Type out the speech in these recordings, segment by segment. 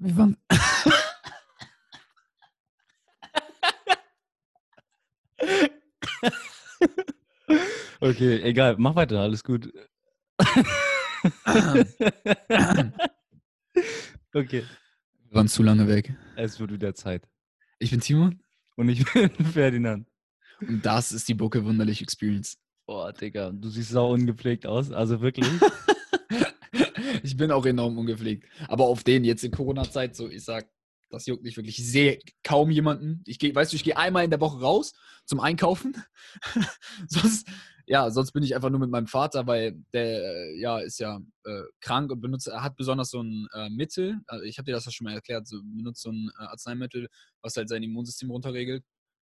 Wir waren. Okay, egal, mach weiter, alles gut. okay, Wir waren zu lange weg. es wird wieder Zeit. Ich bin Timon Und ich bin Ferdinand. und das ist die Bucke Wunderlich Experience. Boah, Digga, du siehst sau ungepflegt aus. Also wirklich. bin auch enorm ungepflegt. Aber auf den jetzt in Corona-Zeit, so ich sag, das juckt nicht wirklich. Ich sehe kaum jemanden. Ich gehe, weißt du, ich gehe einmal in der Woche raus zum Einkaufen. sonst, ja, sonst bin ich einfach nur mit meinem Vater, weil der äh, ja ist ja äh, krank und benutzt, hat besonders so ein äh, Mittel. Also ich habe dir das ja schon mal erklärt, so benutzt so ein äh, Arzneimittel, was halt sein Immunsystem runterregelt.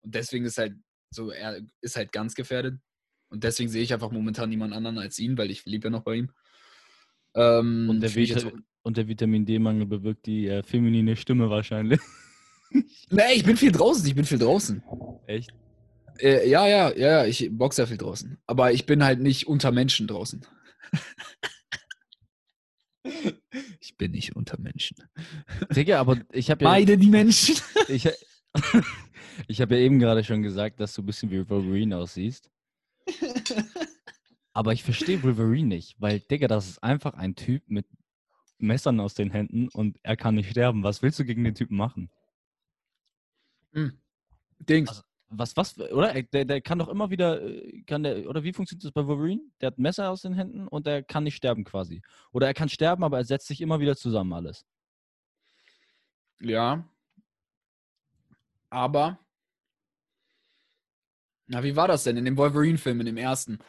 Und deswegen ist halt so, er ist halt ganz gefährdet. Und deswegen sehe ich einfach momentan niemand anderen als ihn, weil ich lebe ja noch bei ihm. Ähm, Und der, Vita und der Vitamin D-Mangel bewirkt die äh, feminine Stimme wahrscheinlich. Nee, ich bin viel draußen, ich bin viel draußen. Echt? Äh, ja, ja, ja, ja, ich boxe sehr viel draußen. Aber ich bin halt nicht unter Menschen draußen. ich bin nicht unter Menschen. Digga, aber ich habe ja, Beide die Menschen. ich, ich hab ja eben gerade schon gesagt, dass du ein bisschen wie Wolverine aussiehst. Aber ich verstehe Wolverine nicht, weil, Digga, das ist einfach ein Typ mit Messern aus den Händen und er kann nicht sterben. Was willst du gegen den Typen machen? Dings. Also- Was, was, oder? Er- Der, der kann doch immer wieder, äh, kann der, oder wie funktioniert das bei Wolverine? Der hat ein Messer aus den Händen und er kann nicht sterben quasi. Oder er kann sterben, aber er setzt sich immer wieder zusammen alles. Ja. Aber. Na, wie war das denn in dem Wolverine-Film, in dem ersten?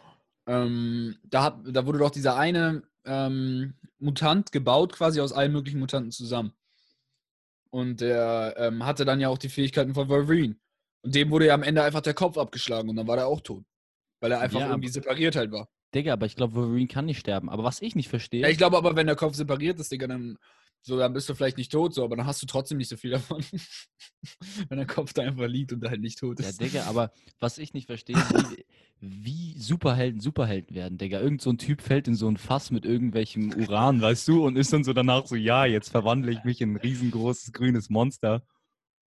Ähm, da, hat, da wurde doch dieser eine ähm, Mutant gebaut, quasi aus allen möglichen Mutanten zusammen. Und der ähm, hatte dann ja auch die Fähigkeiten von Wolverine. Und dem wurde ja am Ende einfach der Kopf abgeschlagen und dann war der auch tot. Weil er einfach Ja, irgendwie separiert halt war. Digga, aber ich glaube, Wolverine kann nicht sterben. Aber was ich nicht verstehe, Ja, ich glaube aber, wenn der Kopf separiert ist, Digga, dann, so, dann bist du vielleicht nicht tot, so, aber dann hast du trotzdem nicht so viel davon. wenn der Kopf da einfach liegt und halt nicht tot ja, ist. Digga, aber was ich nicht verstehe, wie, wie Superhelden Superhelden werden, Digga. Irgend so ein Typ fällt in so ein Fass mit irgendwelchem Uran, weißt du, und ist dann so danach so, ja, jetzt verwandle ich mich in ein riesengroßes grünes Monster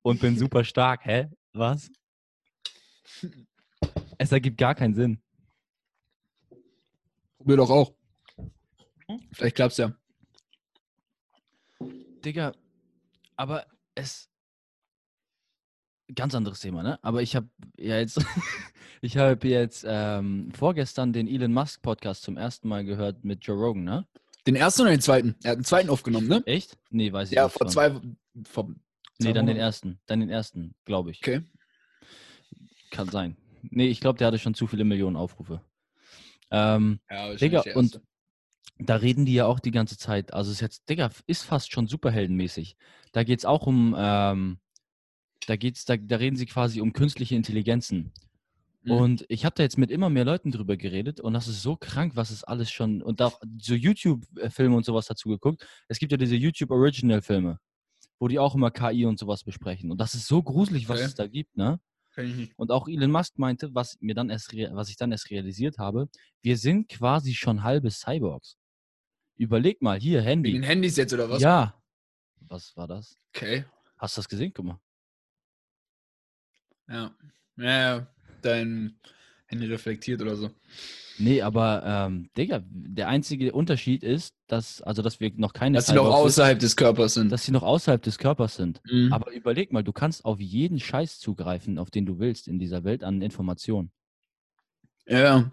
und bin super stark. Hä? Was? Es ergibt gar keinen Sinn. Probier doch auch. Vielleicht klappt's ja. Digga, aber es. Ganz anderes Thema, ne? Aber ich habe ja jetzt, ich habe jetzt ähm, vorgestern den Elon Musk Podcast zum ersten Mal gehört mit Joe Rogan, ne? Den ersten oder den zweiten? Er hat den zweiten aufgenommen, ne? Echt? Nee, weiß ich Ja, nicht. vor von. zwei. Vor Nee, zwei dann den ersten. Dann den ersten, glaube ich. Okay. Kann sein. Nee, ich glaube, der hatte schon zu viele Millionen Aufrufe. Ähm, Ja, Digga, und da reden die ja auch die ganze Zeit. Also es ist jetzt, Digga, ist fast schon superheldenmäßig. Da geht es auch um, ähm, da geht's, da, da reden sie quasi um künstliche Intelligenzen. Mhm. Und ich habe da jetzt mit immer mehr Leuten drüber geredet und das ist so krank, was es alles schon und auch so YouTube-Filme und sowas dazu geguckt. Es gibt ja diese YouTube-Original-Filme, wo die auch immer KI und sowas besprechen. Und das ist so gruselig, was Okay. es da gibt, ne? Und auch Elon Musk meinte, was mir dann erst, was ich dann erst realisiert habe, wir sind quasi schon halbe Cyborgs. Überleg mal, hier, Handy. den Handys jetzt oder was? Ja. Was war das? Okay. Hast du das gesehen? Guck mal. Ja. Ja. Dein Handy reflektiert oder so. Nee, aber, ähm, Digga, der einzige Unterschied ist, dass, also, dass wir noch keine Dass sie noch Cyborgs sind, außerhalb des Körpers sind. dass sie noch außerhalb des Körpers sind. Mhm. Aber überleg mal, du kannst auf jeden Scheiß zugreifen, auf den du willst in dieser Welt an Informationen. Ja.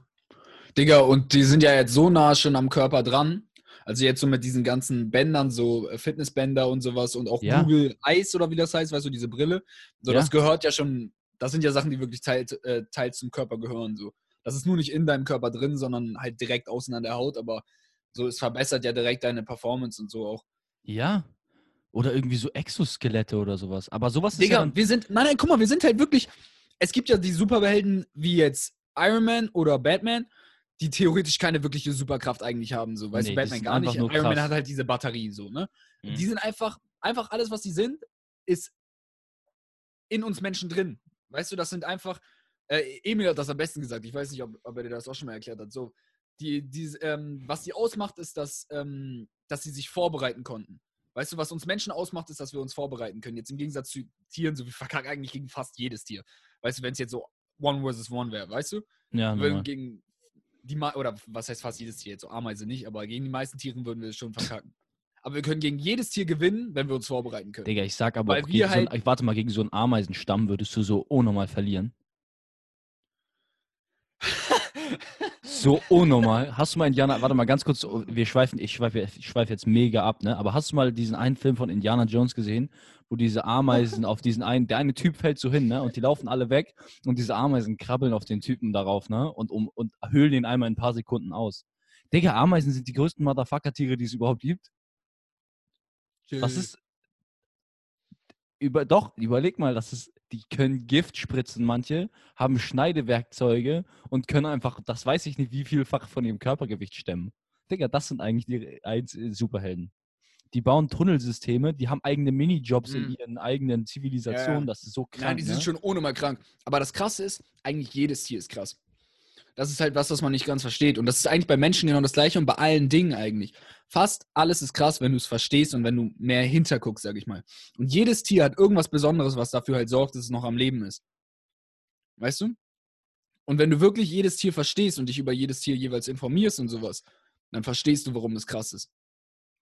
Digga, und die sind ja jetzt so nah schon am Körper dran. Also jetzt so mit diesen ganzen Bändern, so äh, Fitnessbänder und sowas und auch Ja. Google Eyes oder wie das heißt, weißt du, diese Brille. So, Ja. das gehört ja schon, das sind ja Sachen, die wirklich teils, äh, teils zum Körper gehören. So. Das ist nur nicht in deinem Körper drin, sondern halt direkt außen an der Haut, aber so, es verbessert ja direkt deine Performance und so auch. Ja. Oder irgendwie so Exoskelette oder sowas. Aber sowas ist ja Digga, dann, wir sind, nein, nein, guck mal, wir sind halt wirklich, es gibt ja die Superhelden wie jetzt Iron Man oder Batman, die theoretisch keine wirkliche Superkraft eigentlich haben, so, weißt Nee, du, Batman gar nicht. Iron Man hat halt diese Batterie, so, ne? Mhm. Die sind einfach, einfach alles, was sie sind, ist in uns Menschen drin. Weißt du, das sind einfach, äh, Emil hat das am besten gesagt, ich weiß nicht, ob, ob er dir das auch schon mal erklärt hat, so, die, die, ähm, was sie ausmacht, ist, dass, ähm, dass sie sich vorbereiten konnten. Weißt du, was uns Menschen ausmacht, ist, dass wir uns vorbereiten können. Jetzt im Gegensatz zu Tieren, so wie verkacken eigentlich gegen fast jedes Tier. Weißt du, wenn es jetzt so One versus One wäre, weißt du? Ja, Wenn normal. gegen die oder was heißt fast jedes Tier, jetzt so Ameise nicht, aber gegen die meisten Tiere würden wir es schon verkacken. Aber wir können gegen jedes Tier gewinnen, wenn wir uns vorbereiten können. Digga, ich sag aber Weil auch wir gegen so halt- ein, ich warte mal, gegen so einen Ameisenstamm würdest du so unnormal verlieren. So unnormal. Hast du mal Indiana, warte mal ganz kurz, wir schweifen, ich schweife ich schweife jetzt mega ab, ne? Aber hast du mal diesen einen Film von Indiana Jones gesehen, wo diese Ameisen auf diesen einen, der eine Typ fällt so hin, ne? Und die laufen alle weg und diese Ameisen krabbeln auf den Typen darauf, ne? Und, um, und höhlen ihn einmal in ein paar Sekunden aus. Digga, Ameisen sind die größten Motherfucker-Tiere, die es überhaupt gibt. Was ist. Über, doch, überleg mal, das ist, die können Gift spritzen, manche, haben Schneidewerkzeuge und können einfach, das weiß ich nicht, wie vielfach von ihrem Körpergewicht stemmen. Digga, das sind eigentlich die äh, Superhelden. Die bauen Tunnelsysteme, die haben eigene Minijobs in Mhm. ihren eigenen Zivilisationen, das ist so krank. Nein, die sind ne? schon ohne mal krank. Aber das Krasse ist, eigentlich jedes Tier ist krass. Das ist halt was, was man nicht ganz versteht. Und das ist eigentlich bei Menschen genau das Gleiche und bei allen Dingen eigentlich. Fast alles ist krass, wenn du es verstehst und wenn du mehr hinterguckst, sag ich mal. Und jedes Tier hat irgendwas Besonderes, was dafür halt sorgt, dass es noch am Leben ist. Weißt du? Und wenn du wirklich jedes Tier verstehst und dich über jedes Tier jeweils informierst und sowas, dann verstehst du, warum es krass ist.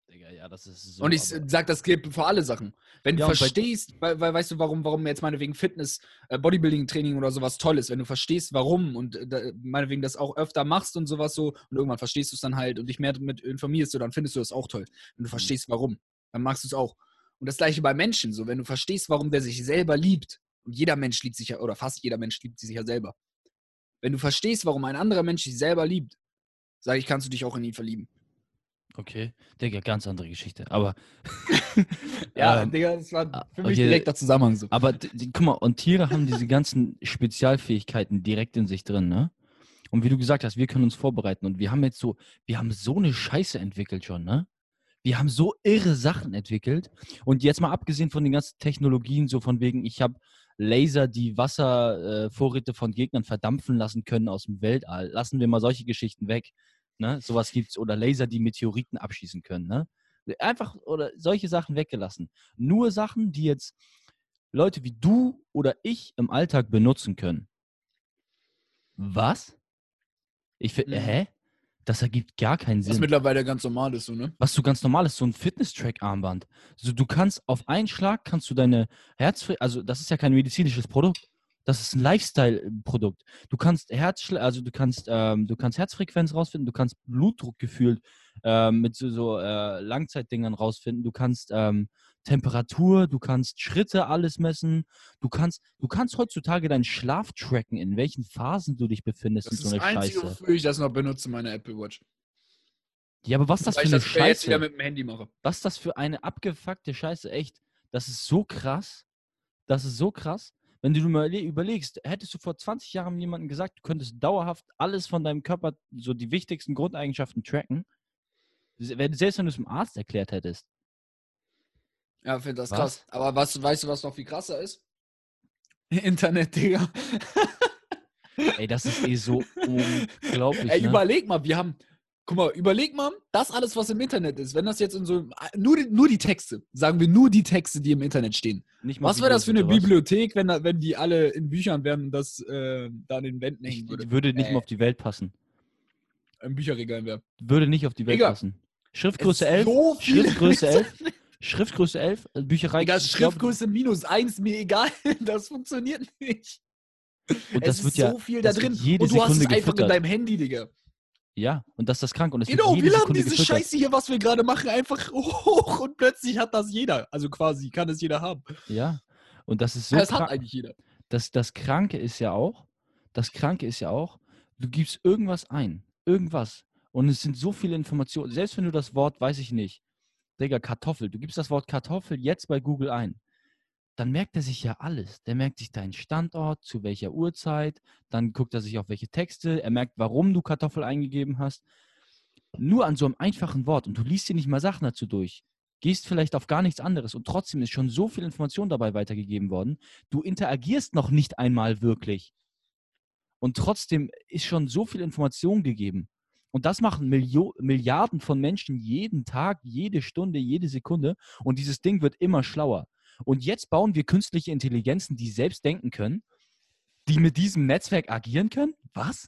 Digga, ja, das ist so. und ich sag, das gilt für alle Sachen. Wenn du Ja, verstehst, weil, weil, weißt du, warum, warum jetzt meinetwegen Fitness, äh, Bodybuilding-Training oder sowas toll ist, wenn du verstehst, warum und äh, meinetwegen das auch öfter machst und sowas so und irgendwann verstehst du es dann halt und dich mehr damit informierst, so, dann findest du das auch toll. Wenn Mhm. du verstehst, warum, dann machst du es auch. Und das gleiche bei Menschen, so, wenn du verstehst, warum der sich selber liebt, und jeder Mensch liebt sich ja, oder fast jeder Mensch liebt sich ja selber. Wenn du verstehst, warum ein anderer Mensch sich selber liebt, sage ich, kannst du dich auch in ihn verlieben. Okay, Digga, ganz andere Geschichte. Aber. Ja, ähm, Digga, das war ah, für mich okay. direkter Zusammenhang so. Aber die, guck mal, und Tiere haben diese ganzen Spezialfähigkeiten direkt in sich drin, ne? Und wie du gesagt hast, wir können uns vorbereiten und wir haben jetzt so, wir haben so eine Scheiße entwickelt schon, ne? Wir haben so irre Sachen entwickelt. Und jetzt mal abgesehen von den ganzen Technologien, so von wegen, ich habe Laser, die Wasservorräte äh, von Gegnern verdampfen lassen können aus dem Weltall. Lassen wir mal solche Geschichten weg. Ne? Sowas gibt's. Oder Laser, die Meteoriten abschießen können. Ne? Einfach oder solche Sachen weggelassen. Nur Sachen, die jetzt Leute wie du oder ich im Alltag benutzen können. Was? Ich finde, Mhm. hä? Das ergibt gar keinen Was Sinn. mittlerweile ganz normal ist, so, ne? Was so ganz normal ist, so ein Fitness-Track-Armband. So, du kannst auf einen Schlag kannst du deine Herzfre also das ist ja kein medizinisches Produkt. Das ist ein Lifestyle-Produkt. Du kannst Herzschlag, also du kannst, ähm, du kannst Herzfrequenz rausfinden, du kannst Blutdruck gefühlt ähm, mit so, so äh, Langzeitdingern rausfinden, du kannst ähm, Temperatur, du kannst Schritte alles messen, du kannst, du kannst heutzutage deinen Schlaf tracken, in welchen Phasen du dich befindest Das ist so das eine Einzige, Scheiße. wofür ich das noch benutze, meine Apple Watch. Ja, aber was das Weil für eine das ja jetzt wieder Scheiße? mit dem Handy mache. Was ist das für eine abgefuckte Scheiße, echt? Das ist so krass. Das ist so krass. Wenn du mal le- überlegst, hättest du vor 20 Jahren jemandem gesagt, du könntest dauerhaft alles von deinem Körper, so die wichtigsten Grundeigenschaften tracken, selbst wenn du es dem Arzt erklärt hättest. Ja, finde das Was? krass. Aber was, weißt du, was noch viel krasser ist? Internet, Digga. Ey, das ist eh so unglaublich. Ey, ne? überleg mal, wir haben. Guck mal, überleg mal, das alles, was im Internet ist, wenn das jetzt in so. Nur die, nur die Texte, sagen wir nur die Texte, die im Internet stehen. Was wäre das für eine? Bibliothek, wenn, da- wenn die alle in Büchern wären und das äh, da an den Wänden hängen würde? würde nicht Äh. mal auf die Welt passen. Im Bücherregal wäre. Würde nicht auf die Welt Digga, passen. Schriftgröße 11. So Schriftgröße Bücher. 11. Schriftgröße 11. äh, Bücherei. Digga, ich glaub, Schriftgröße minus eins, mir egal. Das funktioniert nicht. Und es das wird ist ja. so viel da das drin. jede Und du hast es Sekunde einfach in gefüttert. deinem Handy, Digga. Ja, und das ist das krank. Und es Genau, wir laden diese gefüttert. Scheiße hier, was wir gerade machen, einfach hoch und plötzlich hat das jeder. Also quasi kann es jeder haben. Ja. Und das ist so das hat eigentlich jeder. Das, das Kranke ist ja auch, das Kranke ist ja auch, du gibst irgendwas ein. Irgendwas. Und es sind so viele Informationen. Selbst wenn du das Wort, weiß ich nicht, Digga, Kartoffel, du gibst das Wort Kartoffel jetzt bei Google ein. Dann merkt er sich ja alles. Der merkt sich deinen Standort, zu welcher Uhrzeit, dann guckt er sich auf welche Texte, er merkt, warum du Kartoffel eingegeben hast. Nur an so einem einfachen Wort und du liest dir nicht mal Sachen dazu durch. Gehst vielleicht auf gar nichts anderes und trotzdem ist schon so viel Information dabei weitergegeben worden. Du interagierst noch nicht einmal wirklich. Und trotzdem ist schon so viel Information gegeben. Und das machen Milio Milliarden von Menschen jeden Tag, jede Stunde, jede Sekunde. Und dieses Ding wird immer schlauer. Und jetzt bauen wir künstliche Intelligenzen, die selbst denken können, die mit diesem Netzwerk agieren können? Was?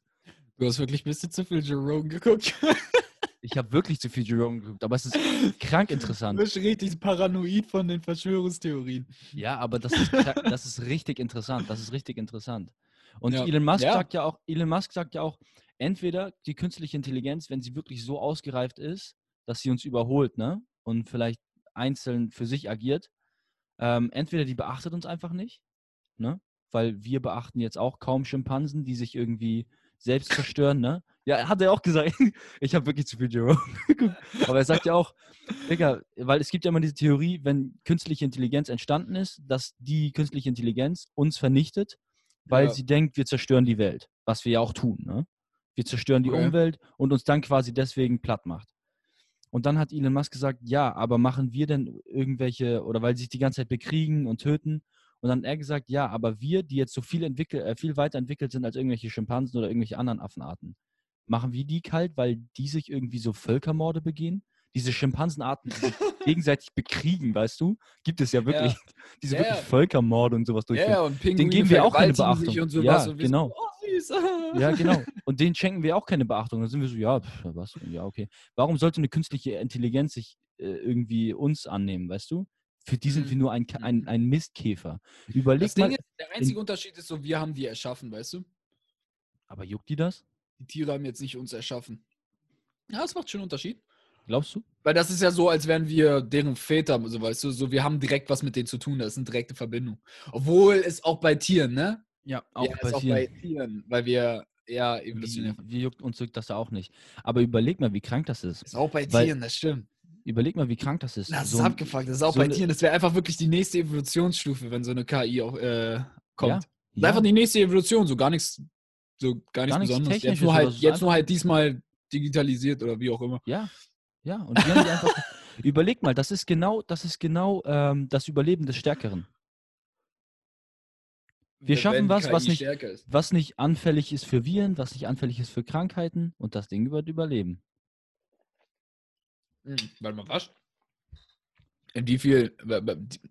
Du hast wirklich ein bisschen zu viel Joe Rogan geguckt. Ich habe wirklich zu viel Joe Rogan geguckt, aber es ist krank Du interessant. bist richtig paranoid von den Verschwörungstheorien. Ja, aber das ist, das ist richtig interessant. Das ist richtig interessant. Und Ja. Elon Musk Ja. sagt ja auch, Elon Musk sagt ja auch, entweder die künstliche Intelligenz, wenn sie wirklich so ausgereift ist, dass sie uns überholt, ne? Und vielleicht einzeln für sich agiert, ähm, entweder die beachtet uns einfach nicht, ne? Weil wir beachten jetzt auch kaum Schimpansen, die sich irgendwie selbst zerstören, ne? Ja, hat er auch gesagt. Ich habe wirklich zu viel geguckt. Aber er sagt ja auch, Digga, weil es gibt ja immer diese Theorie, wenn künstliche Intelligenz entstanden ist, dass die künstliche Intelligenz uns vernichtet, weil Ja. sie denkt, wir zerstören die Welt. Was wir ja auch tun, ne? Wir zerstören die Okay. Umwelt und uns dann quasi deswegen platt macht. Und dann hat Elon Musk gesagt, ja, aber machen wir denn irgendwelche, oder weil sie sich die ganze Zeit bekriegen und töten? Und dann hat er gesagt, ja, aber wir, die jetzt so viel, entwickel, äh, viel weiterentwickelt sind als irgendwelche Schimpansen oder irgendwelche anderen Affenarten, machen wir die kalt, weil die sich irgendwie so Völkermorde begehen? Diese Schimpansenarten, die sich gegenseitig bekriegen, weißt du? Gibt es ja wirklich, diese Ja, wirklich ja. Völkermorde und sowas Ja, durchführen. ja, und Pinguine geben wir auch keine Beachtung. Ja, genau. So, oh. Ja, genau. Und denen schenken wir auch keine Beachtung. Dann sind wir so, ja, pff, was? Ja, okay. Warum sollte eine künstliche Intelligenz sich äh, irgendwie uns annehmen, weißt du? Für die sind Mhm. wir nur ein, ein, Mhm. ein Mistkäfer. Überleg Das mal, ist, der einzige Unterschied ist so, wir haben die erschaffen, weißt du? aber juckt die das? Die Tiere haben jetzt nicht uns erschaffen. Ja, das macht schon einen Unterschied. Glaubst du? Weil das ist ja so, als wären wir deren Väter, so weißt du, so wir haben direkt was mit denen zu tun, das ist eine direkte Verbindung. Obwohl es auch bei Tieren, ne? Ja, ja, ist auch bei Tieren, weil wir ja evolutionär. Wie, wie juckt uns juckt das ja auch nicht. Aber überleg mal, wie krank das ist. Ist auch bei Weil- Tieren, das stimmt. Überleg mal, wie krank das ist. Das ist So ein- abgefuckt, das ist auch so bei eine- Tieren. Das wäre einfach wirklich die nächste Evolutionsstufe, wenn so eine KI auch äh, kommt. Das ist ja, Einfach die nächste Evolution, so gar nichts, so gar nichts Gar nichts Besonderes. Jetzt nur, halt, ist jetzt nur halt diesmal digitalisiert oder wie auch immer. Ja, ja. Und die haben die einfach. Überleg mal, das ist genau, das ist genau ähm, das Überleben des Stärkeren. Wir Wenn schaffen was, KI was nicht-. Was nicht anfällig ist für Viren, was nicht anfällig ist für Krankheiten und das Ding wird überleben. Hm, Warte mal, was? Wie viel?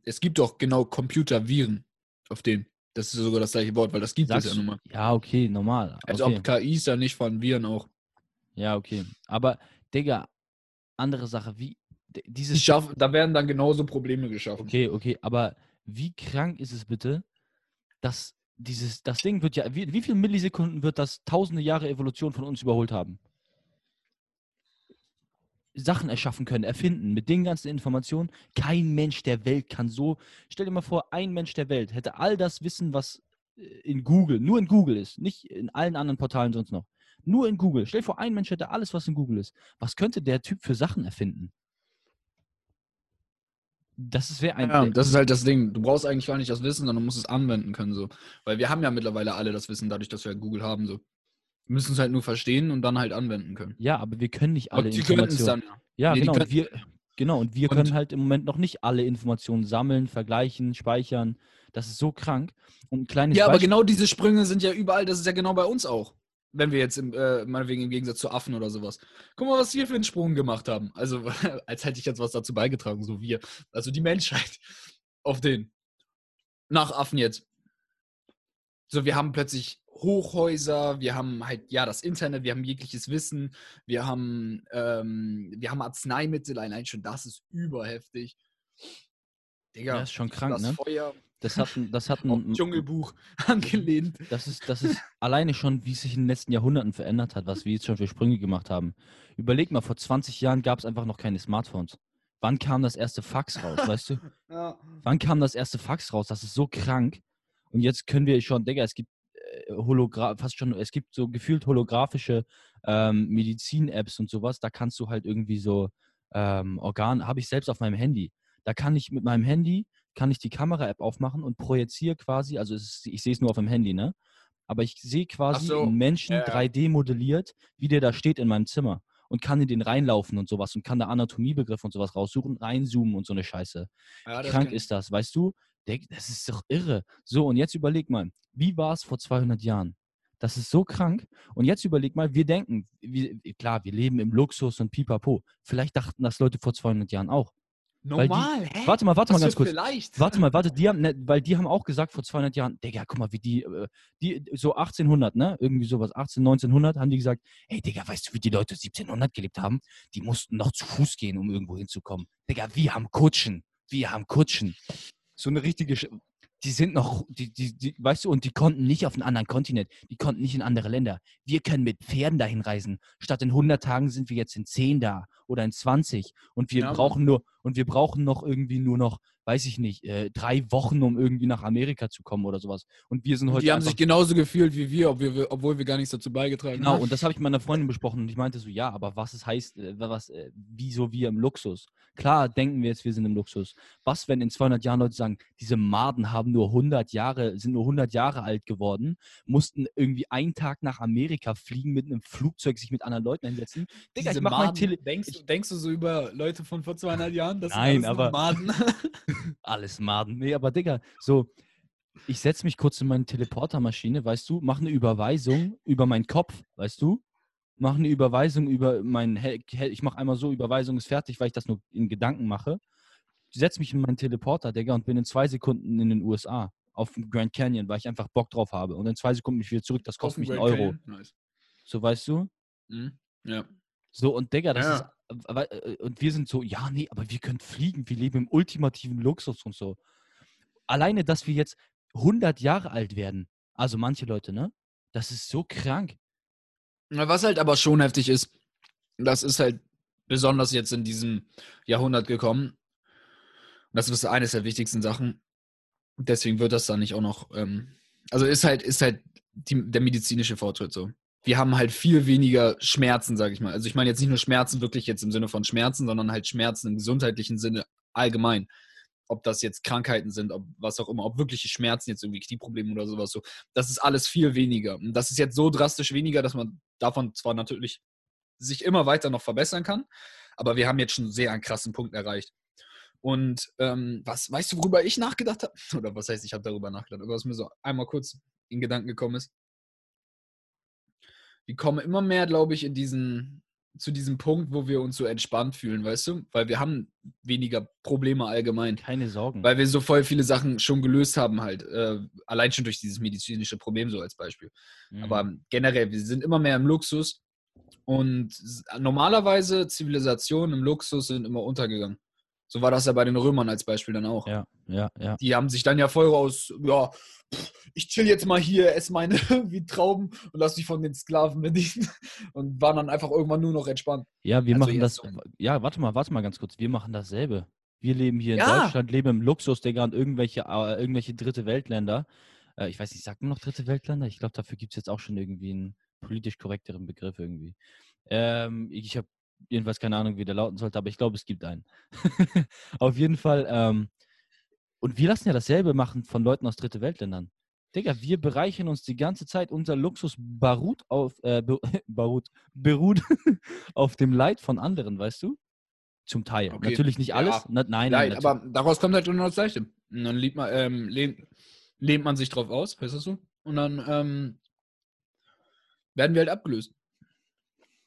Es gibt doch genau Computerviren auf denen. Das ist sogar das gleiche Wort, weil das gibt es ja nun mal. Ja, okay, normal. Als okay. ob KIs da nicht von Viren auch. Ja, okay. Aber, Digga, andere Sache, wie dieses. schaffen, da werden dann genauso Probleme geschaffen. Okay, okay, aber wie krank ist es bitte, dass dieses, das Ding wird ja, wie, wie viele Millisekunden wird das tausende Jahre Evolution von uns überholt haben? Sachen erschaffen können, erfinden, mit den ganzen Informationen. Kein Mensch der Welt kann so. Stell dir mal vor, ein Mensch der Welt hätte all das Wissen, was äh, in Google, nur in Google ist, nicht in allen anderen Portalen sonst noch. Nur in Google. Stell dir vor, ein Mensch hätte alles, was in Google ist. Was könnte der Typ für Sachen erfinden? Das wäre ein. Ja, das ist halt das Ding. Du brauchst eigentlich gar nicht das Wissen, sondern du musst es anwenden können. So. Weil wir haben ja mittlerweile alle das Wissen, dadurch, dass wir halt Google haben. So. Wir müssen es halt nur verstehen und dann halt anwenden können. Ja, aber wir können nicht alle Und die können es Informationen. dann. Ja, Nee, genau. Und wir, genau. Und wir Und- können halt im Moment noch nicht alle Informationen sammeln, vergleichen, speichern. Das ist so krank. Und ein kleines Ja, aber Beispiel. genau diese Sprünge sind ja überall. Das ist ja genau bei uns auch. Wenn wir jetzt im, äh, meinetwegen im Gegensatz zu Affen oder sowas. Guck mal, was wir für einen Sprung gemacht haben. Also, als hätte ich jetzt was dazu beigetragen, so wir. Also die Menschheit auf den. Nach Affen jetzt. So, wir haben plötzlich Hochhäuser, wir haben halt, ja, das Internet, wir haben jegliches Wissen, wir haben, ähm, wir haben Arzneimittel, allein schon das ist überheftig. Digga, Ja, ist schon krank, das ne? Feuer Das hat, ein- das hat ein, Dschungelbuch angelehnt. Das ist, das ist alleine schon, wie es sich in den letzten Jahrhunderten verändert hat, was wir jetzt schon für Sprünge gemacht haben. Überleg mal, vor 20 Jahren gab es einfach noch keine Smartphones. Wann kam das erste Fax raus, weißt du? Ja. Wann kam das erste Fax raus? Das ist so krank. Und jetzt können wir schon, Digga, es gibt äh, Hologra fast schon, es gibt so gefühlt holographische ähm, Medizin-Apps und sowas. Da kannst du halt irgendwie so ähm, Organ, habe ich selbst auf meinem Handy. Da kann ich mit meinem Handy, kann ich die Kamera-App aufmachen und projiziere quasi, also ist, ich sehe es nur auf dem Handy, ne? Aber ich sehe quasi so, einen Menschen ja, ja. 3D modelliert, wie der da steht in meinem Zimmer und kann in den reinlaufen und sowas und kann da Anatomiebegriffe und sowas raussuchen, reinzoomen und so eine Scheiße. Ja, das Krank ist das, weißt du? Das ist doch irre. So, und jetzt überleg mal, wie war es vor 200 Jahren? Das ist so krank. Und jetzt überleg mal, wir denken, wir, klar, wir leben im Luxus und pipapo. Vielleicht dachten das Leute vor 200 Jahren auch. Weil die- Normal, hä? Warte mal, warte mal Was ganz für kurz. Vielleicht. Warte mal, warte, die haben, ne, weil die haben auch gesagt vor 200 Jahren, Digga, guck mal, wie die, äh, die, so 1800, ne, irgendwie sowas, 18, 1900, haben die gesagt, ey, Digga, weißt du, wie die Leute 1700 gelebt haben? Die mussten noch zu Fuß gehen, um irgendwo hinzukommen. Digga, wir haben Kutschen, wir haben Kutschen. So eine richtige, Sch die sind noch, die, die, die, weißt du, und die konnten nicht auf einen anderen Kontinent, die konnten nicht in andere Länder. Wir können mit Pferden dahin reisen. Statt in 100 Tagen sind wir jetzt in 10 da oder in 20 und wir Ja, brauchen nur, und wir brauchen noch irgendwie nur noch, weiß ich nicht, äh, drei Wochen, um irgendwie nach Amerika zu kommen oder sowas. Und wir sind heute die haben sich genauso gefühlt wie wir, ob wir, obwohl wir gar nichts dazu beigetragen Genau, haben. und das habe ich mit meiner Freundin besprochen und ich meinte so, ja, aber was es heißt, äh, was, äh, wieso wir im Luxus? Klar denken wir jetzt, wir sind im Luxus. Was, wenn in 200 Jahren Leute sagen, diese Maden haben nur 100 Jahre, sind nur 100 Jahre alt geworden, mussten irgendwie einen Tag nach Amerika fliegen mit einem Flugzeug, sich mit anderen Leuten hinsetzen. Digga, ich mach mein Tele... denkst, du- denkst du so über Leute von vor 200 Jahren? Das Nein, aber- Maden. Alles Maden. Nee, aber Digga, so, ich setze mich kurz in meine Teleportermaschine, weißt du, mache eine Überweisung über meinen Kopf, weißt du? Mache eine Überweisung über mein, ich mache einmal so, Überweisung ist fertig, weil ich das nur in Gedanken mache. Setze mich in meinen Teleporter, Digga, und bin in zwei Sekunden in den USA auf dem Grand Canyon, weil ich einfach Bock drauf habe. Und in zwei Sekunden bin ich wieder zurück, das kostet mich einen Euro. Nice. So, weißt du? Mhm. Ja. So, und Digga, das Ja. ist. Äh, Und wir sind so, ja, nee, aber wir können fliegen, wir leben im ultimativen Luxus und so. Alleine, dass wir jetzt 100 Jahre alt werden, also manche Leute, ne? Das ist so krank. Was halt aber schon heftig ist, das ist halt besonders jetzt in diesem Jahrhundert gekommen. Und das ist eines der wichtigsten Sachen. Deswegen wird das dann nicht auch noch. Ähm, also ist halt, ist halt die, der medizinische Fortschritt so. Wir haben halt viel weniger Schmerzen, sage ich mal. Also ich meine jetzt nicht nur Schmerzen wirklich jetzt im Sinne von Schmerzen, sondern halt Schmerzen im gesundheitlichen Sinne allgemein. Ob das jetzt Krankheiten sind, ob was auch immer, ob wirkliche Schmerzen jetzt irgendwie Knieprobleme oder sowas so. Das ist alles viel weniger. Und das ist jetzt so drastisch weniger, dass man davon zwar natürlich sich immer weiter noch verbessern kann, aber wir haben jetzt schon sehr einen krassen Punkt erreicht. Und ähm, was, weißt du, worüber ich nachgedacht habe? Oder was heißt, ich habe darüber nachgedacht, aber was mir so einmal kurz in Gedanken gekommen ist. Wir kommen immer mehr, glaube ich, in diesen, zu diesem Punkt, wo wir uns so entspannt fühlen, weißt du? Weil wir haben weniger Probleme allgemein. Keine Sorgen. Weil wir so voll viele Sachen schon gelöst haben, halt. Äh, allein schon durch dieses medizinische Problem, so als Beispiel. Mhm. Aber generell, wir sind immer mehr im Luxus und normalerweise Zivilisationen im Luxus sind immer untergegangen. So war das ja bei den Römern als Beispiel dann auch. ja, ja, ja. Die haben sich dann ja voll raus, ja, ich chill jetzt mal hier, esse meine wie Trauben und lass mich von den Sklaven bedienen und waren dann einfach irgendwann nur noch entspannt. Ja, wir Also machen das. so. Ja, warte mal, warte mal ganz kurz. Wir machen dasselbe. Wir leben hier in Ja. Deutschland, leben im Luxus, Digga, und irgendwelche, äh, irgendwelche dritte Weltländer. Äh, ich weiß nicht, sagt man noch dritte Weltländer? Ich glaube, dafür gibt es jetzt auch schon irgendwie einen politisch korrekteren Begriff irgendwie. Ähm, ich habe jedenfalls keine Ahnung, wie der lauten sollte, aber ich glaube, es gibt einen. Auf jeden Fall. Ähm, und wir lassen ja dasselbe machen von Leuten aus dritte Weltländern. Digga, wir bereichern uns die ganze Zeit. Unser Luxus beruht auf, äh, be beruht, auf dem Leid von anderen, weißt du? Zum Teil. Okay. Natürlich nicht Ja. alles. Na, nein, nein, Nein, aber daraus kommt halt immer das Gleiche. Und dann lehnt man, ähm, lehnt, lehnt man sich drauf aus, weißt du? Und dann ähm, werden wir halt abgelöst.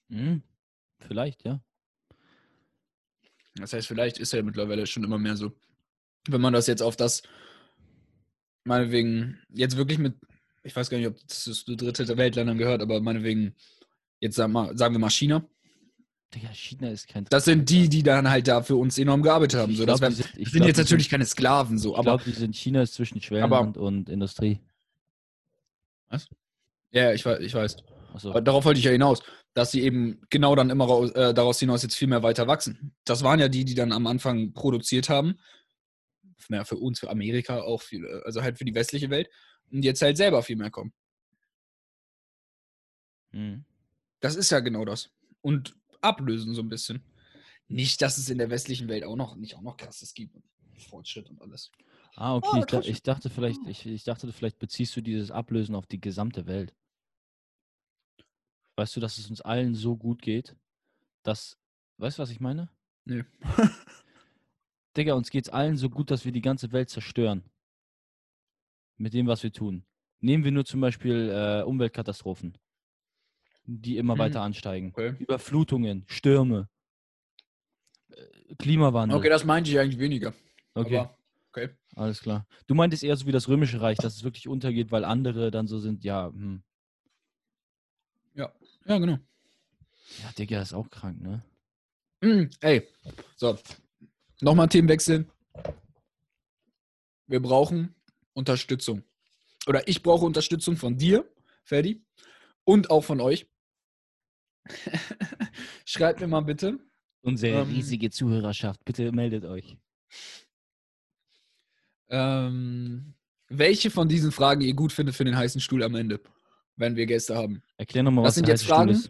Hm, vielleicht, ja. Das heißt, vielleicht ist ja mittlerweile schon immer mehr so. Wenn man das jetzt auf das, meinetwegen, jetzt wirklich mit, ich weiß gar nicht, ob das zu dritte Weltländern gehört, aber meinetwegen, jetzt sagen, wir, sagen wir mal China. Digga, China ist kein. Das sind die, die dann halt da für uns enorm gearbeitet haben. Ich So, glaub, die sind- ich sind glaub, jetzt natürlich keine Sklaven, so, Ich aber glaube, die sind China ist zwischen Schwellen Aber- und, Industrie. ja, ich, ich weiß. Aber darauf wollte ich ja hinaus, dass sie eben genau dann immer raus, äh, daraus hinaus jetzt viel mehr weiter wachsen. Das waren ja die, die dann am Anfang produziert haben. Ja, für uns, für Amerika auch viel, äh, also halt für die westliche Welt. Und jetzt halt selber viel mehr kommen. Hm. Das ist ja genau das. Und ablösen so ein bisschen. Nicht, dass es in der westlichen Welt auch noch nicht auch noch krasses gibt. und Fortschritt und alles. Ah, okay. Ah, ich, ich dachte vielleicht, ich, ich dachte, vielleicht beziehst du dieses Ablösen auf die gesamte Welt. Weißt du, dass es uns allen so gut geht, dass. Weißt du, was ich meine? Nö. Digga, uns geht's allen so gut, dass wir die ganze Welt zerstören. Mit dem, was wir tun. Nehmen wir nur zum Beispiel äh, Umweltkatastrophen, die immer Mhm. weiter ansteigen. Okay. Überflutungen, Stürme, äh, Klimawandel. Okay, das meinte ich eigentlich weniger. Okay, Aber, okay. alles klar. Du meintest eher so wie das Römische Reich, dass es wirklich untergeht, weil andere dann so sind, ja, hm. Ja, genau. ja, Digga, ist auch krank, ne? Mm, ey, so. Nochmal Themenwechsel. Wir brauchen Unterstützung. Oder ich brauche Unterstützung von dir, Ferdi, und auch von euch. Schreibt mir mal bitte, Unsere Ähm, riesige Zuhörerschaft, bitte meldet euch. ähm, welche von diesen Fragen ihr gut findet für den heißen Stuhl am Ende, wenn wir Gäste haben. Erklär nochmal, Das was sind jetzt Fragen. ist.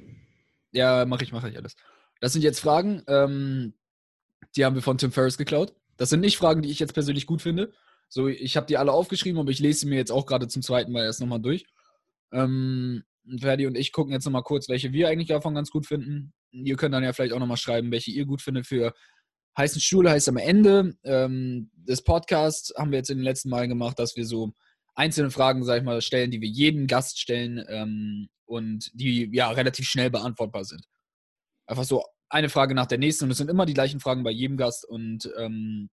Ja, mache ich, mache ich alles. Das sind jetzt Fragen, ähm, die haben wir von Tim Ferriss geklaut. Das sind nicht Fragen, die ich jetzt persönlich gut finde. So, ich habe die alle aufgeschrieben, aber ich lese sie mir jetzt auch gerade zum zweiten Mal erst nochmal durch. Ähm, Ferdi und ich gucken jetzt nochmal kurz, welche wir eigentlich davon ganz gut finden. Ihr könnt dann ja vielleicht auch nochmal schreiben, welche ihr gut findet für heißen Stuhl. Heißt am Ende ähm, des Podcasts haben wir jetzt in den letzten Malen gemacht, dass wir so einzelne Fragen, sag ich mal, stellen, die wir jedem Gast stellen ähm, und die ja relativ schnell beantwortbar sind. Einfach so eine Frage nach der nächsten und es sind immer die gleichen Fragen bei jedem Gast und ähm,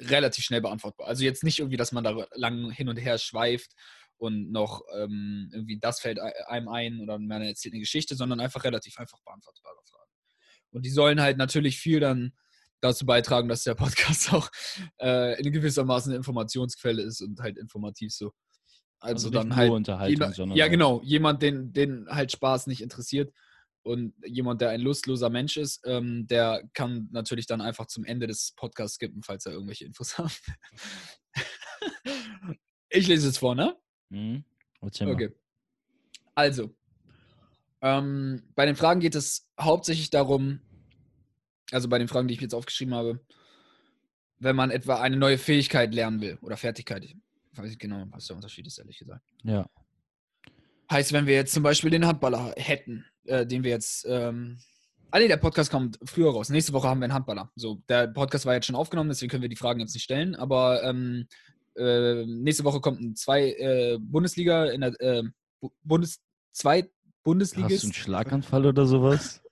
relativ schnell beantwortbar. Also jetzt nicht irgendwie, dass man da lang hin und her schweift und noch ähm, irgendwie das fällt ei- einem ein oder man erzählt eine Geschichte, sondern einfach relativ einfach beantwortbare Fragen. Und die sollen halt natürlich viel dann dazu beitragen, dass der Podcast auch äh, in gewissermaßen eine Informationsquelle ist und halt informativ so. Also, nicht dann nur halt Unterhaltung, jemand, ja auch- genau, jemand, den, den halt Spaß nicht interessiert und jemand, der ein lustloser Mensch ist, ähm, der kann natürlich dann einfach zum Ende des Podcasts skippen, falls er irgendwelche Infos hat. ich lese es vor, ne? Mhm. Okay. Also, ähm, bei den Fragen geht es hauptsächlich darum, also bei den Fragen, die ich jetzt aufgeschrieben habe, wenn man etwa eine neue Fähigkeit lernen will oder Fertigkeit. Ich weiß nicht genau, was der Unterschied ist, ehrlich gesagt. Ja. Heißt, wenn wir jetzt zum Beispiel den Handballer hätten, äh, den wir jetzt. Ähm, ah, nee, der Podcast kommt früher raus. Nächste Woche haben wir einen Handballer. So, der Podcast war jetzt schon aufgenommen, deswegen können wir die Fragen jetzt nicht stellen. Aber ähm, äh, nächste Woche kommt ein zwei äh, Bundesliga in der äh, Bu- Bundes zwei Hast Bundesligist. du einen Schlaganfall oder sowas?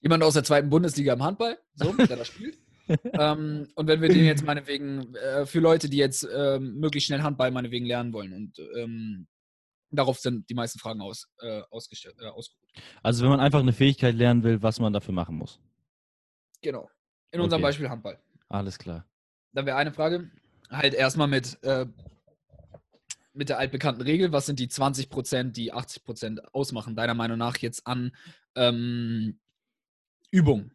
Jemand aus der zweiten Bundesliga im Handball, so, der da spielt. ähm, und wenn wir den jetzt meinetwegen äh, für Leute, die jetzt ähm, möglichst schnell Handball meinetwegen lernen wollen und ähm, darauf sind die meisten Fragen aus, äh, ausgestellt, äh, ausgeruht. Also wenn man einfach eine Fähigkeit lernen will, was man dafür machen muss. Genau. In unserem Okay. Beispiel Handball. Alles klar. Dann wäre eine Frage, halt erstmal mit, äh, mit der altbekannten Regel, was sind die 20%, die 80% ausmachen, deiner Meinung nach jetzt an ähm, Übungen?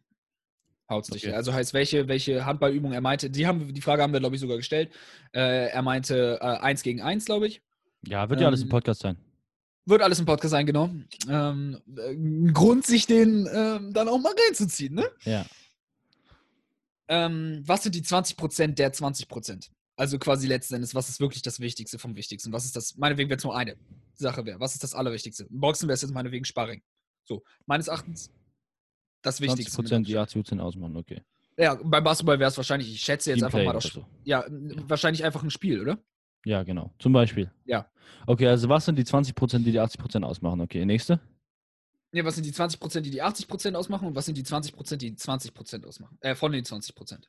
Hauptsächlich. Okay. Also heißt, welche, welche Handballübung er meinte, die, haben, die Frage haben wir, glaube ich, sogar gestellt. Äh, er meinte äh, 1 gegen 1, glaube ich. Ja, wird ja alles im Ähm, Podcast sein. Wird alles im Podcast sein, genau. Ähm, äh, ein Grund, sich den ähm, dann auch mal reinzuziehen, ne? Ja. ähm, was sind die 20% der 20%? Also quasi letzten Endes, was ist wirklich das Wichtigste vom Wichtigsten? Was ist das, meinetwegen, wenn es nur eine Sache wäre, was ist das Allerwichtigste? Im Boxen wäre es jetzt meinetwegen Sparring. So, meines Erachtens das 20 Wichtigste. mit Prozent, die Abstand. 80 Prozent ausmachen, okay. Ja, beim Basketball wäre es wahrscheinlich, ich schätze jetzt einfach Teamplay mal oder das, so. ja, wahrscheinlich einfach ein Spiel, oder? Ja, genau. Zum Beispiel. Ja. Okay, also was sind die 20 Prozent, die die 80 Prozent ausmachen? Okay, nächste. Ne, was sind die 20%, die die 80% ausmachen und was sind die 20%, die die 20% ausmachen? Äh, von den 20%.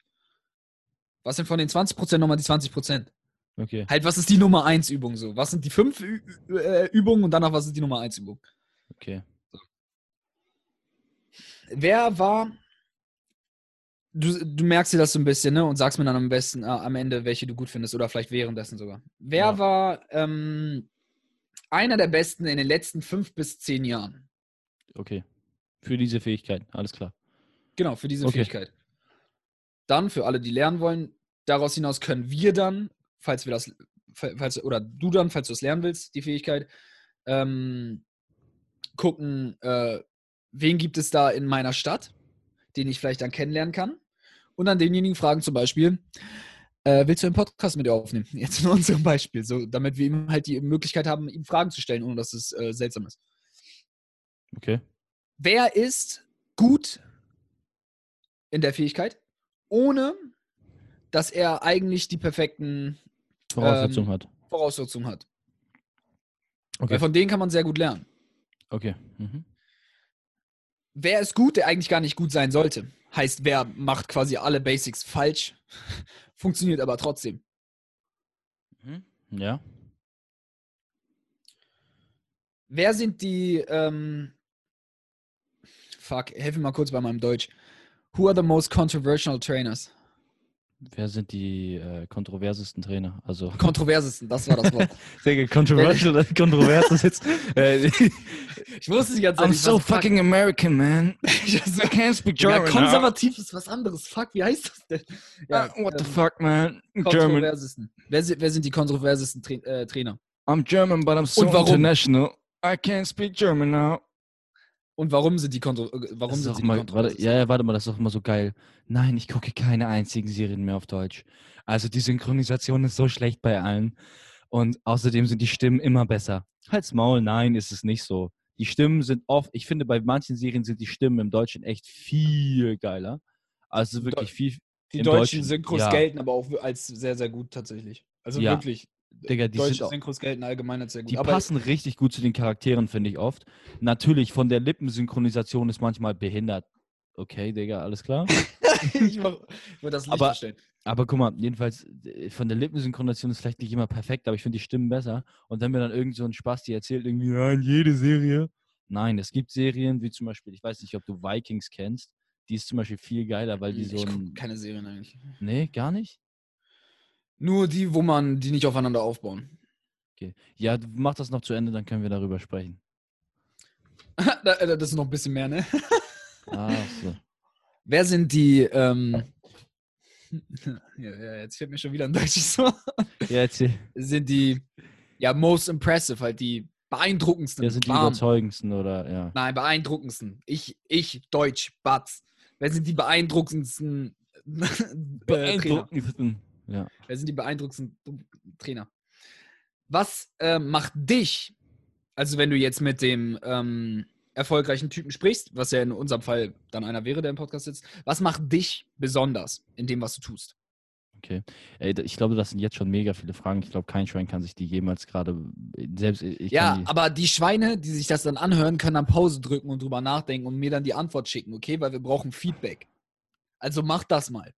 Was sind von den 20% nochmal die 20%? Okay. Halt, was ist die Nummer 1 Übung so? Was sind die fünf Ü Ü- äh, Übungen und danach was ist die Nummer 1 Übung? Okay. Wer war. Du, du merkst dir das so ein bisschen, ne? Und sagst mir dann am besten äh, am Ende, welche du gut findest oder vielleicht währenddessen sogar. Wer Ja. war ähm, einer der besten in den letzten fünf bis zehn Jahren? Okay. Für diese Fähigkeit, alles klar. Genau, für diese Okay. Fähigkeit. Dann, für alle, die lernen wollen, daraus hinaus können wir dann, falls wir das, falls, oder du dann, falls du es lernen willst, die Fähigkeit, ähm, gucken, äh, wen gibt es da in meiner Stadt, den ich vielleicht dann kennenlernen kann. Und dann denjenigen fragen zum Beispiel, äh, willst du einen Podcast mit dir aufnehmen? Jetzt in unserem Beispiel, so, damit wir ihm halt die Möglichkeit haben, ihm Fragen zu stellen, ohne dass es äh, seltsam ist. Okay. Wer ist gut in der Fähigkeit, ohne dass er eigentlich die perfekten Voraussetzung Ähm, hat. Voraussetzungen hat? Okay. Weil von denen kann man sehr gut lernen. Okay. Mhm. Wer ist gut, der eigentlich gar nicht gut sein sollte? Heißt, wer macht quasi alle Basics falsch, funktioniert aber trotzdem. Mhm. Ja. Wer sind die, ähm, fuck, helf mir mal kurz bei meinem Deutsch. Who are the most controversial trainers? Wer sind die äh, kontroversesten Trainer? Also Kontroversesten, das war das Wort. Digga, controversial, kontrovers ist jetzt. Äh, Ich wusste die ganze Zeit I'm nicht, so was fuck- fucking American, man. I can't speak Ja, German. konservativ ist was anderes. Fuck, wie heißt das denn? now. Uh, what the ähm, fuck, man? German. Kontroversesten. Wer, sind- wer sind die kontroversesten Tra äh, Trainer? I'm German, but I'm so international. I can't speak German now. Und warum sind die, kontro äh, warum Das sind sie die mal, warte, ja, ja, warte mal, das ist doch immer so geil. Nein, ich gucke keine einzigen Serien mehr auf Deutsch. Also die Synchronisation ist so schlecht bei allen. Und außerdem sind die Stimmen immer besser. Halt's Maul, nein, ist es nicht so. Die Stimmen sind oft, ich finde, bei manchen Serien sind die Stimmen im Deutschen echt viel geiler. Also wirklich viel. Die Deutschen, Synchros ja. gelten aber auch als sehr, sehr gut tatsächlich. Also Ja. wirklich. Digga, die deutsche Synchros gelten allgemein als sehr gut. Die passen richtig gut zu den Charakteren, finde ich oft. Natürlich, von der Lippensynchronisation ist manchmal behindert. Okay, Digga, alles klar. ich, mach, ich das nicht Aber- verstehen. Aber guck mal, jedenfalls äh, von der Lippensynchronisation ist vielleicht nicht immer perfekt, aber ich finde die Stimmen besser. Und wenn mir dann irgend so ein Spasti erzählt, irgendwie, ja, in jede Serie. Nein, es gibt Serien, wie zum Beispiel, ich weiß nicht, ob du Vikings kennst. Die ist zum Beispiel viel geiler, weil die ich so guck ein. keine Serien eigentlich. Nee, gar nicht? Nur die, wo man die nicht aufeinander aufbauen. Okay. Ja, mach das noch zu Ende, dann können wir darüber sprechen. Äh, das ist noch ein bisschen mehr, ne? Ach so. Wer sind die, ähm, ja, ja, jetzt fällt mir schon wieder ein deutsches Wort. Ja, erzähl. Sind die, ja, most impressive, halt die beeindruckendsten. Wer sind die Bam. überzeugendsten oder ja? Nein, beeindruckendsten. Ich, ich, Deutsch, Batz. Wer sind die beeindruckendsten äh? Beeindruckendsten. Ja. Wer sind die beeindruckendsten Trainer? Was äh, macht dich, also wenn du jetzt mit dem ähm, erfolgreichen Typen sprichst, was ja in unserem Fall dann einer wäre, der im Podcast sitzt, was macht dich besonders in dem, was du tust? Okay. Ich glaube, das sind jetzt schon mega viele Fragen. Ich glaube, kein Schwein kann sich die jemals gerade selbst. Ja, die, aber die Schweine, die sich das dann anhören, können dann Pause drücken und drüber nachdenken und mir dann die Antwort schicken, okay? Weil wir brauchen Feedback. Also mach das mal.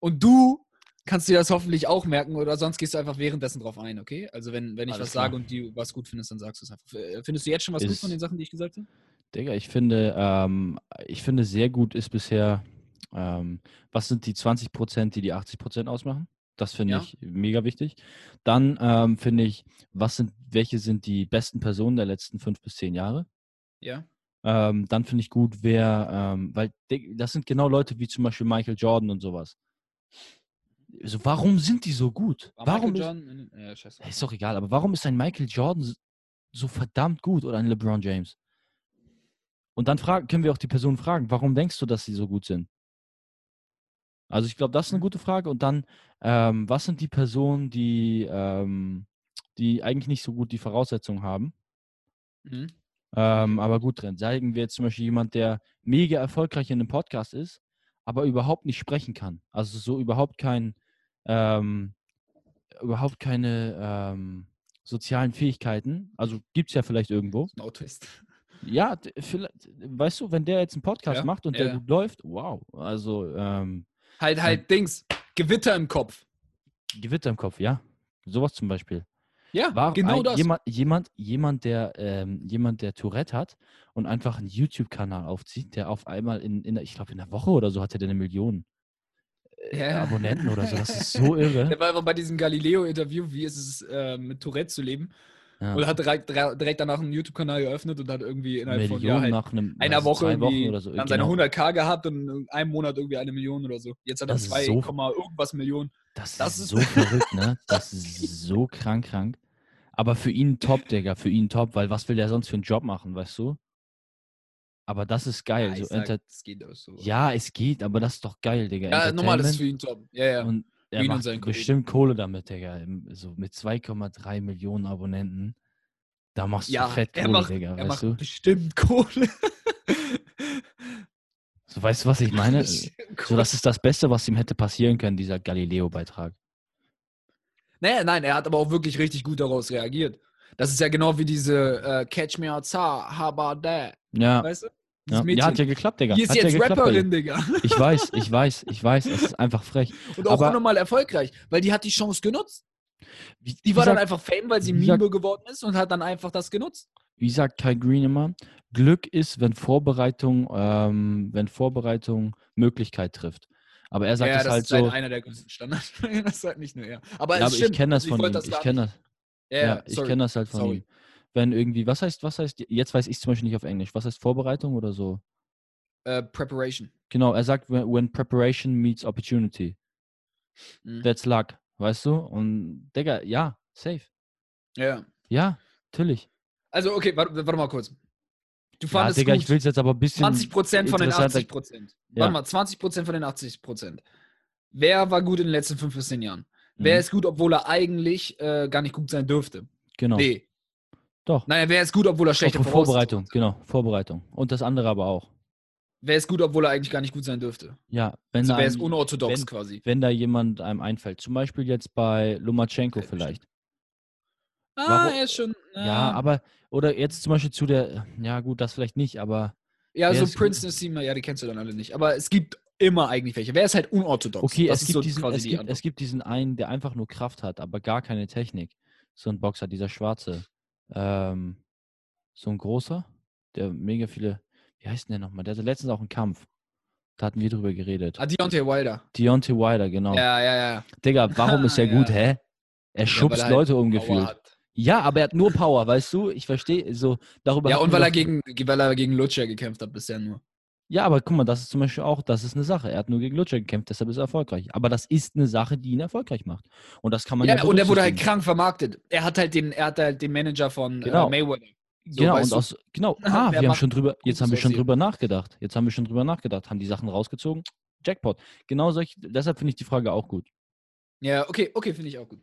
Und du kannst dir das hoffentlich auch merken oder sonst gehst du einfach währenddessen drauf ein, okay? Also wenn, wenn ich Alles was klar. sage und du was gut findest, dann sagst du es einfach. Äh, Findest du jetzt schon was gut Ist- von den Sachen, die ich gesagt habe? Digga, ich finde, ähm, ich finde sehr gut ist bisher, ähm, was sind die 20 Prozent, die die 80 Prozent ausmachen? Das finde Ja. ich mega wichtig. Dann ähm, finde ich, was sind, welche sind die besten Personen der letzten fünf bis zehn Jahre? Ja. Ähm, dann finde ich gut, wer, ähm, weil das sind genau Leute wie zum Beispiel Michael Jordan und sowas. So, warum sind die so gut? War warum Michael ist, ja, ist doch egal, aber warum ist ein Michael Jordan so verdammt gut oder ein LeBron James? Und dann fragen, können wir auch die Person fragen, warum denkst du, dass sie so gut sind? Also ich glaube, das ist eine gute Frage. Und dann, ähm, was sind die Personen, die, ähm, die eigentlich nicht so gut die Voraussetzungen haben, Mhm. ähm, aber gut drin? Sagen wir jetzt zum Beispiel jemand, der mega erfolgreich in einem Podcast ist, aber überhaupt nicht sprechen kann. Also so überhaupt kein, ähm, überhaupt keine ähm, sozialen Fähigkeiten. Also gibt es ja vielleicht irgendwo. No Twist. Ja, vielleicht, weißt du, wenn der jetzt einen Podcast Ja, macht und ja, der gut läuft, wow. Also ähm, Halt, halt, Dings. Gewitter im Kopf. Gewitter im Kopf, ja. Sowas zum Beispiel. Ja, War genau ein, das. Jemand, jemand, jemand, der, ähm, jemand, der Tourette hat und einfach einen YouTube-Kanal aufzieht, der auf einmal in, in der- ich glaube, in der Woche oder so hatte der eine Million Ja. Abonnenten oder so. Das ist so irre. Der war einfach bei diesem Galileo-Interview, wie ist es, äh, mit Tourette zu leben. Ja. Und hat direkt, direkt danach einen YouTube-Kanal geöffnet und hat irgendwie innerhalb von ja, halt nach einem, einer was, Woche Wochen oder so. dann seine Genau. 100k gehabt und in einem Monat irgendwie eine Million oder so. Jetzt hat er Das ist 2, so- irgendwas Millionen. Das, Das ist ist- so verrückt, ne? Das ist so krank, krank. Aber für ihn top, Digga, für ihn top, weil was will der sonst für einen Job machen, weißt du? Aber das ist geil. ja, so sag, das geht auch so. ja, es geht, aber das ist doch geil, Digga. ja normal, das ist für ihn top. Ja, ja. Und er und macht Kollegen. bestimmt Kohle damit, Digga. So mit 2,3 Millionen Abonnenten. Da machst ja du fett Kohle, macht, Digga, er weißt macht du? bestimmt Kohle. So, weißt du, was ich meine? So, das ist das Beste, was ihm hätte passieren können, dieser Galileo-Beitrag. Naja, nein, er hat aber auch wirklich richtig gut daraus reagiert. Das ist ja genau wie diese äh, Catch Me Outside, how about that? Ja, Weißt du? Ja. Ja, hat ja geklappt, Digga. Die ist hat ja jetzt geklappt bei ihr. Rapperin, Digga. Ich weiß, ich weiß, ich weiß. Es ist einfach frech. Und auch Aber- unnormal erfolgreich, weil die hat die Chance genutzt. Wie, Die war dann sagt, einfach Fame, weil sie wie sagt- Meme geworden ist und hat dann einfach das genutzt. wie sagt Kai Green immer, Glück ist, wenn Vorbereitung, ähm, wenn Vorbereitung Möglichkeit trifft. Aber er sagt ja, es das halt ist so. halt einer der größten Standards. das ist halt nicht nur er. Aber, ja, aber ich kenne das von ihm. wollte Ich kenne das. Ja, Ja, ja, ich kenne das halt von Sorry. ihm. Wenn irgendwie, was heißt, was heißt, jetzt weiß ich zum Beispiel nicht auf Englisch, was heißt Vorbereitung oder so? Äh, Preparation. Genau, er sagt, when, when preparation meets opportunity, Mhm. that's luck, weißt du? Und Digga, ja, safe. Ja. Ja, natürlich. Also, okay, warte, warte mal kurz. Du Ja, fandest Digga, gut. ich will es jetzt aber ein bisschen. 20 Prozent von den interessanter- 80 Prozent. Ja. Warte mal, 20 Prozent von den 80 Prozent. Wer war gut in den letzten 5 bis 10 Jahren? Wer Mhm, ist gut, obwohl er eigentlich äh, gar nicht gut sein dürfte? Genau. Nee. Doch. Naja, wer ist gut, obwohl er schlechte Vor- Voraussetzungen Vorbereitung, hat? genau, Vorbereitung. Und das andere aber auch. Wer ist gut, obwohl er eigentlich gar nicht gut sein dürfte? Ja, wenn, Also ist einem- unorthodox wenn- quasi? wenn da jemand einem einfällt. Zum Beispiel jetzt bei Lomachenko Ja, vielleicht. Ah, warum- er ist schon. Ja, aber, oder jetzt zum Beispiel zu der, ja gut, das vielleicht nicht, aber Ja, so ist? Prince Nassim, ja, die kennst du dann alle nicht. Aber es gibt immer eigentlich welche. Wer ist halt unorthodox? okay, es ist gibt, so diesen, quasi es, die gibt, es gibt diesen einen, der einfach nur Kraft hat, aber gar keine Technik. So ein Boxer, dieser Schwarze. Ähm, so ein großer, der mega viele, wie heißt denn der nochmal? Der hatte letztens auch einen Kampf. Da hatten wir drüber geredet. Ah, Deontay Wilder. Deontay Wilder, genau. Ja, ja, ja. Digga, warum ist er Ja. gut, hä? Er Ja, schubst halt Leute Power umgefühlt. Ja, aber er hat nur Power, weißt du? Ich verstehe so darüber. Ja, und weil er, gegen, weil er gegen Lutscher gekämpft hat bisher nur. Ja, aber guck mal, das ist zum Beispiel auch, das ist eine Sache. Er hat nur gegen Lutscher gekämpft, deshalb ist er erfolgreich. Aber das ist eine Sache, die ihn erfolgreich macht. Und das kann man ja, Ja, und er wurde halt krank vermarktet. Er hat halt den, er hat halt den Manager von Genau. äh, Mayweather. So, genau, und aus, genau. Ah, wir haben schon drüber, jetzt haben wir schon drüber nachgedacht. Jetzt haben wir schon drüber nachgedacht, haben die Sachen rausgezogen. Jackpot. Genau solch, deshalb finde ich die Frage auch gut. Ja, okay, okay, finde ich auch gut.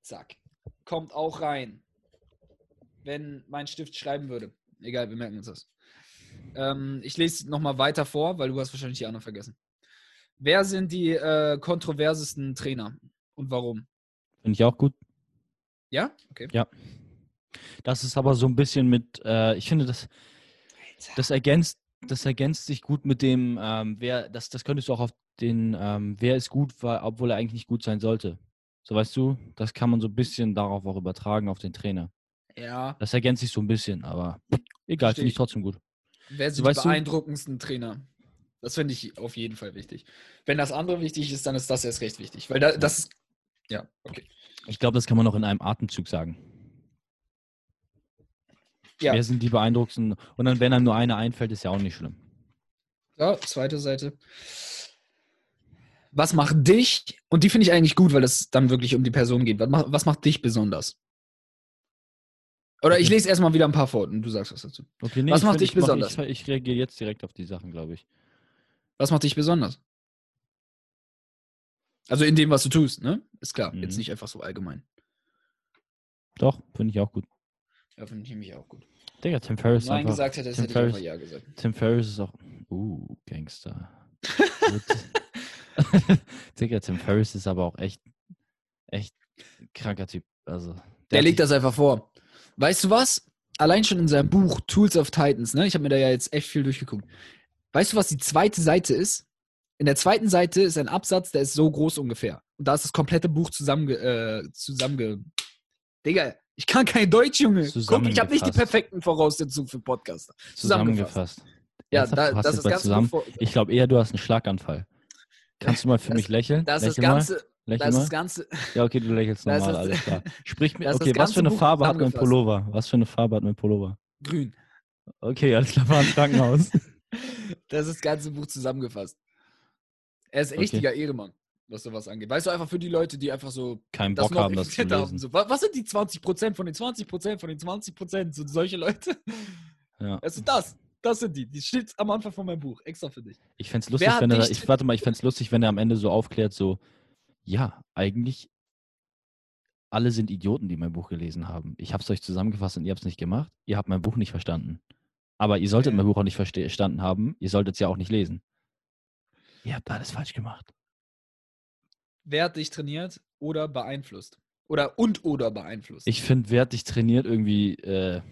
Zack. Kommt auch rein. Wenn mein Stift schreiben würde. Egal, wir merken uns das. Ähm, ich lese nochmal weiter vor, weil du hast wahrscheinlich die anderen vergessen. Wer sind die äh, kontroversesten Trainer und warum? Finde ich auch gut. Ja? Okay. Das ist aber so ein bisschen mit, äh, ich finde, das, das ergänzt, das ergänzt sich gut mit dem, ähm, wer, das, das könntest du auch auf den, ähm, wer ist gut, weil, obwohl er eigentlich nicht gut sein sollte. So weißt du, das kann man so ein bisschen darauf auch übertragen auf den Trainer. Ja. Das ergänzt sich so ein bisschen, aber egal, finde ich. trotzdem gut. Wer sind So, die weißt du- beeindruckendsten Trainer? Das finde ich auf jeden Fall wichtig. Wenn das andere wichtig ist, dann ist das erst recht wichtig. Weil da, das ist. Ja, okay. Ich glaube, das kann man auch in einem Atemzug sagen. Ja. Wer sind die beeindruckendsten? Und dann, wenn einem nur einer einfällt, ist ja auch nicht schlimm. So, zweite Seite. Was macht dich, und die finde ich eigentlich gut, weil es dann wirklich um die Person geht. Was macht, was macht dich besonders? Oder ich Okay. lese erstmal wieder ein paar vor und du sagst was dazu. Okay, nee, Was ich macht dich ich mach- besonders? Ich, ich reagiere jetzt direkt auf die Sachen, glaube ich. Was macht dich besonders? Also in dem, was du tust, ne? Ist klar. Jetzt Mhm. nicht einfach so allgemein. Doch, finde ich auch gut. Ja, finde ich nämlich auch gut. Digga, Tim Ferriss ist Wenn du Nein einfach, gesagt hättest, Tim hätte ich einfach Ferriss- Ja gesagt. Tim Ferriss ist auch. Uh, Gangster. Digga, Tim Ferriss ist aber auch echt, echt kranker Typ. Also, Der hat legt sich- das einfach vor. Weißt du was? Allein schon in seinem Buch Tools of Titans, ne? Ich habe mir da ja jetzt echt viel durchgeguckt. Weißt du, was die zweite Seite ist? In der zweiten Seite ist ein Absatz, der ist so groß ungefähr. Und da ist das komplette Buch zusammenge... Äh, zusammenge Digga, ich kann kein Deutsch, Junge. Guck, ich habe nicht die perfekten Voraussetzungen für Podcaster. zusammengefasst. Ja, da, das ist ganz zusammen. Vor- Ich glaube eher, du hast einen Schlaganfall. Kannst du mal für Das- mich lächeln? Das ist Lächel das Ganze, Lächel das ist mal. das Ganze, Ja, okay, du lächelst das normal, ist- alles klar. Sprich mir, das ist das okay, was für eine Buch Farbe hat mein. Pullover? Was für eine Farbe hat mein Pullover? grün. Okay, alles klar, war ein Krankenhaus. Das ist das ganze Buch zusammengefasst. Er ist ein Okay. richtiger Ehremann, was sowas angeht. Weißt du, einfach für die Leute, die einfach so Keinen das Bock haben, das zu lesen. So, wa- was sind die 20% von den 20% von den 20%? Sind solche Leute? Ja. Also das, das sind die. Die steht am Anfang von meinem Buch, extra für dich. Ich fände es lustig, wenn er, ich warte mal, ich fände lustig, wenn er am Ende so aufklärt, so, ja, eigentlich alle sind Idioten, die mein Buch gelesen haben. Ich habe es euch zusammengefasst und ihr habt es nicht gemacht. Ihr habt mein Buch nicht verstanden. Aber ihr solltet Ja. mein Buch auch nicht verstanden haben. Ihr solltet es ja auch nicht lesen. Ihr habt alles falsch gemacht. Wer hat dich trainiert oder beeinflusst? Oder und oder beeinflusst? Ich finde, wer hat dich trainiert irgendwie, äh,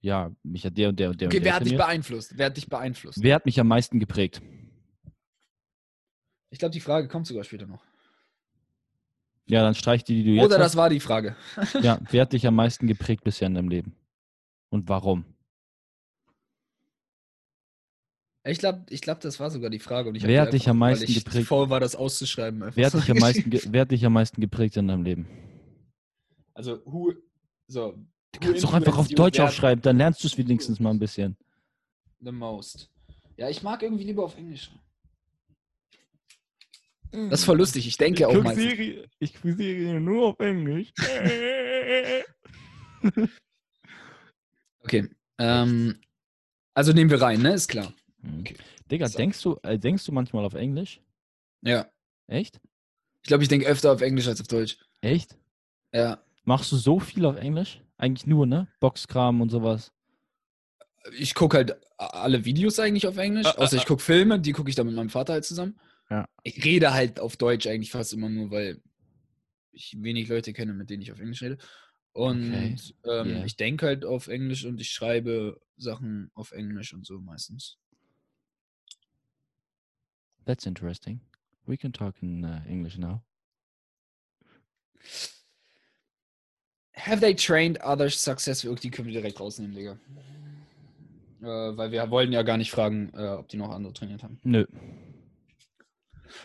ja, mich hat der und der und der okay, und der wer hat dich beeinflusst? Wer hat dich beeinflusst? Wer hat mich am meisten geprägt? Ich glaube, die Frage kommt sogar später noch. Ja, dann streich die, die du jetzt Oder hast. das war die Frage. Ja, wer hat dich am meisten geprägt bisher in deinem Leben? Und warum? Ich glaube, ich glaub, das war sogar die Frage. Und ich Wer hat dich einfach, am weil meisten ich geprägt? faul war, das auszuschreiben. Wer hat, dich am meisten wer hat dich am meisten geprägt in deinem Leben? Also, who, so. Du kannst doch einfach auf Deutsch aufschreiben, dann lernst du es wenigstens mal ein bisschen. The most. Ja, ich mag irgendwie lieber auf Englisch. Das ist voll lustig. Ich denke auch mal. Serie, ich gucke Serie nur auf Englisch. Okay. Ähm, also nehmen wir rein, ne? Ist klar. Okay. Digga, So. denkst du, äh, denkst du manchmal auf Englisch? Ja. Echt? Ich glaube, ich denke öfter auf Englisch als auf Deutsch. Echt? Ja. Machst du so viel auf Englisch? Eigentlich nur, ne? Boxkram und sowas. Ich gucke halt alle Videos eigentlich auf Englisch, Ah, ah, außer ich gucke Filme, die gucke ich dann mit meinem Vater halt zusammen. Ja. Ich rede halt auf Deutsch eigentlich fast immer nur, weil ich wenig Leute kenne, mit denen ich auf Englisch rede. Und Okay. ähm, Yeah. ich denke halt auf Englisch und ich schreibe Sachen auf Englisch und so meistens. That's interesting. We can talk in uh, English now. Have they trained others successful? Die können wir direkt rausnehmen, Digga. Äh, weil wir wollen ja gar nicht fragen, äh, ob die noch andere trainiert haben. Nö.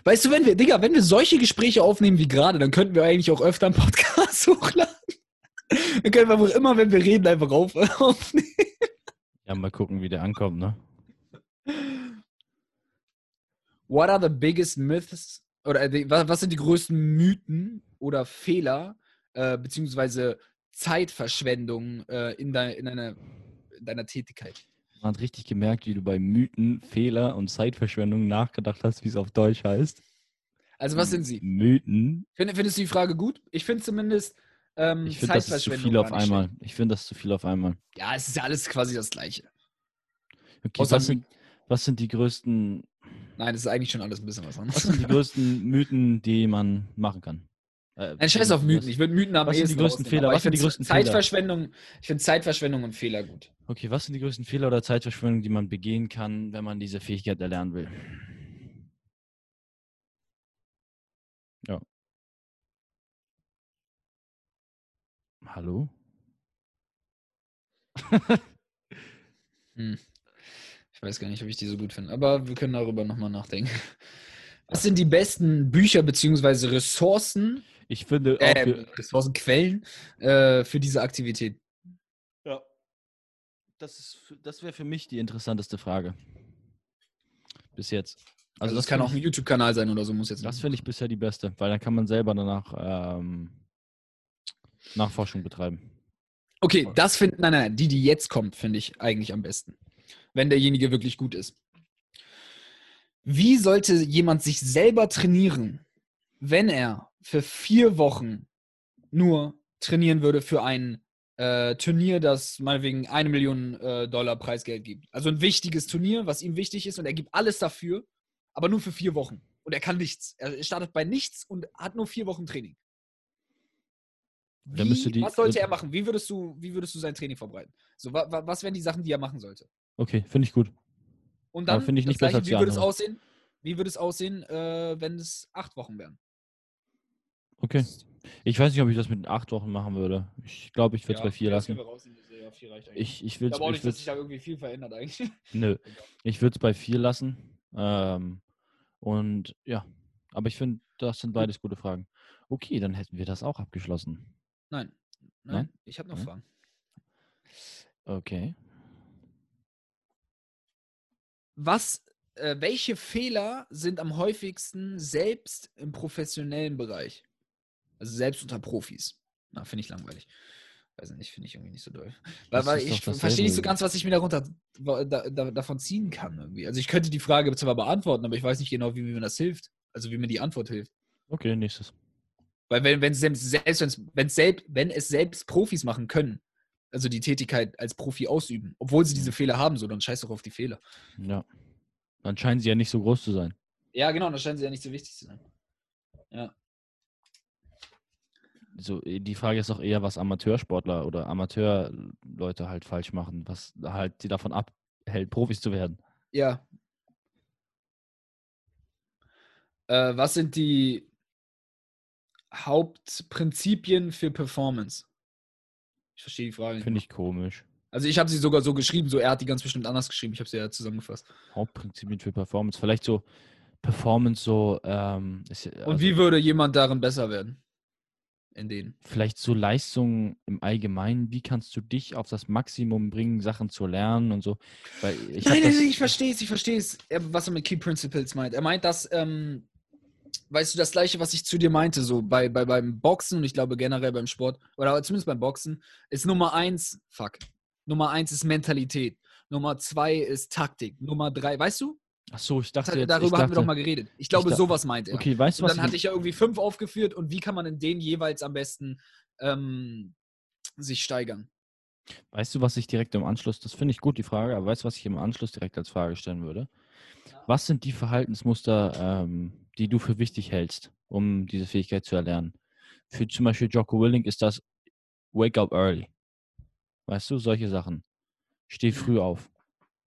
Weißt du, wenn wir, Digga, wenn wir solche Gespräche aufnehmen wie gerade, dann könnten wir eigentlich auch öfter einen Podcast hochladen. Dann können wir einfach immer, wenn wir reden, einfach auf, aufnehmen. Ja, mal gucken, wie der ankommt, ne? What are the biggest myths, oder die, wa- was sind die größten Mythen oder Fehler, äh, beziehungsweise Zeitverschwendung äh, in, dein, in, deiner, in deiner Tätigkeit? Man hat richtig gemerkt, wie du bei Mythen, Fehler und Zeitverschwendung nachgedacht hast, wie es auf Deutsch heißt. Also, was sind sie? Mythen. Find, findest du die Frage gut? Ich finde zumindest ähm, Ich finde, das ist zu viel auf einmal. Ich finde, das zu viel auf einmal. Ja, es ist ja alles quasi das Gleiche. Okay, was sind, was sind die größten, Nein, es ist eigentlich schon alles ein bisschen was was anderes. sind die größten Mythen, die man machen kann? Äh, Nein, scheiß auf Mythen. Ich würde Mythen am was sind die ehesten größten Fehler? aber Was sind die größten Fehler? Zeitverschwendung, ich finde Zeitverschwendung und Fehler gut. Okay, was sind die größten Fehler oder Zeitverschwendung, die man begehen kann, wenn man diese Fähigkeit erlernen will? Ja. Hallo? Hm. Ich weiß gar nicht, ob ich die so gut finde, aber wir können darüber nochmal nachdenken. Was sind die besten Bücher bzw. Ressourcen, Ich finde auch. äh, wir- Ressourcenquellen äh, für diese Aktivität? Ja. Das, ist das wäre für mich die interessanteste Frage. Bis jetzt. Also, das kann find auch ein YouTube-Kanal sein oder so, muss jetzt Das finde ich bisher die beste, weil dann kann man selber danach ähm, Nachforschung betreiben. Okay, das finden, nein, nein, die, die jetzt kommt, finde ich eigentlich am besten. Wenn derjenige wirklich gut ist. Wie sollte jemand sich selber trainieren, wenn er für vier Wochen nur trainieren würde für ein äh, Turnier, das meinetwegen eine Million äh, Dollar Preisgeld gibt? Also ein wichtiges Turnier, was ihm wichtig ist und er gibt alles dafür, aber nur für vier Wochen. Und er kann nichts. Er startet bei nichts und hat nur vier Wochen Training. Wie, die- was sollte er machen? Wie würdest du, wie würdest du sein Training vorbereiten? So, wa, wa, was wären die Sachen, die er machen sollte? Okay, finde ich gut. Und dann, finde ich nicht besser wie würde es aussehen? Wie würde es aussehen, äh, wenn es acht Wochen wären? Okay. Ich weiß nicht, ob ich das mit acht Wochen machen würde. Ich glaube, ich würde es bei vier lassen. Ich, ich will Ich glaube auch es. nicht, dass sich da irgendwie viel verändert eigentlich. Nö. Ich würde es bei vier lassen. Ähm, und ja, aber ich finde, das sind beides gute Fragen. Okay, dann hätten wir das auch abgeschlossen. Nein. Nein, Nein? ich habe noch Nein? Fragen. Okay. Was, äh, welche Fehler sind am häufigsten selbst im professionellen Bereich? Also selbst unter Profis. Na, finde ich langweilig. Weiß nicht, finde ich irgendwie nicht so doll. Weil, weil ich verstehe nicht so ganz, was ich mir darunter da, da, davon ziehen kann. Irgendwie. Also ich könnte die Frage zwar beantworten, aber ich weiß nicht genau, wie, mir das hilft. Also wie mir die Antwort hilft. Okay, nächstes. Weil wenn, wenn, selbst, selbst, wenn's selbst, wenn es selbst Profis machen können, also die Tätigkeit als Profi ausüben, obwohl sie diese Fehler haben, so, dann scheiß doch auf die Fehler. Ja. Dann scheinen sie ja nicht so groß zu sein. Ja, genau, dann scheinen sie ja nicht so wichtig zu sein. Ja. So, äh, die Frage ist auch eher, was Amateursportler oder Amateurleute halt falsch machen, was halt die davon abhält, Profis zu werden. Ja. Äh, was sind die Hauptprinzipien für Performance? Ich verstehe die Frage nicht. Finde ich komisch. Also ich habe sie sogar so geschrieben, so er hat die ganz bestimmt anders geschrieben. Ich habe sie ja zusammengefasst. Hauptprinzipien für Performance. Vielleicht so Performance so. Ähm, ist, Und also, wie würde jemand darin besser werden? In denen. Vielleicht so Leistungen im Allgemeinen. Wie kannst du dich auf das Maximum bringen, Sachen zu lernen und so? Weil ich nein, nein, nein, ich verstehe es, ich verstehe es, was er mit Key Principles meint. Er meint, dass ähm, weißt du, das gleiche, was ich zu dir meinte, so bei, bei beim Boxen und ich glaube generell beim Sport, oder zumindest beim Boxen, ist Nummer eins, fuck. Nummer eins ist Mentalität. Nummer zwei ist Taktik. Nummer drei, weißt du? Ach so, ich dachte jetzt, Darüber ich dachte, haben wir doch mal geredet. Ich glaube, ich sowas meint er. Okay, weißt du was? Und dann hatte ich ja irgendwie fünf aufgeführt und wie kann man in denen jeweils am besten ähm, sich steigern? Weißt du, was ich direkt im Anschluss, das finde ich gut, die Frage, aber weißt du, was ich im Anschluss direkt als Frage stellen würde? Was sind die Verhaltensmuster, ähm, die du für wichtig hältst, um diese Fähigkeit zu erlernen? Für zum Beispiel Jocko Willing ist das Wake up early. Weißt du, solche Sachen. Steh mhm. früh auf.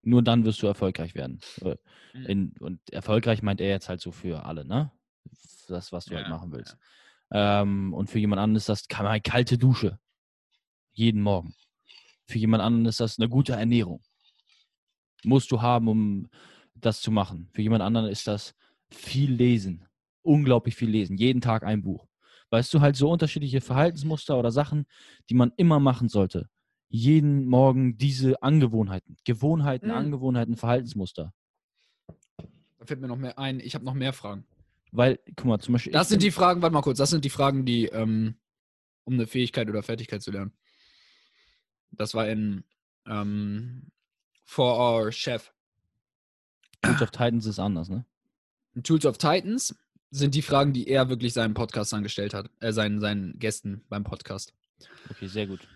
Nur dann wirst du erfolgreich werden. Äh, mhm. In, und erfolgreich meint er jetzt halt so für alle, ne? Das, was du halt ja, halt machen willst. Ja. Ähm, und für jemand anderen ist das eine kalte Dusche. Jeden Morgen. Für jemand anderen ist das eine gute Ernährung. Musst du haben, um das zu machen. Für jemand anderen ist das viel lesen. Unglaublich viel lesen. Jeden Tag ein Buch. Weißt du, halt so unterschiedliche Verhaltensmuster oder Sachen, die man immer machen sollte. Jeden Morgen diese Angewohnheiten. Gewohnheiten, mhm. Angewohnheiten, Verhaltensmuster. Da fällt mir noch mehr ein. Ich habe noch mehr Fragen. Weil, guck mal, zum Beispiel. Das sind die Fragen, warte mal kurz, das sind die Fragen, die, ähm, um eine Fähigkeit oder Fertigkeit zu lernen. Das war in ähm, For Our Chef. Tools of Titans ist anders, ne? Tools of Titans sind die Fragen, die er wirklich seinen Podcast angestellt hat, äh, seinen, seinen Gästen beim Podcast. Okay, sehr gut.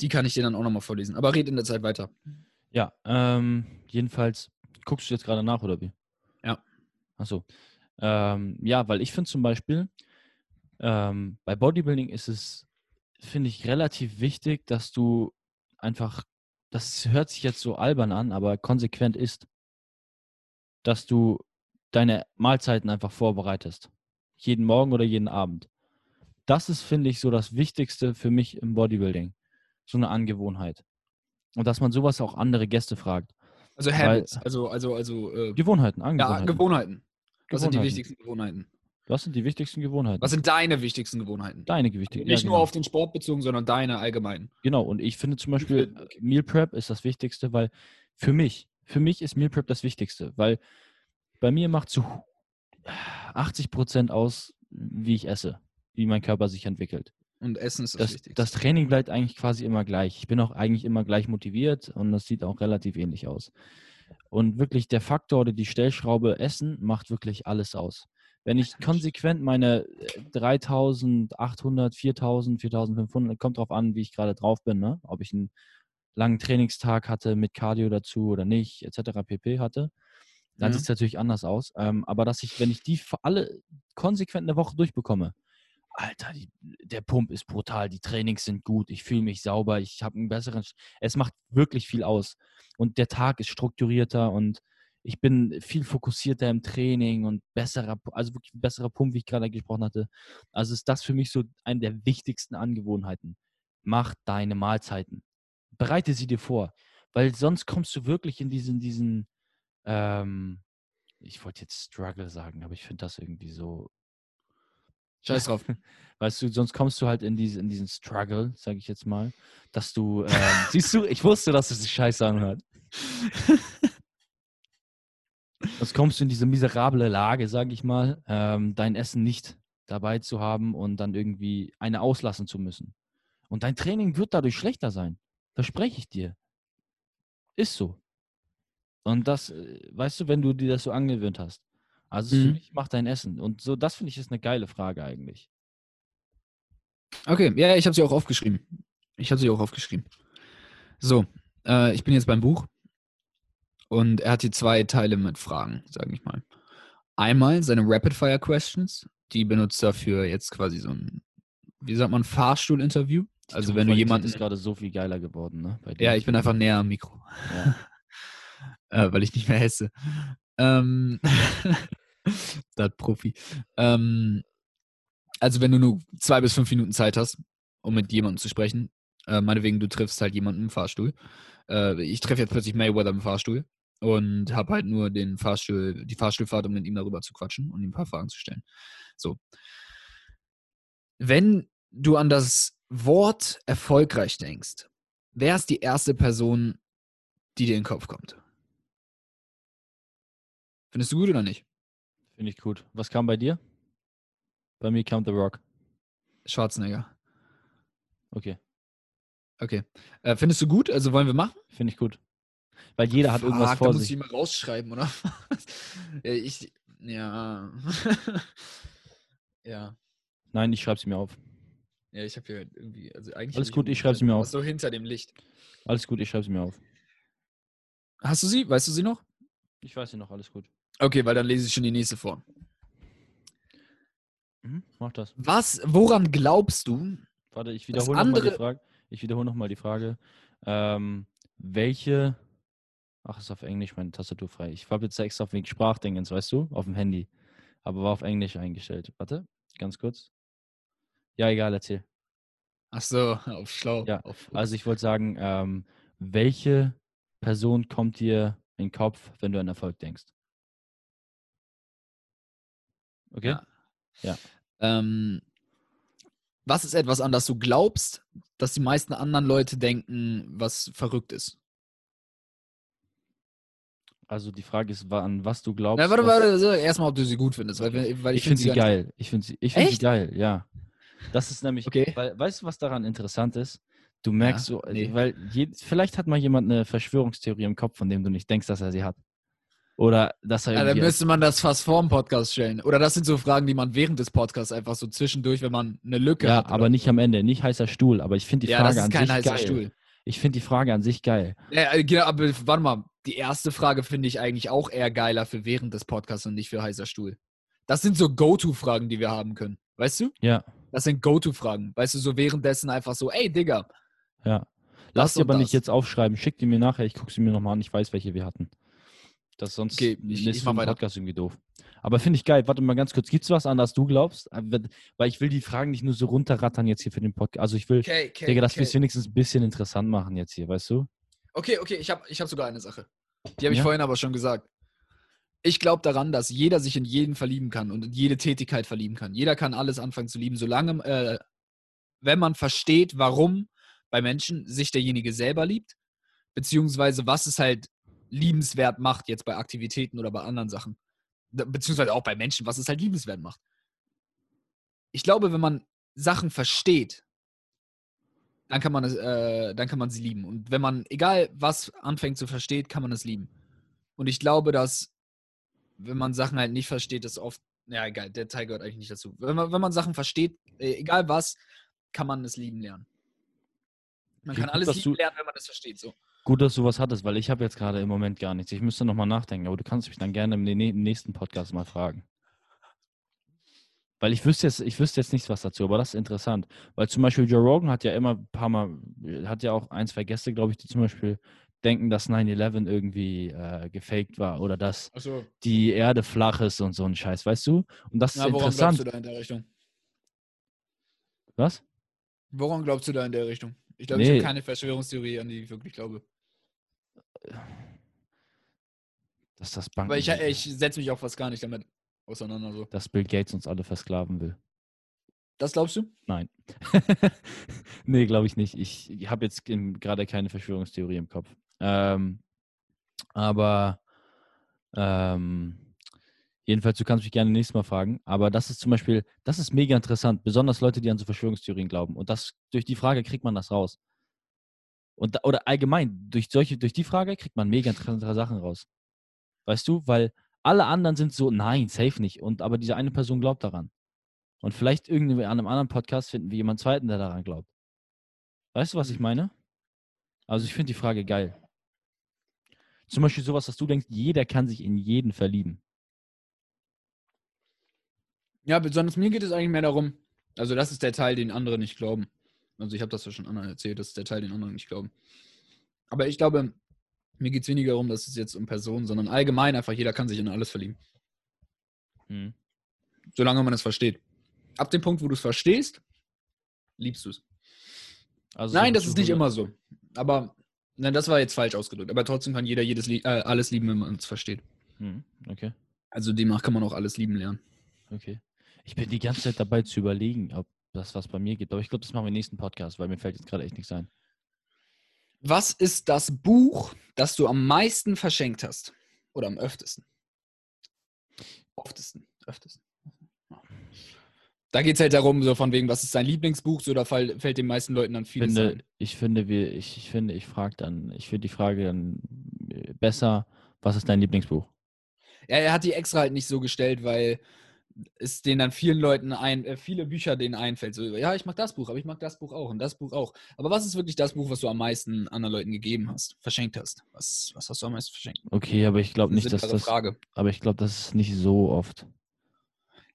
Die kann ich dir dann auch nochmal vorlesen. Aber red in der Zeit weiter. Ja, ähm, jedenfalls, guckst du jetzt gerade nach, oder wie? Ja. Achso. Ähm, ja, weil ich finde zum Beispiel, ähm, bei Bodybuilding ist es, finde ich, relativ wichtig, dass du einfach, das hört sich jetzt so albern an, aber konsequent isst dass du deine Mahlzeiten einfach vorbereitest. Jeden Morgen oder jeden Abend. Das ist, finde ich, so das Wichtigste für mich im Bodybuilding. So eine Angewohnheit. Und dass man sowas auch andere Gäste fragt. Also Habits, Weil, also, also, also äh, Gewohnheiten, Angewohnheiten. Ja, Gewohnheiten. Was sind die wichtigsten Gewohnheiten? Was sind die wichtigsten Gewohnheiten? Was sind deine wichtigsten Gewohnheiten? Deine wichtigsten. Nicht ja, nur genau. auf den Sport bezogen, sondern deine allgemeinen. Genau, und ich finde zum Beispiel, okay. Meal Prep ist das Wichtigste, weil für mich, für mich ist Meal Prep das Wichtigste, weil bei mir macht zu 80 Prozent aus, wie ich esse, wie mein Körper sich entwickelt. Und Essen ist das, das Wichtigste. Das Training bleibt eigentlich quasi immer gleich. Ich bin auch eigentlich immer gleich motiviert und das sieht auch relativ ähnlich aus. Und wirklich der Faktor oder die Stellschraube Essen macht wirklich alles aus. Wenn ich konsequent meine 3800, 4000, 4500, kommt drauf an, wie ich gerade drauf bin, ne? ob ich einen langen Trainingstag hatte mit Cardio dazu oder nicht, etc. pp. hatte, dann ja. sieht es natürlich anders aus. Ähm, aber dass ich, wenn ich die für alle konsequent eine Woche durchbekomme, Alter, die, der Pump ist brutal, die Trainings sind gut, ich fühle mich sauber, ich habe einen besseren, es macht wirklich viel aus. Und der Tag ist strukturierter und ich bin viel fokussierter im Training und besserer, also wirklich besserer Pump, wie ich gerade gesprochen hatte. Also ist das für mich so eine der wichtigsten Angewohnheiten. Mach deine Mahlzeiten. Bereite sie dir vor, weil sonst kommst du wirklich in diesen, diesen, ähm, ich wollte jetzt Struggle sagen, aber ich finde das irgendwie so. Scheiß drauf. Weißt du, sonst kommst du halt in, diese, in diesen Struggle, sage ich jetzt mal, dass du, ähm, siehst du, ich wusste, dass es sich scheiße anhört. Sonst kommst du in diese miserable Lage, sage ich mal, ähm, dein Essen nicht dabei zu haben und dann irgendwie eine auslassen zu müssen. Und dein Training wird dadurch schlechter sein. Verspreche ich dir. Ist so. Und das, äh, weißt du, wenn du dir das so angewöhnt hast. Also mhm. für mich macht dein Essen. Und so, das finde ich ist eine geile Frage eigentlich. Okay, ja, ich habe sie auch aufgeschrieben. Ich habe sie auch aufgeschrieben. So, äh, ich bin jetzt beim Buch und er hat hier zwei Teile mit Fragen, sage ich mal. Einmal seine Rapid Fire Questions, die benutzt er für jetzt quasi so ein wie sagt man, Fahrstuhl-Interview. Also wenn du jemanden. ist gerade so viel geiler geworden, ne? Ja, ich bin einfach näher am Mikro, Ja. äh, weil ich nicht mehr esse. Ähm, das Profi. Ähm, also wenn du nur zwei bis fünf Minuten Zeit hast, um mit jemandem zu sprechen, äh, meinetwegen, du triffst halt jemanden im Fahrstuhl. Äh, ich treffe jetzt plötzlich Mayweather im Fahrstuhl und habe halt nur den Fahrstuhl, die Fahrstuhlfahrt, um mit ihm darüber zu quatschen und ihm ein paar Fragen zu stellen. So. Wenn du an das Wort erfolgreich denkst, wer ist die erste Person, die dir in den Kopf kommt? Findest du gut oder nicht? Finde ich gut. Was kam bei dir? Bei mir kam The Rock. Schwarzenegger. Okay. Okay. Äh, findest du gut? Also wollen wir machen? Finde ich gut. Weil jeder hat irgendwas Fuck, da vor muss sich. ich mal rausschreiben, oder? ja, ich. Ja. ja. Nein, ich schreibe sie mir auf. Ja, ich habe hier irgendwie. Also eigentlich Alles gut, ich schreib sie mir was auf. So hinter dem Licht. Alles gut, ich schreibe sie mir auf. Hast du sie? Weißt du sie noch? Ich weiß ja noch, alles gut. Okay, weil dann lese ich schon die nächste vor. Mhm, mach das. Was, woran glaubst du? Warte, ich wiederhole nochmal die andere- Frage. Ich wiederhole nochmal die Frage. Ähm, welche. Ach, ist auf Englisch meine Tastatur frei. Ich habe jetzt extra auf wegen Sprachdingens, weißt du? Auf dem Handy. Aber war auf Englisch eingestellt. Warte, ganz kurz. Ja, egal, erzähl. Ach so, auf schlau. Ja, auf, Also ich wollte sagen, ähm, welche Person kommt dir in den Kopf, wenn du an Erfolg denkst? Okay? Ja. Ähm, was ist etwas, an das du glaubst, dass die meisten anderen Leute denken, was verrückt ist? Also die Frage ist, an was du glaubst. Na, warte, warte, so, erstmal, ob du sie gut findest. Weil, weil Ich, find finde sie gar nicht- geil. Ich finde sie, ich find sie geil, ja. Das ist nämlich, Okay. weil, weißt du, was daran interessant ist? Du merkst so, äh, nee. weil je, vielleicht hat mal jemand eine Verschwörungstheorie im Kopf, von dem du nicht denkst, dass er sie hat. Oder dass er Ja, dann müsste man das fast vor dem Podcast stellen. Oder das sind so Fragen, die man während des Podcasts einfach so zwischendurch, wenn man eine Lücke ja, hat. oder aber nicht so. am Ende, nicht heißer Stuhl, aber ich finde die Ja, Frage das an ist kein sich heißer geil. Stuhl. Ich finde die Frage an sich geil. Ja, äh, genau, aber warte mal, die erste Frage finde ich eigentlich auch eher geiler für während des Podcasts und nicht für heißer Stuhl. Das sind so Go-To-Fragen, die wir haben können. Weißt du? Ja, Das sind Go-To-Fragen. Weißt du, so währenddessen einfach so, ey, Digga. ja. Das Lass sie aber das. nicht jetzt aufschreiben. Schick die mir nachher, ich gucke sie mir nochmal an, ich weiß, welche wir hatten. Das ist sonst Okay, ich- ist ich für mach weiter. Podcast irgendwie doof. Aber finde ich geil. Warte mal ganz kurz. Gibt es was an, das du glaubst? Äh, Weil ich will die Fragen nicht nur so runterrattern jetzt hier für den Podcast. Also ich will, Okay, okay. Digga, dass wir es wenigstens ein bisschen interessant machen jetzt hier, weißt du? Okay, okay, ich habe ich hab sogar eine Sache. Die habe ich Ja? vorhin aber schon gesagt. Ich glaube daran, dass jeder sich in jeden verlieben kann und in jede Tätigkeit verlieben kann. Jeder kann alles anfangen zu lieben, solange, äh, wenn man versteht, warum bei Menschen sich derjenige selber liebt, beziehungsweise was es halt liebenswert macht, jetzt bei Aktivitäten oder bei anderen Sachen. Beziehungsweise auch bei Menschen, was es halt liebenswert macht. Ich glaube, wenn man Sachen versteht, dann kann man es, äh, dann kann man sie lieben. Und wenn man, egal was anfängt zu verstehen, kann man es lieben. Und ich glaube, dass, wenn man Sachen halt nicht versteht, ist oft, ja egal, der Teil gehört eigentlich nicht dazu. Wenn man, wenn man Sachen versteht, äh, egal was, kann man es lieben lernen. Man kann alles lieben lernen, wenn man es versteht. So. Gut, dass du was hattest, weil ich habe jetzt gerade im Moment gar nichts. Ich müsste nochmal nachdenken, aber du kannst mich dann gerne im, nä- im nächsten Podcast mal fragen. Weil ich wüsste jetzt, ich wüsste jetzt nichts was dazu, aber das ist interessant. Weil zum Beispiel Joe Rogan hat ja immer ein paar Mal, hat ja auch ein, zwei Gäste, glaube ich, die zum Beispiel denken, dass 9-11 irgendwie äh, gefaked war oder dass Achso. die Erde flach ist und so ein Scheiß, weißt du? Und das ist Na, woran glaubst interessant. du da in der Richtung? Was? Woran glaubst du da in der Richtung? Ich glaube, ich Nee. habe keine Verschwörungstheorie, an die ich wirklich glaube. Dass das Banken, Aber ich, ich setze mich auch fast gar nicht damit auseinander. So. dass Bill Gates uns alle versklaven will. Das glaubst du? Nein. nee, glaube ich nicht. Ich habe jetzt gerade keine Verschwörungstheorie im Kopf. Ähm, aber ähm, jedenfalls, du kannst mich gerne nächstes Mal fragen. Aber das ist zum Beispiel, das ist mega interessant. Besonders Leute, die an so Verschwörungstheorien glauben. Und das durch die Frage kriegt man das raus. Und, da- oder allgemein, durch, solche, durch die Frage kriegt man mega interessante Sachen raus. Weißt du? Weil alle anderen sind so, nein, safe nicht. Und aber diese eine Person glaubt daran. Und vielleicht irgendwie an einem anderen Podcast finden wir jemanden zweiten, der daran glaubt. Weißt du, was ich Mhm. meine? Also ich finde die Frage geil. Zum Beispiel sowas, dass du denkst, jeder kann sich in jeden verlieben. Ja, besonders mir geht es eigentlich mehr darum, Also das ist der Teil, den andere nicht glauben. Also ich habe das ja schon anderen erzählt, das ist der Teil, den andere nicht glauben. Aber ich glaube, mir geht es weniger darum, dass es jetzt um Personen, sondern allgemein einfach, jeder kann sich in alles verlieben. Hm. Solange man es versteht. Ab dem Punkt, wo du es verstehst, liebst du es. Also Nein, das ist nicht immer so. Aber, nein, das war jetzt falsch ausgedrückt. Aber trotzdem kann jeder jedes äh, alles lieben, wenn man es versteht. Hm, Okay, Also demnach kann man auch alles lieben lernen. okay. Ich bin die ganze Zeit dabei zu überlegen, ob das was bei mir gibt. Aber ich glaube, das machen wir im nächsten Podcast, weil mir fällt jetzt gerade echt nichts ein. Was ist das Buch, das du am meisten verschenkt hast? Oder am öftesten? Oftesten. Öftesten. Da geht es halt darum, so von wegen, was ist dein Lieblingsbuch? So, da fall, fällt den meisten Leuten dann vieles finde, ein. ich finde, wir, ich, ich finde, ich frage dann, ich finde die Frage dann äh, besser, was ist dein Lieblingsbuch? Ja, er hat die extra halt nicht so gestellt, weil es denen dann vielen Leuten ein, äh, viele Bücher denen einfällt. So, ja, ich mag das Buch, aber ich mag das Buch auch und das Buch auch. Aber was ist wirklich das Buch, was du am meisten anderen Leuten gegeben hast, verschenkt hast? Was, was hast du am meisten verschenkt? Okay, aber ich glaube Das ist nicht, eine dass das, Frage. aber ich glaube, das ist nicht so oft.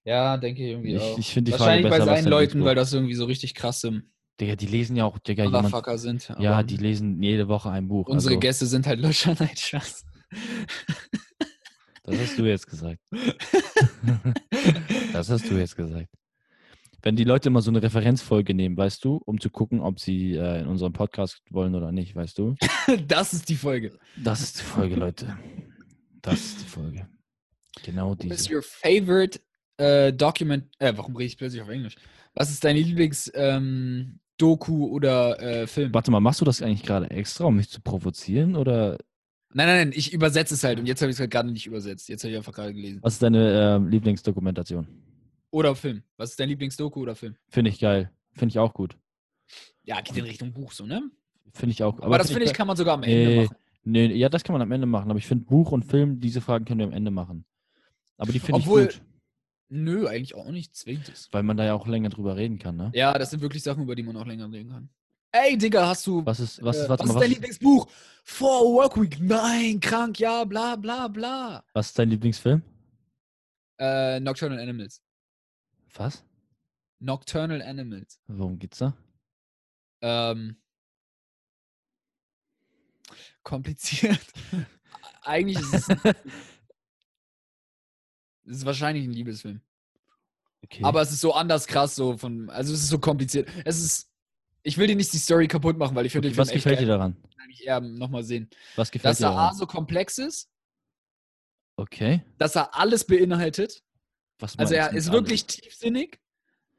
Ja, denke ich irgendwie Ich, auch. ich finde die Frage Wahrscheinlich besser, bei seinen Leuten, weil das irgendwie so richtig krasse Digga, die lesen ja auch, Digga, jemand, sind. ja, die lesen jede Woche ein Buch. Unsere also, Gäste sind halt Löscher, nein, Spaß. Das hast du jetzt gesagt. das hast du jetzt gesagt. Wenn die Leute immer so eine Referenzfolge nehmen, weißt du, um zu gucken, ob sie äh, in unserem Podcast wollen oder nicht, weißt du? Das ist die Folge. Das ist die Folge, Leute. Das ist die Folge. Genau What is diese. your favorite äh, document? Äh, warum rede ich plötzlich auf Englisch? Was ist dein Lieblings ähm, Doku oder äh, Film? Warte mal, machst du das eigentlich gerade extra, um mich zu provozieren? Oder Nein, nein, nein, ich übersetze es halt und jetzt habe ich es halt gerade nicht übersetzt. Jetzt habe ich einfach gerade gelesen. was ist deine ähm, Lieblingsdokumentation? Oder Film. Was ist dein Lieblingsdoku oder Film? Finde ich geil. Finde ich auch gut. Ja, geht in Richtung Buch so, ne? Finde ich auch. Aber, das find finde ich, kann man sogar am Ende Nee, machen. Nee, ja, das kann man am Ende machen. Aber ich finde Buch und Film, diese Fragen können wir am Ende machen. Aber die finde ich Obwohl- gut, Nö, eigentlich auch nicht zwingt weil man da ja auch länger drüber reden kann, ne? Ja, das sind wirklich Sachen, über die man auch länger reden kann. Ey, Digga, hast du. Was ist, was ist, äh, warte was mal, ist dein was, Lieblingsbuch? For Workweek. Nein, krank, ja, bla, bla, bla. was ist dein Lieblingsfilm? Äh, Nocturnal Animals. Was? Nocturnal Animals. Worum geht's da? Ähm, kompliziert. Eigentlich ist es, es ist wahrscheinlich ein Liebesfilm. Okay. Aber es ist so anders krass, so von, also es ist so kompliziert. Es ist, ich will dir nicht die Story kaputt machen, weil ich finde okay, den was Film gefällt dir daran? eigentlich eher nochmal sehen. Was gefällt Dass dir er A so komplex ist, Okay. dass er alles beinhaltet. Was Also er ist mit wirklich alles? tiefsinnig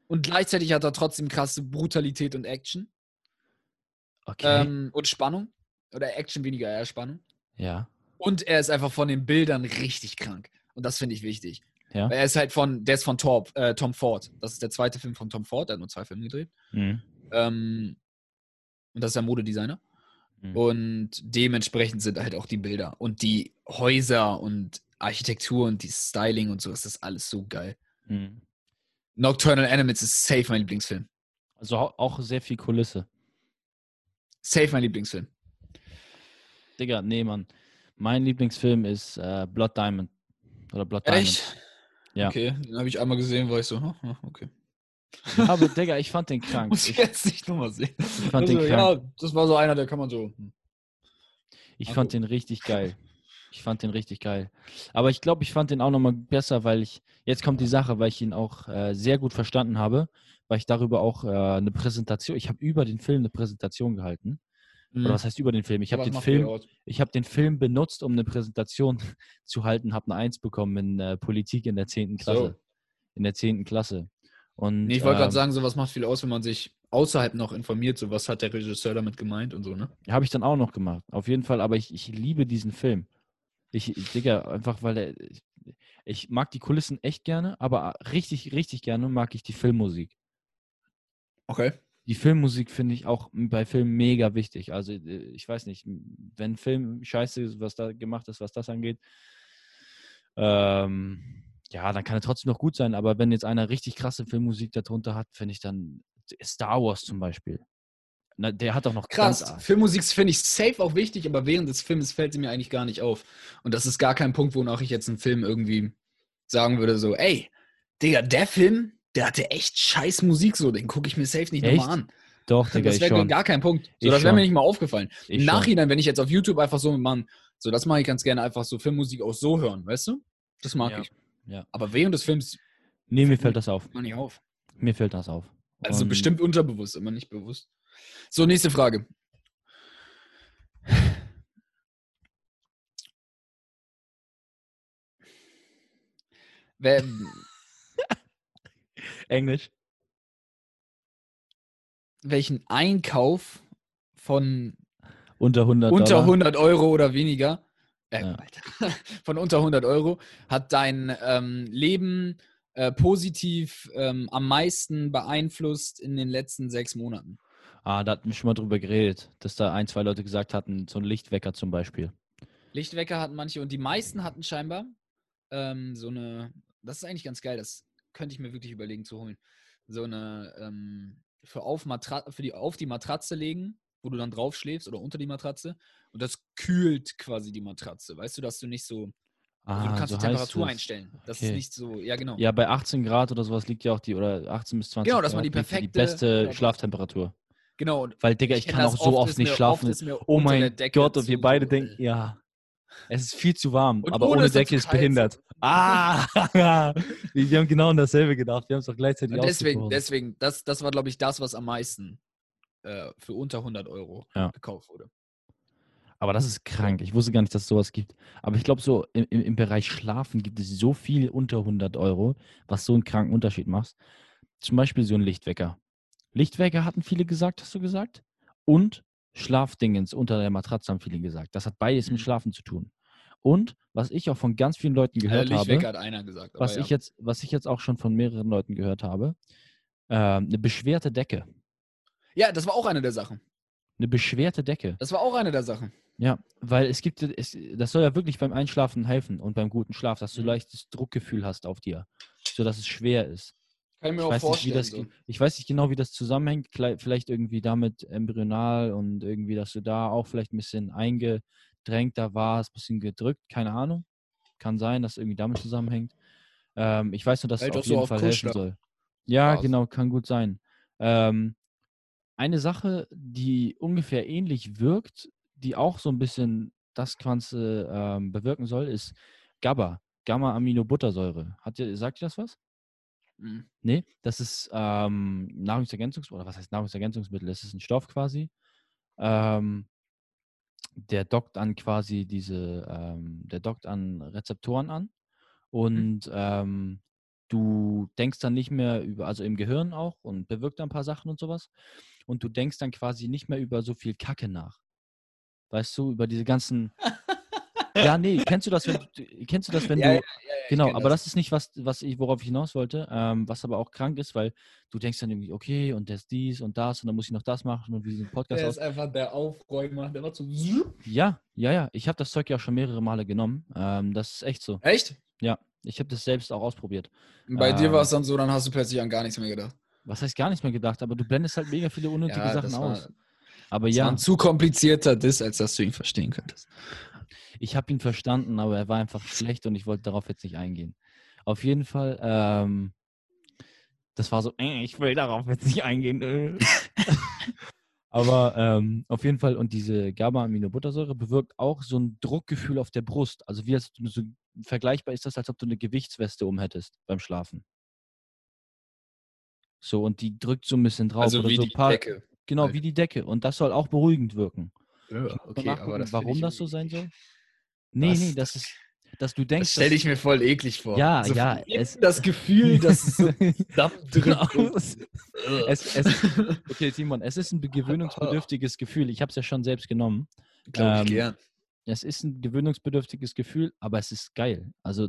und gleichzeitig hat er trotzdem krasse Brutalität und Action Okay. ähm, und Spannung. Oder Action weniger, eher Spannung. ja. Und er ist einfach von den Bildern richtig krank. Und das finde ich wichtig. Ja. Weil er ist halt von, der ist von Torp, äh, Tom Ford. Das ist der zweite Film von Tom Ford. Er hat nur zwei Filme gedreht. Mhm. Ähm, und das ist der Modedesigner. Mhm. Und dementsprechend sind halt auch die Bilder und die Häuser und Architektur und die Styling und so. Das ist alles so geil. Mhm. Nocturnal Animals ist safe mein Lieblingsfilm. Also au- auch sehr viel Kulisse. Safe mein Lieblingsfilm. Digga, nee, Mann. Mein Lieblingsfilm ist äh, Blood Diamond. Oder Blood Diamond. Echt? Ja. Okay, den habe ich einmal gesehen, war ich so, okay. Aber Digga, ich fand den krank. Muss ich jetzt nicht nochmal sehen. ich fand Also, den krank. ja, das war so einer, der kann man so. Ich fand den richtig geil. Ich fand den richtig geil. Aber ich glaube, ich fand den auch nochmal besser, weil ich, jetzt kommt die Sache, weil ich ihn auch äh, sehr gut verstanden habe, weil ich darüber auch äh, eine Präsentation, ich habe über den Film eine Präsentation gehalten. Oder was heißt über den Film? Ich habe den Film, ich habe den Film benutzt, um eine Präsentation zu halten, habe eine Eins bekommen in äh, Politik in der 10. Klasse. So. In der 10. Klasse. Und, Nee, ich wollte ähm, gerade sagen, sowas macht viel aus, wenn man sich außerhalb noch informiert, so was hat der Regisseur damit gemeint und so, ne? Habe ich dann auch noch gemacht. Auf jeden Fall, aber ich, ich liebe diesen Film. Ich, Digga, einfach weil er. Ich, ich mag die Kulissen echt gerne, aber richtig, richtig gerne mag ich die Filmmusik. Okay. Die Filmmusik finde ich auch bei Filmen mega wichtig. Also, äh, ich weiß nicht, wenn Film scheiße ist, was da gemacht ist, was das angeht, ähm, ja, dann kann er trotzdem noch gut sein. Aber wenn jetzt einer richtig krasse Filmmusik darunter hat, finde ich dann Star Wars zum Beispiel. Na, der hat auch noch Krass. ganz Filmmusik finde ich safe auch wichtig, aber während des Films fällt sie mir eigentlich gar nicht auf. Und das ist gar kein Punkt, wonach ich jetzt einen Film irgendwie sagen würde, so, ey, Digga, der Film, der hatte echt scheiß Musik so, den gucke ich mir safe nicht nochmal an. Doch, Digga, das wäre schon. gar kein Punkt. So, Ich das wäre mir schon. nicht mal aufgefallen. Ich Im schon. Nachhinein, wenn ich jetzt auf YouTube einfach so, Mann, so das mache ich ganz gerne einfach so Filmmusik auch so hören, weißt du? Das mag Ja, ich. Ja. Aber während des Films Nee, mir fällt das auf. mal nicht auf. Mir fällt das auf. Also Und- bestimmt unterbewusst, immer nicht bewusst. So, nächste Frage. Wer, Englisch. welchen Einkauf von Unter 100 unter Dollar. 100 Euro oder weniger, äh, Ja. Alter, von unter 100 Euro, hat dein ähm, Leben äh, positiv ähm, am meisten beeinflusst in den letzten sechs Monaten? Ah, da hatten wir schon mal drüber geredet, dass da ein, zwei Leute gesagt hatten, so ein Lichtwecker zum Beispiel. Lichtwecker hatten manche und die meisten hatten scheinbar ähm, so eine, das ist eigentlich ganz geil, das könnte ich mir wirklich überlegen zu holen. So eine ähm, für, auf Matra für die auf die Matratze legen, wo du dann drauf schläfst oder unter die Matratze und das kühlt quasi die Matratze. Weißt du, dass du nicht so, also du Ah, kannst so die Temperatur einstellen. Das Okay. ist nicht so, ja genau. Ja, bei 18 Grad oder sowas liegt ja auch die, oder 18 bis 20 Genau, dass man Grad die liegt ja die perfekte- beste ja, Schlaftemperatur. Genau. Und Weil, Digga, ich, kenn kann auch so oft nicht schlafen. mir Oh mein Gott, und wir beide denken, ja. Es ist viel zu warm, Und aber ohne ohne ist Decke ist behindert. Ah! wir haben genau an dasselbe gedacht. Wir haben es doch gleichzeitig Und deswegen, deswegen, das, das war, glaube ich, das, was am meisten äh, für unter 100 Euro Ja. gekauft wurde. Aber das ist krank. Ich wusste gar nicht, dass es sowas gibt. Aber ich glaube, so im, im, Bereich Schlafen gibt es so viel unter 100 Euro, was so einen kranken Unterschied macht. Zum Beispiel so ein Lichtwecker. Lichtwecker hatten viele gesagt, hast du gesagt? Und Schlafdingens unter der Matratze haben viele gesagt. Das hat beides Mhm. mit Schlafen zu tun. Und was ich auch von ganz vielen Leuten Äh, gehört habe, hat einer gesagt. was ja. ich jetzt, was ich jetzt auch schon von mehreren Leuten gehört habe, ähm, eine beschwerte Decke. Ja, das war auch eine der Sachen. Eine beschwerte Decke. Das war auch eine der Sachen. Ja, weil es gibt, es, das soll ja wirklich beim Einschlafen helfen und beim guten Schlaf, dass du Mhm. leichtes Druckgefühl hast auf dir, sodass es schwer ist. Kann ich mir Ich auch nicht, vorstellen. das, so. ich weiß nicht genau, wie das zusammenhängt. Vielleicht irgendwie damit embryonal und irgendwie, dass du da auch vielleicht ein bisschen eingedrängt da warst, ein bisschen gedrückt, keine Ahnung. Kann sein, dass irgendwie damit zusammenhängt. Ähm, ich weiß nur, dass es auf so jeden Fall helfen soll. Ja, genau, kann gut sein. Ähm, eine Sache, die ungefähr ähnlich wirkt, die auch so ein bisschen das Ganze ähm, bewirken soll, ist GABA, Gamma-Aminobuttersäure. Hat ihr, sagt ihr das was? Mhm. Nee, das ist ähm, Nahrungsergänzungsmittel, oder was heißt Nahrungsergänzungsmittel? Das ist ein Stoff quasi. Ähm, der dockt an quasi diese, ähm, der dockt an Rezeptoren an und ähm, du denkst dann nicht mehr über, also im Gehirn auch und bewirkt ein paar Sachen und sowas und du denkst dann quasi nicht mehr über so viel Kacke nach. Weißt du, über diese ganzen. ja, nee, kennst du das, wenn du, kennst du das, wenn Ja, du. ja, ja, Genau, aber das. ist nicht, was, was ich, worauf ich hinaus wollte, ähm, was aber auch krank ist, weil du denkst dann irgendwie, okay, und das dies und das und dann muss ich noch das machen und wie sieht ein Podcast Der aus. ist einfach der Aufräumer. Der war so. Ja, ja, ja. Ich habe das Zeug ja auch schon mehrere Male genommen. Ähm, das ist echt so. Echt? Ja, ich habe das selbst auch ausprobiert. Bei dir Ähm. war es dann so, dann hast du plötzlich an gar nichts mehr gedacht. Was heißt gar nichts mehr gedacht, aber du blendest halt mega viele unnötige Ja, Sachen war- aus. Aber Das war ja, ein zu komplizierter Diss, als dass du ihn verstehen könntest. ich habe ihn verstanden, aber er war einfach schlecht und ich wollte darauf jetzt nicht eingehen. Auf jeden Fall, ähm, das war so, äh, ich will darauf jetzt nicht eingehen. Äh. aber ähm, auf jeden Fall, und diese GABA-Aminobuttersäure bewirkt auch so ein Druckgefühl auf der Brust. Also wie als du so vergleichbar ist das, als ob du eine Gewichtsweste umhättest beim Schlafen. So, und die drückt so ein bisschen drauf. Also wie so die paar, Decke. Genau, wie die Decke. Und das soll auch beruhigend wirken. Ja, okay, aber das warum ich das so sein soll? Nee, Was? nee, das ist, dass du denkst, Das stelle ich mir voll eklig vor. Ja, so ja, es- das Gefühl, dass es so zusammendrückt. es, es, okay, Simon, es ist ein be- gewöhnungsbedürftiges Gefühl. Ich habe es ja schon selbst genommen. Glaube ich Ähm, gern. Es ist ein gewöhnungsbedürftiges Gefühl, aber es ist geil. Also,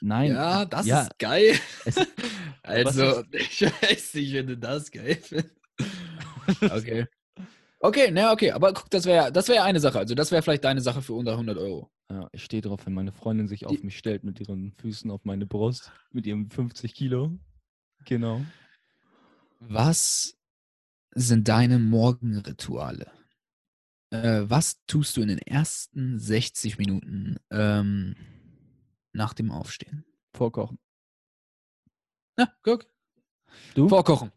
nein. Ja, das ja, ist geil. es, Also, ich weiß nicht, wenn du das geil findest. Okay. Okay, na okay, aber guck, das wäre das wär eine Sache. Also, das wäre vielleicht deine Sache für unter 100 Euro. ja, ich stehe drauf, wenn meine Freundin sich auf Die- mich stellt mit ihren Füßen auf meine Brust, mit ihrem 50 Kilo. Genau. Was sind deine Morgenrituale? Äh, was tust du in den ersten 60 Minuten ähm, nach dem Aufstehen? Vorkochen. Na, guck. Du? Vorkochen.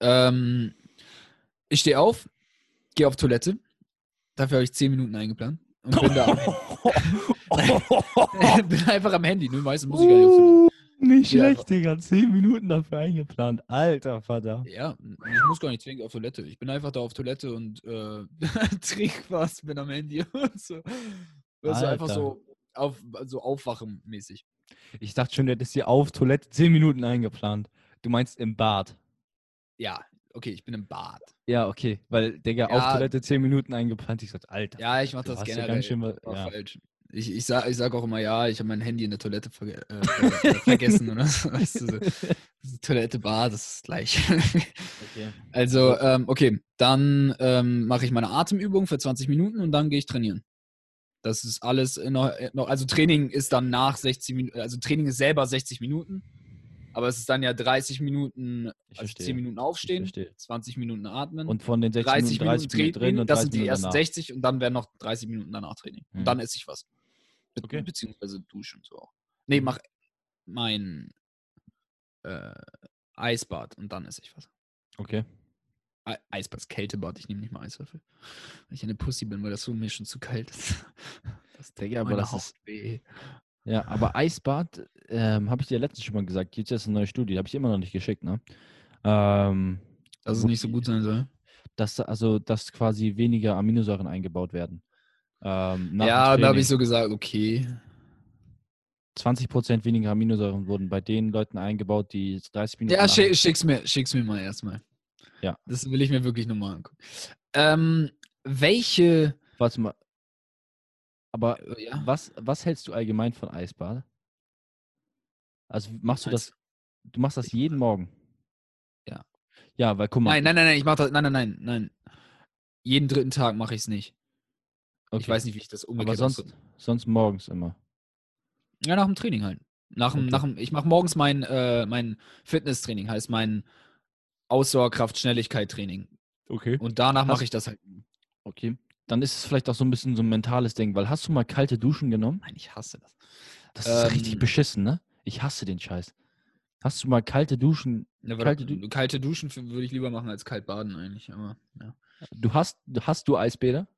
Ähm, ich stehe auf, gehe auf Toilette. Dafür habe ich 10 Minuten eingeplant. Und bin da bin einfach am Handy. Nur meistens muss ich gar nicht auf Toilette. Uh, nicht schlecht, Digga. Zehn Minuten dafür eingeplant. Alter Vater. Ja, ich muss gar nicht zwingend auf Toilette. Ich bin einfach da auf Toilette und äh, trinke was, bin am Handy und so. Das ist einfach so, auf, so aufwachenmäßig. Ich dachte schon, du hättest hier auf Toilette zehn Minuten eingeplant. Du meinst im Bad. Ja, okay, ich bin im Bad. Ja, okay. Weil, Digga, auf Ja. Toilette zehn Minuten eingeplant. Ich sagte, Alter. Ja, ich mache du das generell. ganz schön was- ja. falsch. Ich, ich, sag, ich sag auch immer, ja, ich habe mein Handy in der Toilette verge äh, ver vergessen. Oder. Weißt du, so. Toilette, Bad, das ist gleich. Okay. also, ähm, okay, dann ähm, mache ich meine Atemübung für 20 Minuten und dann gehe ich trainieren. Das ist alles noch, noch, also Training ist dann nach 60 Minuten, also Training ist selber 60 Minuten, aber es ist dann ja 30 Minuten, Ich also verstehe. 10 Minuten aufstehen, verstehe. 20 Minuten atmen. Und von den 60 30 Minuten, Minuten 30 Minuten Training, und das 30 sind die ersten danach. 60 und dann werden noch 30 Minuten danach Training. Mhm. Und dann esse ich was. Be Okay. Beziehungsweise duschen so auch. Nee, Mhm. mach mein äh, Eisbad und dann esse ich was. Okay. Eisbad ist Kältebad, ich nehme nicht mal Eiswürfel. Weil ich eine Pussy bin, weil das so mir schon zu kalt ist. Das tut Digga, aber das ist- weh. Ja, aber Eisbad, ähm, habe ich dir letztens schon mal gesagt, gibt es eine neue Studie, habe ich immer noch nicht geschickt, ne? Ähm, Dass es nicht so gut sein soll. Dass, da- also, dass quasi weniger Aminosäuren eingebaut werden. Ähm, Ja, da habe ich so gesagt, okay. 20% weniger Aminosäuren wurden bei den Leuten eingebaut, die 30 Minuten. Ja, schick, schick's, mir, schick's mir mal erstmal. Ja. Das will ich mir wirklich nochmal angucken. Ähm, welche. Warte mal. Aber äh, Ja, was, was hältst du allgemein von Eisbad? Also machst du das, du machst das jeden Morgen? Ja. Ja, weil guck mal. Nein, nein, nein, nein, ich mach das. Nein, nein, nein, nein. Jeden dritten Tag mache ich es nicht. Ich okay. weiß nicht, wie ich das umgekehrt Aber sonst, sonst morgens immer. Ja, nach dem Training halt. Nach dem, Okay. nach dem, ich mache morgens mein, äh, mein Fitnesstraining, heißt mein Ausdauerkraft-Schnelligkeit-Training. Okay. Und danach mache ich das halt. Okay. Dann ist es vielleicht auch so ein bisschen so ein mentales Ding, weil hast du mal kalte Duschen genommen? Nein, ich hasse das. Das ist richtig Ähm, beschissen, ne? Ich hasse den Scheiß. Hast du mal kalte Duschen? Ja, Kalte kalte, Du- kalte Duschen würde ich lieber machen als kalt baden eigentlich, aber ja. Du hast, hast du Eisbäder?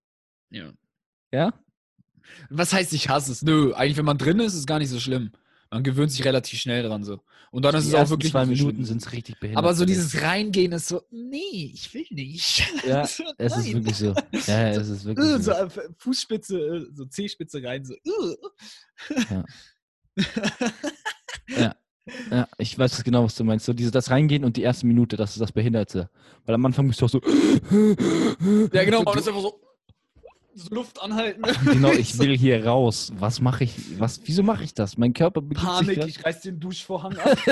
ja. Ja? Was heißt, ich hasse es? Nö, eigentlich, wenn man drin ist, ist es gar nicht so schlimm. Man gewöhnt sich relativ schnell dran so. Und dann ist Die es auch wirklich zwei so Minuten sind es richtig behindert. Aber so dieses Reingehen ist so, nee, ich will nicht. Ja, So, Es ist wirklich so. Ja, ja, es ist wirklich so. so Fußspitze, äh, so Zehspitze rein, so. äh. Ja. Ja, ich weiß genau, was du meinst. So dieses, das Reingehen und die erste Minute, das ist das Behinderte. Weil am Anfang bist du auch so. Ja, genau, man ist einfach so, so Luft anhalten. Genau, ich will hier raus. Was mache ich? Was, wieso mache ich das? Mein Körper beginnt Panik, ich reiß den Duschvorhang ab.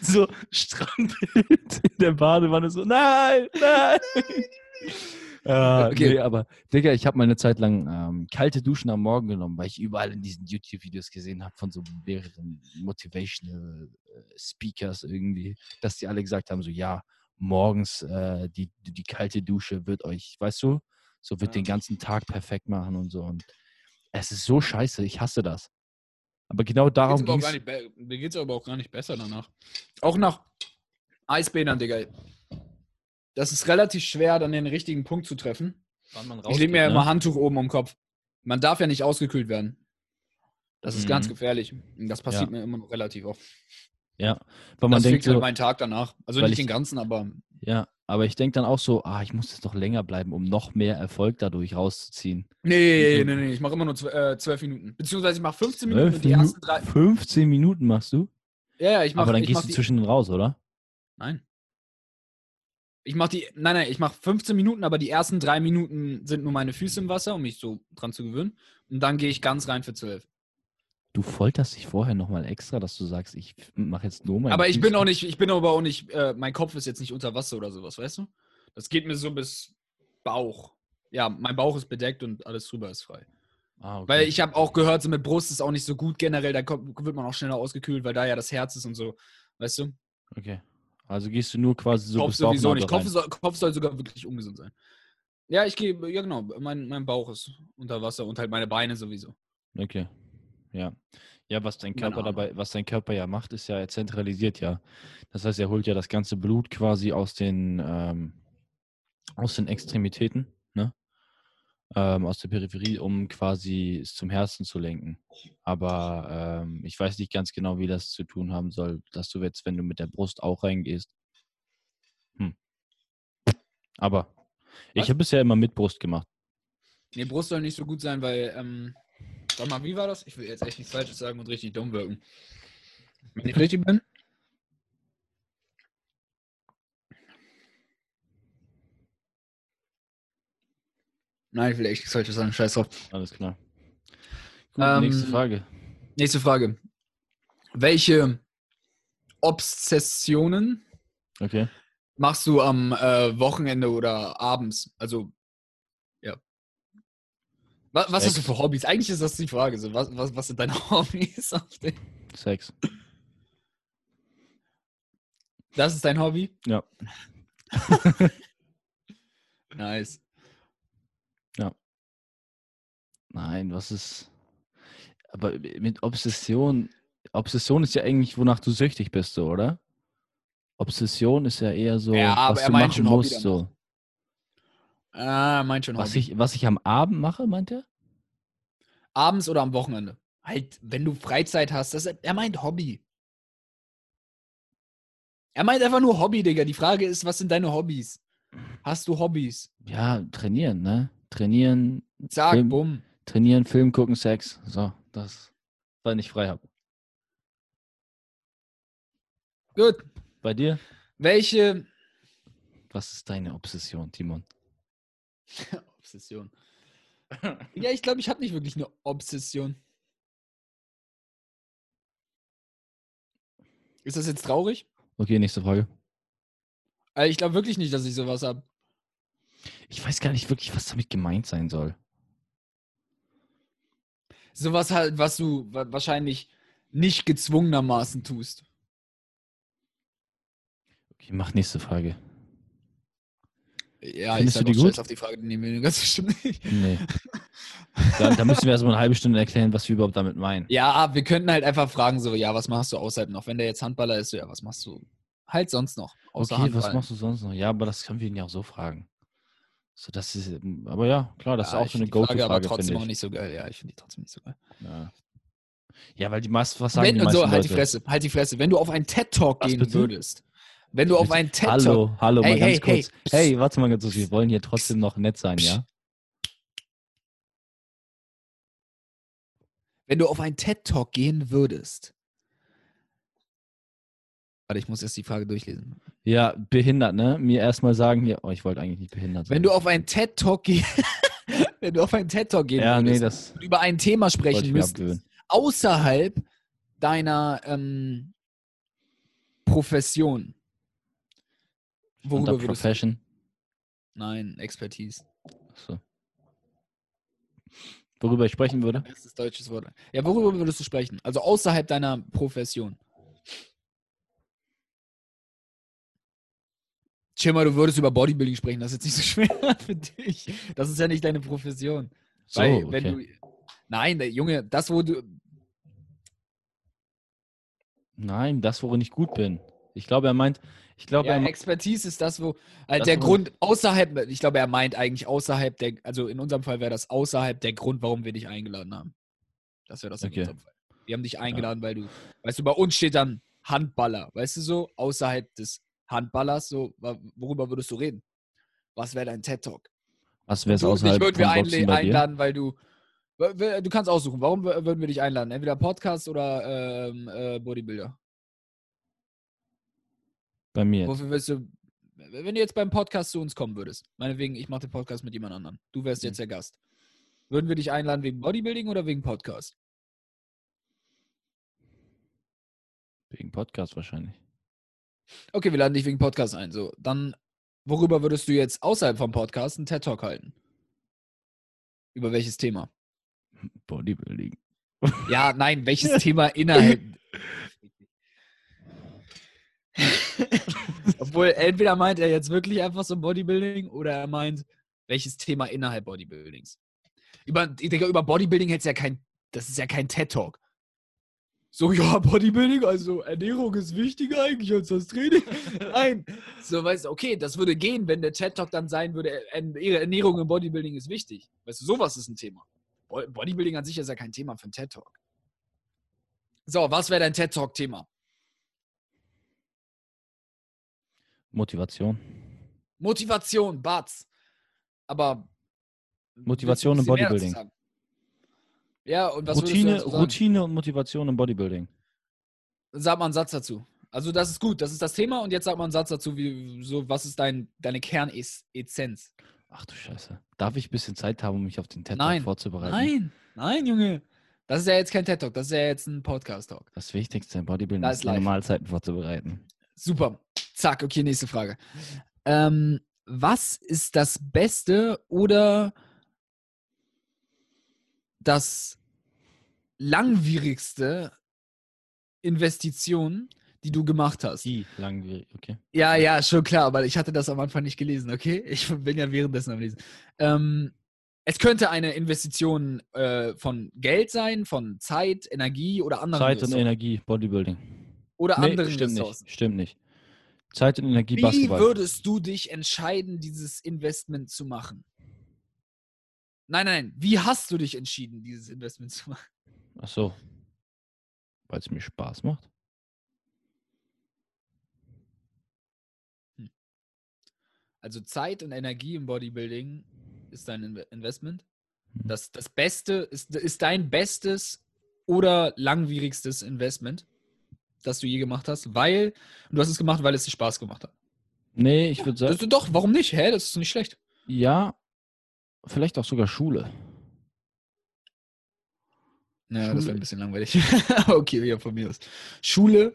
so strampelt in der Badewanne so, nein, nein. Ja, Okay. nee, aber Digga, ich habe mal eine Zeit lang ähm, kalte Duschen am Morgen genommen, weil ich überall in diesen YouTube-Videos gesehen habe von so mehreren Motivational äh, Speakers irgendwie, dass die alle gesagt haben, so ja, morgens äh, die, die kalte Dusche wird euch, weißt du, so wird Ja. den ganzen Tag perfekt machen und so. Und es ist so scheiße, ich hasse das. Aber genau darum ging nicht be- Mir geht es aber auch gar nicht besser danach. Auch nach Eisbädern, Digga. Das ist relativ schwer, dann den richtigen Punkt zu treffen. Ich lege mir ne? immer Handtuch oben am Kopf. Man darf ja nicht ausgekühlt werden. Das ist ganz Mhm. gefährlich. Und das passiert Ja. mir immer noch relativ oft. Ja, weil man das denkt fickt halt so, meinen Tag danach. Also nicht ich- den ganzen, aber ja, aber ich denke dann auch so, ah, ich muss jetzt doch länger bleiben, um noch mehr Erfolg dadurch rauszuziehen. nee, so- nee, nee, ich mache immer nur zwölf, äh, zwölf Minuten. Beziehungsweise ich mache 15 Minuten und die ersten Minuten, drei. 15 Minuten machst du? Ja, ja, ich mache aber dann gehst du die, zwischen raus, oder? Nein. Ich mache die, nein, nein, ich mache 15 Minuten, aber die ersten drei Minuten sind nur meine Füße im Wasser, um mich so dran zu gewöhnen. Und dann gehe ich ganz rein für 12. Du folterst dich vorher nochmal extra, dass du sagst, ich mache jetzt nur meine aber ich bin auch nicht, ich bin aber auch nicht, äh, mein Kopf ist jetzt nicht unter Wasser oder sowas, weißt du? Das geht mir so bis Bauch. Ja, mein Bauch ist bedeckt und alles drüber ist frei. Ah, okay. Weil ich habe auch gehört, so mit Brust ist auch nicht so gut generell, da kommt, wird man auch schneller ausgekühlt, weil da ja das Herz ist und so. Weißt du? Okay. Also gehst du nur quasi so Kopf bis sowieso nicht. Kopf, soll, Kopf soll sogar wirklich ungesund sein. Ja, ich gehe, ja genau, mein, mein Bauch ist unter Wasser und halt meine Beine sowieso. Okay. Ja. Ja, was dein Körper Ahnung. dabei, was dein Körper ja macht, ist ja, er zentralisiert ja. Das heißt, er holt ja das ganze Blut quasi aus den, ähm, aus den Extremitäten, ne? Ähm, aus der Peripherie, um quasi es zum Herzen zu lenken. Aber ähm, ich weiß nicht ganz genau, wie das zu tun haben soll, dass du jetzt, wenn du mit der Brust auch reingehst. Hm. Aber ich Was? habe bisher immer mit Brust gemacht. Nee, Brust soll nicht so gut sein, weil, ähm, sag mal, wie war das? Ich will jetzt echt nichts Falsches sagen und richtig dumm wirken. Wenn ich richtig bin? Nein, ich will echt nichts Falsches sagen. Scheiß drauf. Alles klar. Gut, Ähm, nächste Frage. Nächste Frage. Welche Obsessionen Okay. machst du am äh, Wochenende oder abends? Also. Was, was hast du für Hobbys? Eigentlich ist das die Frage. So, was, was, was sind deine Hobbys? Sex. Das ist dein Hobby? Ja. Nice. Nein, was ist. Aber mit Obsession. Obsession ist ja eigentlich, wonach du süchtig bist, so, oder? Obsession ist ja eher so, Ja, aber was du machen musst. So. Ah, meint schon Was, Hobby. ich, was ich am Abend mache, meint er? Abends oder am Wochenende? Halt, wenn du Freizeit hast, das, er meint Hobby. Er meint einfach nur Hobby, Digga. Die Frage ist, was sind deine Hobbys? Hast du Hobbys? Ja, trainieren, ne? Trainieren, Zack, Film. bumm. trainieren, Film gucken, Sex. So, das, weil ich frei habe. Gut. Bei dir? Welche Was ist deine Obsession, Timon? Obsession? ja, ich glaube, ich habe nicht wirklich eine Obsession. Ist das jetzt traurig? Okay, nächste Frage. Also ich glaube wirklich nicht, dass ich sowas habe. Ich weiß gar nicht wirklich, was damit gemeint sein soll. Sowas halt, was du wa- wahrscheinlich nicht gezwungenermaßen tust. Okay, mach nächste Frage. Ja, Findest ich du die sag auch gut? Auf die Frage, die nehmen wir ganz bestimmt nicht. Nee. da, da müssen wir erstmal eine halbe Stunde erklären, was wir überhaupt damit meinen. Ja, wir könnten halt einfach fragen, so, ja, was machst du außerhalb noch? Wenn der jetzt Handballer ist, so, ja, was machst du halt sonst noch? Außer okay, was machst du sonst noch? Ja, aber das können wir ihn ja auch so fragen. So, das ist, ähm, aber ja, klar, das ja, ist auch so eine find die Frage aber Go-To-Frage, trotzdem auch ich. nicht so geil. Ja, ich finde die trotzdem nicht so geil. Ja. ja, weil die meisten, was sagen Wenn, die meisten so, halt die Leute? Fresse, halt die Fresse. Wenn du auf einen TED-Talk gehen bitte? würdest, wenn du auf einen TED-Talk, Hallo, hallo, Hey, mal ganz hey, kurz. hey. Hey, warte mal ganz kurz, wir wollen hier trotzdem noch nett sein, ja? wenn du auf einen TED-Talk gehen würdest, warte, ich muss erst die Frage durchlesen. Ja, behindert, ne? Mir erstmal sagen hier, oh, ich wollte eigentlich nicht behindert sein. Wenn du auf einen TED-Talk gehen, wenn du auf einen TED-Talk gehen ja, nee, würdest das und über ein Thema sprechen müsstest, außerhalb deiner ähm, Profession. Worüber Unter würdest du? Profession. Nein, Expertise. So. Worüber ich sprechen würde? Bestes deutsches Wort. Ja, worüber würdest du sprechen? Also außerhalb deiner Profession. Chill mal, du würdest über Bodybuilding sprechen, das ist jetzt nicht so schwer für dich. Das ist ja nicht deine Profession. So, Weil, wenn okay. du. Nein, der Junge, das, wo du. Nein, das, worin ich gut bin. Ich glaube, er meint, ich glaube, Ja, er Expertise ist das, wo. Halt Das, der wo- Grund außerhalb. Ich glaube, er meint eigentlich außerhalb der. Also in unserem Fall wäre das außerhalb der Grund, warum wir dich eingeladen haben. Das wäre das in Okay. unserem Fall. Wir haben dich eingeladen, weil du. Weißt du, bei uns steht dann Handballer. Weißt du so? Außerhalb des Handballers, so, worüber würdest du reden? Was wäre dein TED-Talk? was wäre es außerhalb würden wir dir? einladen, weil du. Du kannst aussuchen, warum wür- würden wir dich einladen? Entweder Podcast oder ähm, äh, Bodybuilder. Bei mir. Wofür willst du. Wenn du jetzt beim Podcast zu uns kommen würdest, meinetwegen, ich mache den Podcast mit jemand anderem. Du wärst Mhm. jetzt der Gast. Würden wir dich einladen wegen Bodybuilding oder wegen Podcast? Wegen Podcast wahrscheinlich. Okay, wir laden dich wegen Podcast ein. So, dann, worüber würdest du jetzt außerhalb vom Podcast einen TED-Talk halten? Über welches Thema? Bodybuilding. Ja, nein, welches Thema innerhalb. Obwohl, entweder meint er jetzt wirklich einfach so Bodybuilding oder er meint, welches Thema innerhalb Bodybuildings. Über, ich denke, über Bodybuilding hätte es ja kein, das ist ja kein TED-Talk. So, ja, Bodybuilding, also Ernährung ist wichtiger eigentlich als das Training. Nein. So, weißt du, okay, das würde gehen, wenn der TED-Talk dann sein würde, ihre Ernährung im Bodybuilding ist wichtig. Weißt du, sowas ist ein Thema. Bo- Bodybuilding an sich ist ja kein Thema für einen TED-Talk. So, was wäre dein TED-Talk-Thema? Motivation. Motivation, Batz. Aber. Motivation im Bodybuilding. Ja, und was Routine? Routine und Motivation im Bodybuilding. Sag mal einen Satz dazu. Also, das ist gut, das ist das Thema und jetzt sag mal einen Satz dazu, wie, so, was ist dein, deine Kernessenz? Ach du Scheiße. Darf ich ein bisschen Zeit haben, um mich auf den TED Nein. Talk vorzubereiten? Nein, nein, Junge. Das ist ja jetzt kein TED-Talk, das ist ja jetzt ein Podcast-Talk. Das Wichtigste im Bodybuilding Da ist, ist die live. Normalzeiten vorzubereiten. Super. Zack, okay, nächste Frage. Ähm, was ist das Beste oder das langwierigste Investition, die du gemacht hast? Die langwierig, okay. Ja, ja, schon klar, aber ich hatte das am Anfang nicht gelesen, okay? Ich bin ja währenddessen am Lesen. Ähm, es könnte eine Investition äh, von Geld sein, von Zeit, Energie oder anderen Zeit und Ressourcen. Energie, Bodybuilding. Oder Nee, anderen stimmt Ressourcen. nicht. Stimmt nicht. Zeit und Energie, Wie Basketball. würdest du dich entscheiden, dieses Investment zu machen? Nein, nein, wie hast du dich entschieden, dieses Investment zu machen? Ach so. Weil es mir Spaß macht. Also Zeit und Energie im Bodybuilding ist dein Inve- Investment. Mhm. Das, das Beste ist, ist dein bestes oder langwierigstes Investment, das du je gemacht hast, weil du hast es gemacht, weil es dir Spaß gemacht hat. Nee, ich würde sagen, doch, warum nicht? Hä, das ist nicht schlecht. ja, vielleicht auch sogar Schule. Ja, das wäre Schule. ein bisschen langweilig. okay, ja, von mir aus. Schule.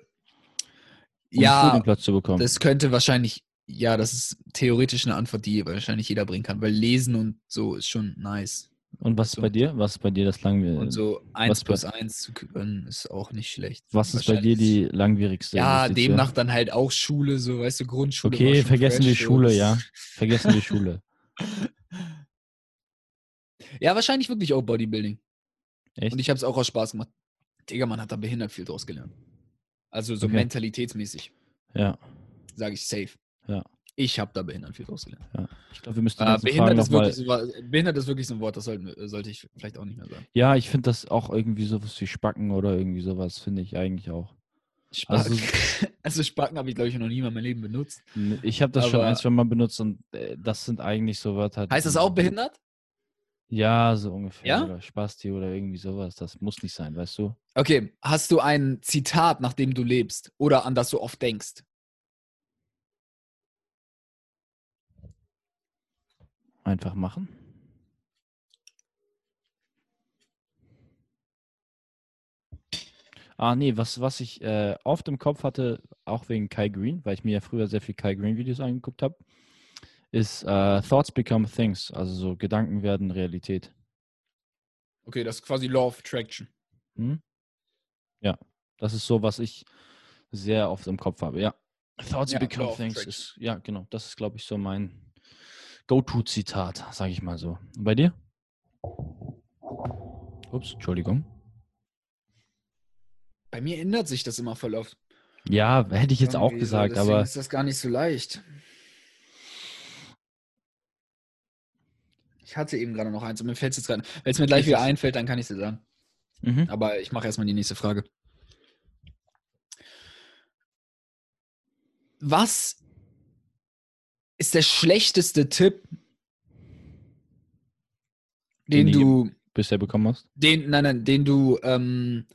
Um ja, Studienplatz zu bekommen. Das könnte wahrscheinlich, ja, das ist theoretisch eine Antwort, die wahrscheinlich jeder bringen kann, weil Lesen und so ist schon nice. Und was ist so. bei dir? Was ist bei dir das langwierige? Und so 1 was bei- plus 1 zu können, ist auch nicht schlecht. was ist bei dir die langwierigste? Ja, demnach dann halt auch Schule, so, weißt du, Grundschule. Okay, vergessen wir fresh, so, Schule, ja. Vergessen wir Schule. Ja, wahrscheinlich wirklich auch Bodybuilding. Echt? Und ich habe es auch aus Spaß gemacht. Digga, man hat da behindert viel draus gelernt. Also so Okay. mentalitätsmäßig, Ja, sage ich safe. Ja. Ich habe da behindert viel draus gelernt. ja. Ich glaube, wir müssen die Äh, behindert, ist wirklich so, behindert ist wirklich so ein Wort, das sollten, wir- sollte ich vielleicht auch nicht mehr sagen. Ja, ich finde das auch irgendwie sowas wie Spacken oder irgendwie sowas, finde ich eigentlich auch. Spacken. Also- Also, Spacken habe ich, glaube ich, noch nie in meinem Leben benutzt. Ich habe das schon ein, zwei Mal benutzt und äh, das sind eigentlich so Wörter. Heißt das auch behindert? Ja, so ungefähr. Ja? Oder Spasti oder irgendwie sowas. Das muss nicht sein, weißt du? Okay, hast du ein Zitat, nach dem du lebst oder an das du oft denkst? Einfach machen. Ah, nee, was, was ich äh, oft im Kopf hatte, auch wegen Kai Green, weil ich mir ja früher sehr viel Kai Green-Videos angeguckt habe, ist äh, Thoughts become things. Also so Gedanken werden Realität. Okay, das ist quasi Law of Attraction. Hm? Ja, das ist so, was ich sehr oft im Kopf habe. Ja, Thoughts Ja, become things ist, ja, genau, das ist, glaube ich, so mein Go-To-Zitat, sage ich mal so. Und bei dir? Ups, Entschuldigung. Bei mir ändert sich das immer voll oft. Ja, hätte ich jetzt auch Irgendwie so, gesagt, deswegen aber ist das gar nicht so leicht. Ich hatte eben gerade noch eins und mir fällt es jetzt gerade. Wenn es mir gleich wieder einfällt, dann kann ich es dir sagen. mhm. Aber ich mache erstmal die nächste Frage. Was ist der schlechteste Tipp, den, Den du bisher bekommen hast. den, nein, nein, den du ähm,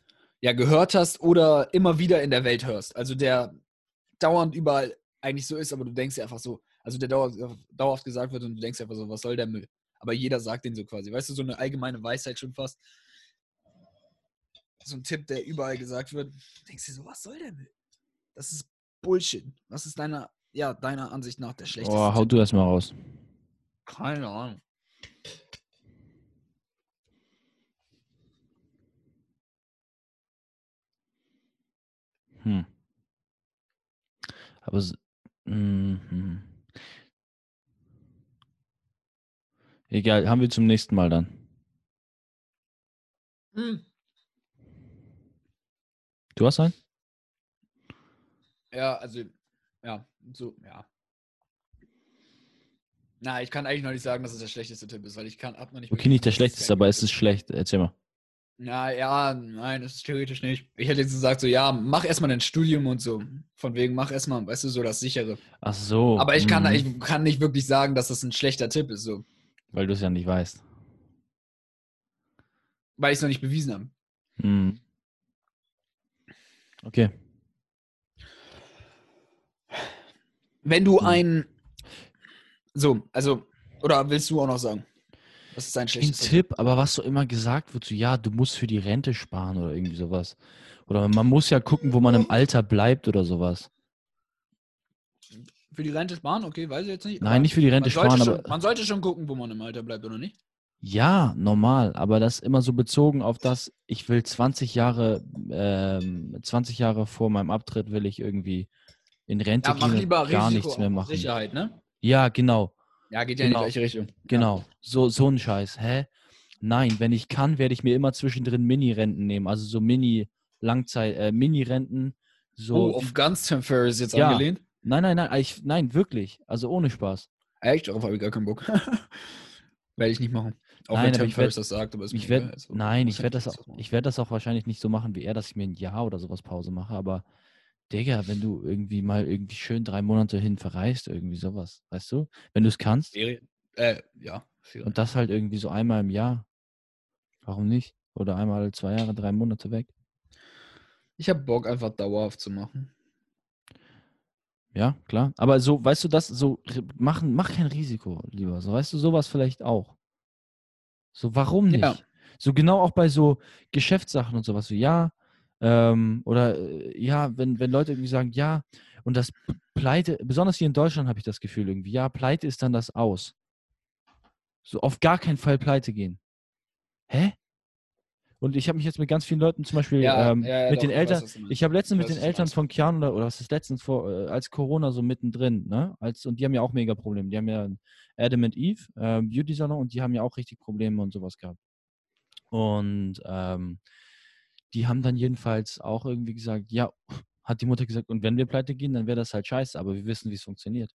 ja gehört hast oder immer wieder in der Welt hörst? Also der dauernd überall eigentlich so ist, aber du denkst dir einfach so, also der dauernd, dauerhaft gesagt wird und du denkst einfach so, was soll der Müll? Aber jeder sagt den so quasi. Weißt du, so eine allgemeine Weisheit schon fast. So ein Tipp, der überall gesagt wird. Du denkst dir so, was soll der Müll? Das ist Bullshit. Was ist deiner, ja, deiner Ansicht nach der schlechteste Oh, hau du erstmal raus. Keine Ahnung. Hm. Aber mhm. egal, haben wir zum nächsten Mal dann. Hm. Du hast einen? Ja, also, ja, so, ja. Na, ich kann eigentlich noch nicht sagen, dass es der schlechteste Tipp ist, weil ich kann, hab noch nicht. Okay, nicht der schlechteste, aber es ist schlecht. Erzähl mal. Ja, ja, nein, das ist theoretisch nicht. Ich hätte jetzt gesagt, so, ja, mach erstmal dein Studium und so. Von wegen, mach erstmal, weißt du, so das sichere. Ach so. Aber ich kann, mhm. ich kann nicht wirklich sagen, dass das ein schlechter Tipp ist, so, Weil du es ja nicht weißt. weil ich es noch nicht bewiesen habe. Mhm. Okay. Wenn du Hm. ein, so, also, oder willst du auch noch sagen? Das ist ein Ein schlechtes Tipp, aber was so immer gesagt wird, so ja, du musst für die Rente sparen oder irgendwie sowas. Oder man muss ja gucken, wo man im Alter bleibt oder sowas. Für die Rente sparen, okay, weiß ich jetzt nicht. Nein, nicht für die Rente sparen, schon, aber Man sollte schon gucken, wo man im Alter bleibt, oder nicht? ja, normal. Aber das immer so bezogen auf das, ich will 20 Jahre, ähm, 20 Jahre vor meinem Abtritt will ich irgendwie in Rente Ja, mach gehen lieber gar Risiko nichts mehr machen. Sicherheit, ne? Ja, genau. Ja, geht ja Genau. in die gleiche Richtung. Genau, so, so ein Scheiß. Hä? Nein, wenn ich kann, werde ich mir immer zwischendrin Mini-Renten nehmen. Also so Mini-Langzeit, äh, Mini-Renten. So, oh, auf ganz Tim Ferriss jetzt Ja. angelehnt? nein, nein, nein, ich, nein, wirklich. Also ohne Spaß. Echt? Darauf habe ich gar keinen Bock. Werde ich nicht machen. Auch Nein, wenn Tim Ferriss werd- das sagt, aber mir Ich egal, also, nein, ich ja werde das, auch, ich werde das auch wahrscheinlich nicht so machen wie er, dass ich mir ein Jahr oder sowas Pause mache. Aber Digga, wenn du irgendwie mal irgendwie schön drei Monate hin verreist, irgendwie sowas, weißt du? Wenn du es kannst Ferien? Äh, ja. Ferien. und das halt irgendwie so einmal im Jahr, warum nicht? Oder einmal alle zwei Jahre, drei Monate weg. Ich habe Bock, einfach dauerhaft zu machen. Ja, klar. Aber so, weißt du, das so machen, mach kein Risiko, lieber. So, weißt du, sowas vielleicht auch. So, warum nicht? Ja. So genau auch bei so Geschäftssachen und sowas. So, ja, ähm, oder äh, ja, wenn, wenn Leute irgendwie sagen, ja, und das Pleite, besonders hier in Deutschland habe ich das Gefühl irgendwie, ja, Pleite ist dann das Aus. So, auf gar keinen Fall Pleite gehen. Hä? Und ich habe mich jetzt mit ganz vielen Leuten, zum Beispiel ähm, mit den Eltern, ich habe letztens mit den Eltern von Kian oder, oder was ist letztens vor, äh, als Corona so mittendrin, ne? Als, und die haben ja auch mega Probleme. Die haben ja Adam and Eve, ähm, Beauty Salon, und die haben ja auch richtig Probleme und sowas gehabt. Und ähm, die haben dann jedenfalls auch irgendwie gesagt, ja, hat die Mutter gesagt, und wenn wir pleite gehen, dann wäre das halt scheiße, aber wir wissen, wie es funktioniert.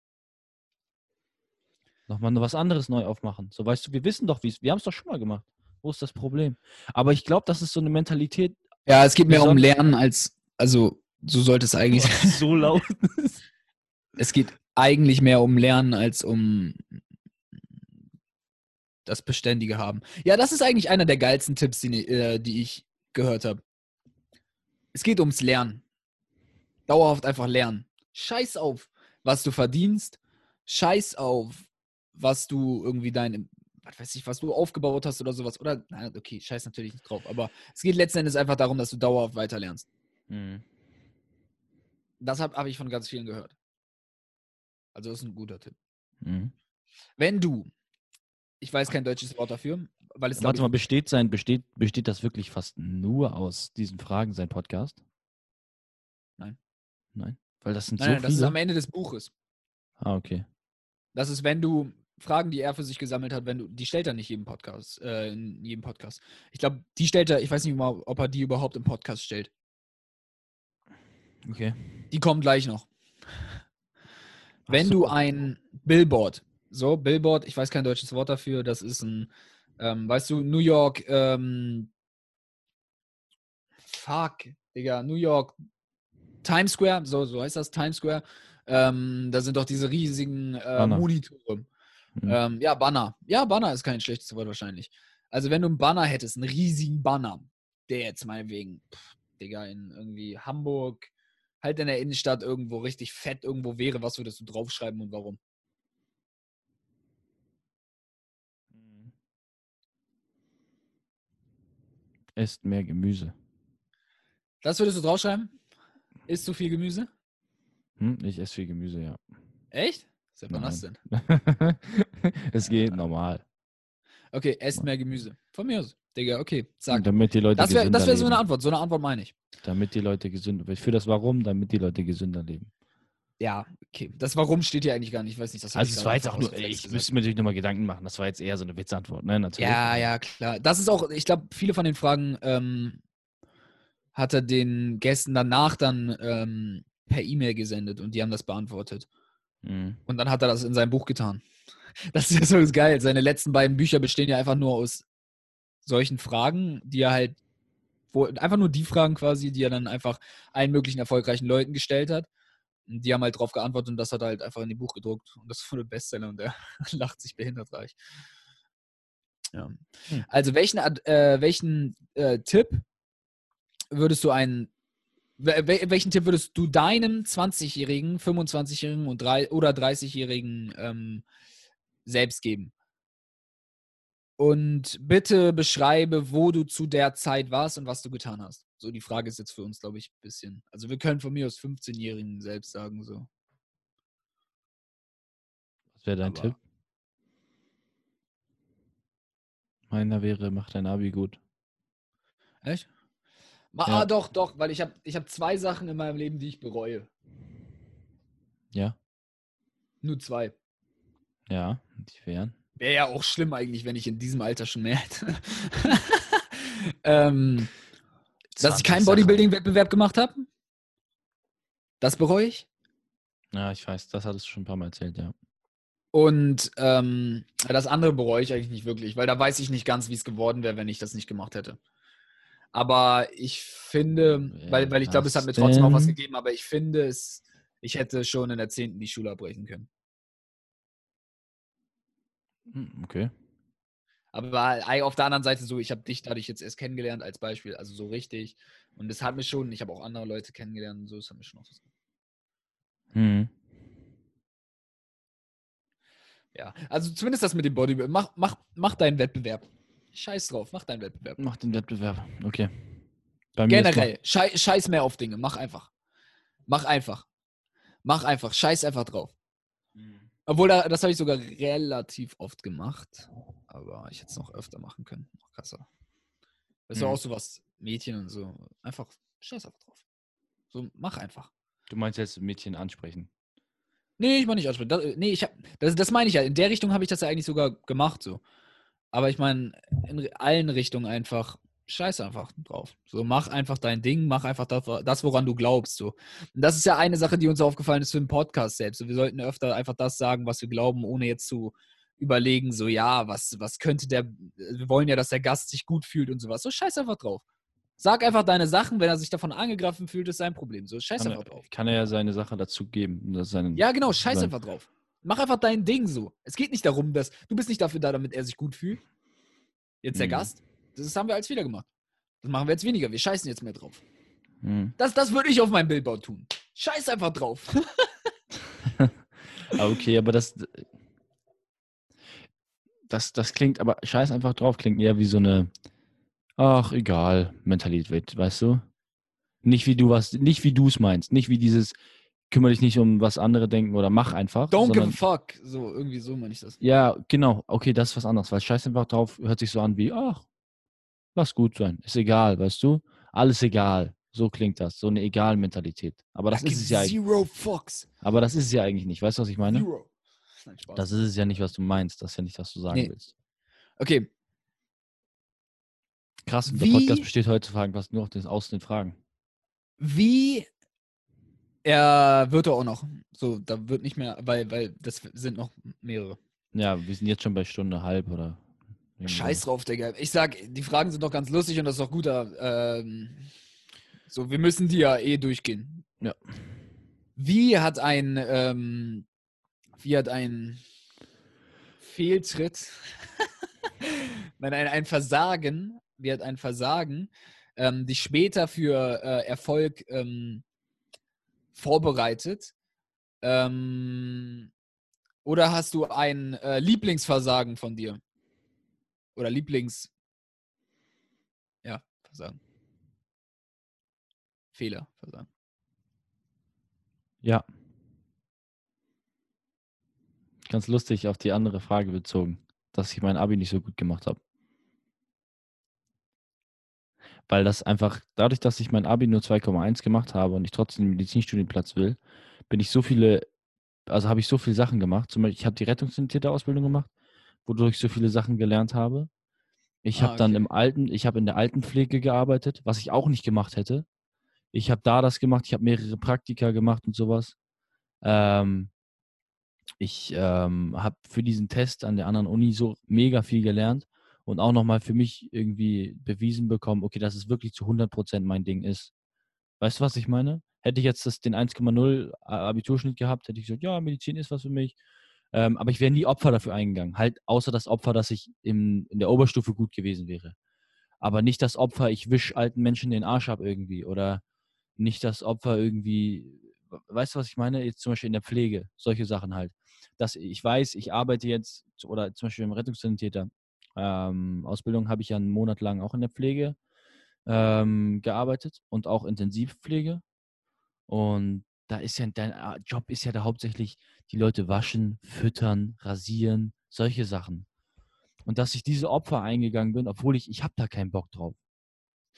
Nochmal was anderes neu aufmachen. So, weißt du, wir wissen doch, wie es, wir haben es doch schon mal gemacht. Wo ist das Problem? Aber ich glaube, das ist so eine Mentalität, Ja, es geht mehr um Lernen als, also so sollte es eigentlich sein. so laut. Es geht eigentlich mehr um Lernen als um das beständige Haben. Ja, das ist eigentlich einer der geilsten Tipps, die, äh, die ich gehört habe. Es geht ums Lernen. Dauerhaft einfach lernen. Scheiß auf, was du verdienst. Scheiß auf, was du irgendwie dein, was weiß ich, was du aufgebaut hast oder sowas. Oder, na, okay, scheiß natürlich nicht drauf. Aber es geht letzten Endes einfach darum, dass du dauerhaft weiter lernst. Mhm. Das habe hab ich von ganz vielen gehört. Also, das ist ein guter Tipp. Mhm. Wenn du, ich weiß kein deutsches Wort dafür, weil es Warte mal, besteht sein, besteht, besteht das wirklich fast nur aus diesen Fragen, sein Podcast? Nein. Nein? Weil das sind nein, so nein, das ist viele. am Ende des Buches. ah, okay. Das ist, wenn du Fragen, die er für sich gesammelt hat, wenn du, die stellt er nicht jedem Podcast, äh, in jedem Podcast. Ich glaube, die stellt er, ich weiß nicht mal, ob er die überhaupt im Podcast stellt. Okay. Die kommen gleich noch. Wenn so. du ein Billboard, so, Billboard, ich weiß kein deutsches Wort dafür, das ist ein, ähm, weißt du, New York, ähm, fuck, Digga, New York, Times Square, so, so heißt das, Times Square, ähm, da sind doch diese riesigen äh. Monitore. Mhm. Ähm, ja, Banner. Ja, Banner ist kein schlechtes Wort wahrscheinlich. Also wenn du einen Banner hättest, einen riesigen Banner, der jetzt meinetwegen, pff, Digga, in irgendwie Hamburg, halt in der Innenstadt irgendwo richtig fett irgendwo wäre, was würdest du draufschreiben und warum? Esst mehr Gemüse. Das würdest du draufschreiben? Ist zu viel Gemüse? Hm? Ich esse viel Gemüse, ja. Echt? Seit wann das denn? es geht normal. Okay, esst mehr Gemüse. Von mir aus. Digga, okay, sag. Damit die Leute Das wäre gesünder das wär so eine. Antwort. So eine Antwort meine ich. Damit die Leute gesünder Für das Warum, damit die Leute gesünder leben. Ja, okay. Das Warum steht hier eigentlich gar nicht. Ich weiß nicht, das Also ich es war jetzt auch nur, ich gesagt. müsste mir natürlich nochmal Gedanken machen. Das war jetzt eher so eine Witzantwort, ne? Natürlich. Ja, ja, klar. Das ist auch, ich glaube, viele von den Fragen ähm, hat er den Gästen danach dann ähm, per E-Mail gesendet und die haben das beantwortet. Mhm. Und dann hat er das in sein Buch getan. Das ist ja so geil. Seine letzten beiden Bücher bestehen ja einfach nur aus solchen Fragen, die er halt, wo einfach nur die Fragen quasi, die er dann einfach allen möglichen erfolgreichen Leuten gestellt hat. Und die haben halt drauf geantwortet und das hat er halt einfach in die Buch gedruckt. Und das wurde Bestseller und er lacht sich behindert reich. Ja. Hm. Also welchen, äh, welchen äh, Tipp würdest du einen wel- wel- welchen Tipp würdest du deinem 20-Jährigen, 25-Jährigen und drei, oder 30-Jährigen ähm, selbst geben? Und bitte beschreibe, wo du zu der Zeit warst und was du getan hast. So, die Frage ist jetzt für uns, glaube ich, ein bisschen. Also wir können von mir aus 15-Jährigen selbst sagen, so. Was wäre dein Aber- Tipp? Meiner wäre, mach dein Abi gut. Echt? Ma, Ja. Ah, doch, doch, weil ich habe ich hab zwei Sachen in meinem Leben, die ich bereue. Ja? Nur zwei. Ja, die wären. Wäre ja auch schlimm eigentlich, wenn ich in diesem Alter schon mehr hätte. ähm, dass ich keinen Bodybuilding-Wettbewerb gemacht habe. Das bereue ich. Ja, ich weiß, das hattest du schon ein paar Mal erzählt, ja. Und ähm, das andere bereue ich eigentlich nicht wirklich, weil da weiß ich nicht ganz, wie es geworden wäre, wenn ich das nicht gemacht hätte. Aber ich finde, weil, weil ich glaube, es hat mir trotzdem auch was gegeben, aber ich finde es, ich hätte schon in der 10. die Schule abbrechen können. Hm, Okay. Aber auf der anderen Seite so, ich habe dich dadurch jetzt erst kennengelernt als Beispiel, also so richtig. Und es hat mir schon, ich habe auch andere Leute kennengelernt und so, es hat mir schon auch was. Hm. Ja, also zumindest das mit dem Bodybuilding. Mach, mach, mach deinen Wettbewerb. Scheiß drauf, mach deinen Wettbewerb. Mach den Wettbewerb. Okay. Generell, schei scheiß mehr auf Dinge, mach einfach. Mach einfach. Mach einfach, scheiß einfach drauf. noch- Obwohl, da, das habe ich sogar relativ oft gemacht. Aber ich hätte es noch öfter machen können. Noch krasser. Das ist Mhm. auch so was, Mädchen und so. Einfach, scheiß einfach drauf. So, mach einfach. Du meinst jetzt Mädchen ansprechen. Nee, ich meine nicht ansprechen. Das, äh, nee, ich hab, das, das meine ich ja. In der Richtung habe ich das ja eigentlich sogar gemacht so. Aber ich meine, in allen Richtungen einfach, scheiß einfach drauf. So, mach einfach dein Ding, mach einfach das, das, woran du glaubst. So. Und das ist ja eine Sache, die uns aufgefallen ist für den Podcast selbst. So, wir sollten öfter einfach das sagen, was wir glauben, ohne jetzt zu überlegen, so, ja, was, was könnte der, wir wollen ja, dass der Gast sich gut fühlt und sowas. So, scheiß einfach drauf. Sag einfach deine Sachen, wenn er sich davon angegriffen fühlt, ist sein Problem. So, scheiß Kann einfach er, drauf. kann er ja seine Sache dazu geben. Das ist seine, Ja, genau, scheiß einfach drauf. Mach einfach dein Ding so. Es geht nicht darum, dass du bist nicht dafür da, damit er sich gut fühlt. Jetzt der Mhm. Gast. Das haben wir als Fehler gemacht. Das machen wir jetzt weniger. Wir scheißen jetzt mehr drauf. Hm. Das, das würde ich auf meinem Billboard tun. Scheiß einfach drauf. Ah, okay, aber das, das, das klingt, aber scheiß einfach drauf, klingt eher wie so eine, ach, egal, Mentalität, weißt du? Nicht wie du was, nicht wie du es meinst, nicht wie dieses, kümmere dich nicht um was andere denken oder mach einfach. Don't give a sondern, fuck. So, irgendwie so meine ich das. Ja, genau, okay, das ist was anderes, weil scheiß einfach drauf hört sich so an wie, ach, lass gut sein, ist egal, weißt du? Alles egal. So klingt das, so eine Egal-Mentalität. Aber das I ist es ja, eigentlich- Zero fucks. aber das ist es ja eigentlich nicht. Weißt du, was ich meine? Zero. Nein, Spaß. Das ist es ja nicht, was du meinst. Das ist ja nicht, was du sagen Nee. willst. okay, Krass, und der Wie- Podcast besteht heutzutage fast nur auf den, aus den Fragen. wie er wird er auch noch. So, da wird nicht mehr, weil, weil das sind noch mehrere. Ja, wir sind jetzt schon bei Stunde halb oder. Scheiß drauf, Digga. Ich sag, die Fragen sind doch ganz lustig und das ist doch guter. Ähm, so, wir müssen die ja eh durchgehen. Ja. Wie hat ein, ähm, wie hat ein Fehltritt, nein, ein, ein Versagen, wie hat ein Versagen ähm, dich später für äh, Erfolg ähm, vorbereitet? Ähm, oder hast du ein äh, Lieblingsversagen von dir? Oder Lieblings. Ja, Versagen. Fehler, Versagen. Ja. Ganz lustig auf die andere Frage bezogen, dass ich mein Abi nicht so gut gemacht habe. Weil das einfach, dadurch, dass ich mein Abi nur 2,1 gemacht habe und ich trotzdem den Medizinstudienplatz will, bin ich so viele, also habe ich so viele Sachen gemacht. Zum Beispiel, ich habe die Rettungssanitäter-Ausbildung gemacht, wodurch ich so viele Sachen gelernt habe. Ich Ah, habe dann okay. im alten, ich habe in der Altenpflege gearbeitet, was ich auch nicht gemacht hätte. Ich habe da das gemacht, ich habe mehrere Praktika gemacht und sowas. Ähm, ich ähm, habe für diesen Test an der anderen Uni so mega viel gelernt und auch nochmal für mich irgendwie bewiesen bekommen, okay, dass es wirklich zu 100% mein Ding ist. Weißt du, was ich meine? Hätte ich jetzt das, den 1,0 A- Abiturschnitt gehabt, hätte ich gesagt, ja, Medizin ist was für mich. Ähm, aber ich wäre nie Opfer dafür eingegangen. Halt außer das Opfer, dass ich im, in der Oberstufe gut gewesen wäre. Aber nicht das Opfer, ich wisch alten Menschen den Arsch ab irgendwie. Oder nicht das Opfer irgendwie, weißt du, was ich meine? Jetzt zum Beispiel in der Pflege, solche Sachen halt. Dass ich weiß, ich arbeite jetzt, oder zum Beispiel im Rettungssanitäter, ähm, Ausbildung habe ich ja einen Monat lang auch in der Pflege ähm, gearbeitet und auch Intensivpflege. Und da ist ja dein äh, Job ist ja da hauptsächlich die Leute waschen, füttern, rasieren, solche Sachen. Und dass ich diese Opfer eingegangen bin, obwohl ich, ich habe da keinen Bock drauf.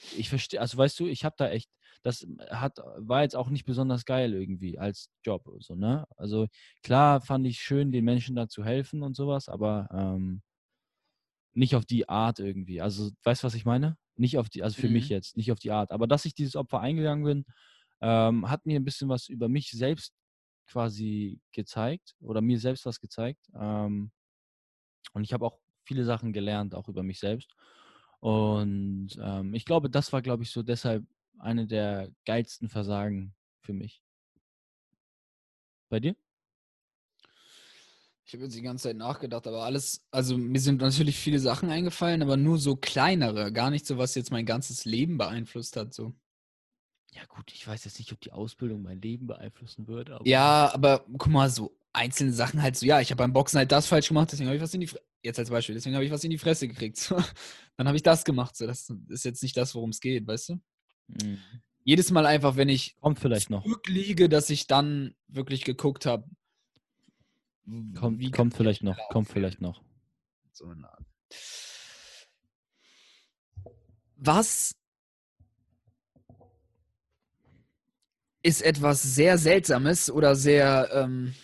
Ich verstehe, also weißt du, ich habe da echt, das hat, war jetzt auch nicht besonders geil irgendwie als Job, so, ne? Also klar fand ich schön, den Menschen da zu helfen und sowas, aber ähm, nicht auf die Art irgendwie. Also, weißt du, was ich meine? Nicht auf die, also für mich Mhm. jetzt, nicht auf die Art. Aber dass ich dieses Opfer eingegangen bin, ähm, hat mir ein bisschen was über mich selbst quasi gezeigt oder mir selbst was gezeigt. Ähm, und ich habe auch viele Sachen gelernt, auch über mich selbst. Und ähm, ich glaube, das war, glaube ich, so deshalb eine der geilsten Versagen für mich. Bei dir? Ich habe jetzt die ganze Zeit nachgedacht, aber alles, also mir sind natürlich viele Sachen eingefallen, aber nur so kleinere, gar nicht so, was jetzt mein ganzes Leben beeinflusst hat. So. Ja, gut, ich weiß jetzt nicht, ob die Ausbildung mein Leben beeinflussen würde. Aber Ja, aber guck mal, so einzelne Sachen halt so, ja, ich habe beim Boxen halt das falsch gemacht, deswegen habe ich was in die Fresse, jetzt als Beispiel, deswegen habe ich was in die Fresse gekriegt. So. Dann habe ich das gemacht. So. Das ist jetzt nicht das, worum es geht, weißt du? Mhm. Jedes Mal einfach, wenn ich Kommt vielleicht noch. zurückliege, dass ich dann wirklich geguckt habe, Kommt, kommt ich vielleicht noch. Kommt vielleicht noch. So eine Art. Was ist etwas sehr Seltsames oder sehr, ähm,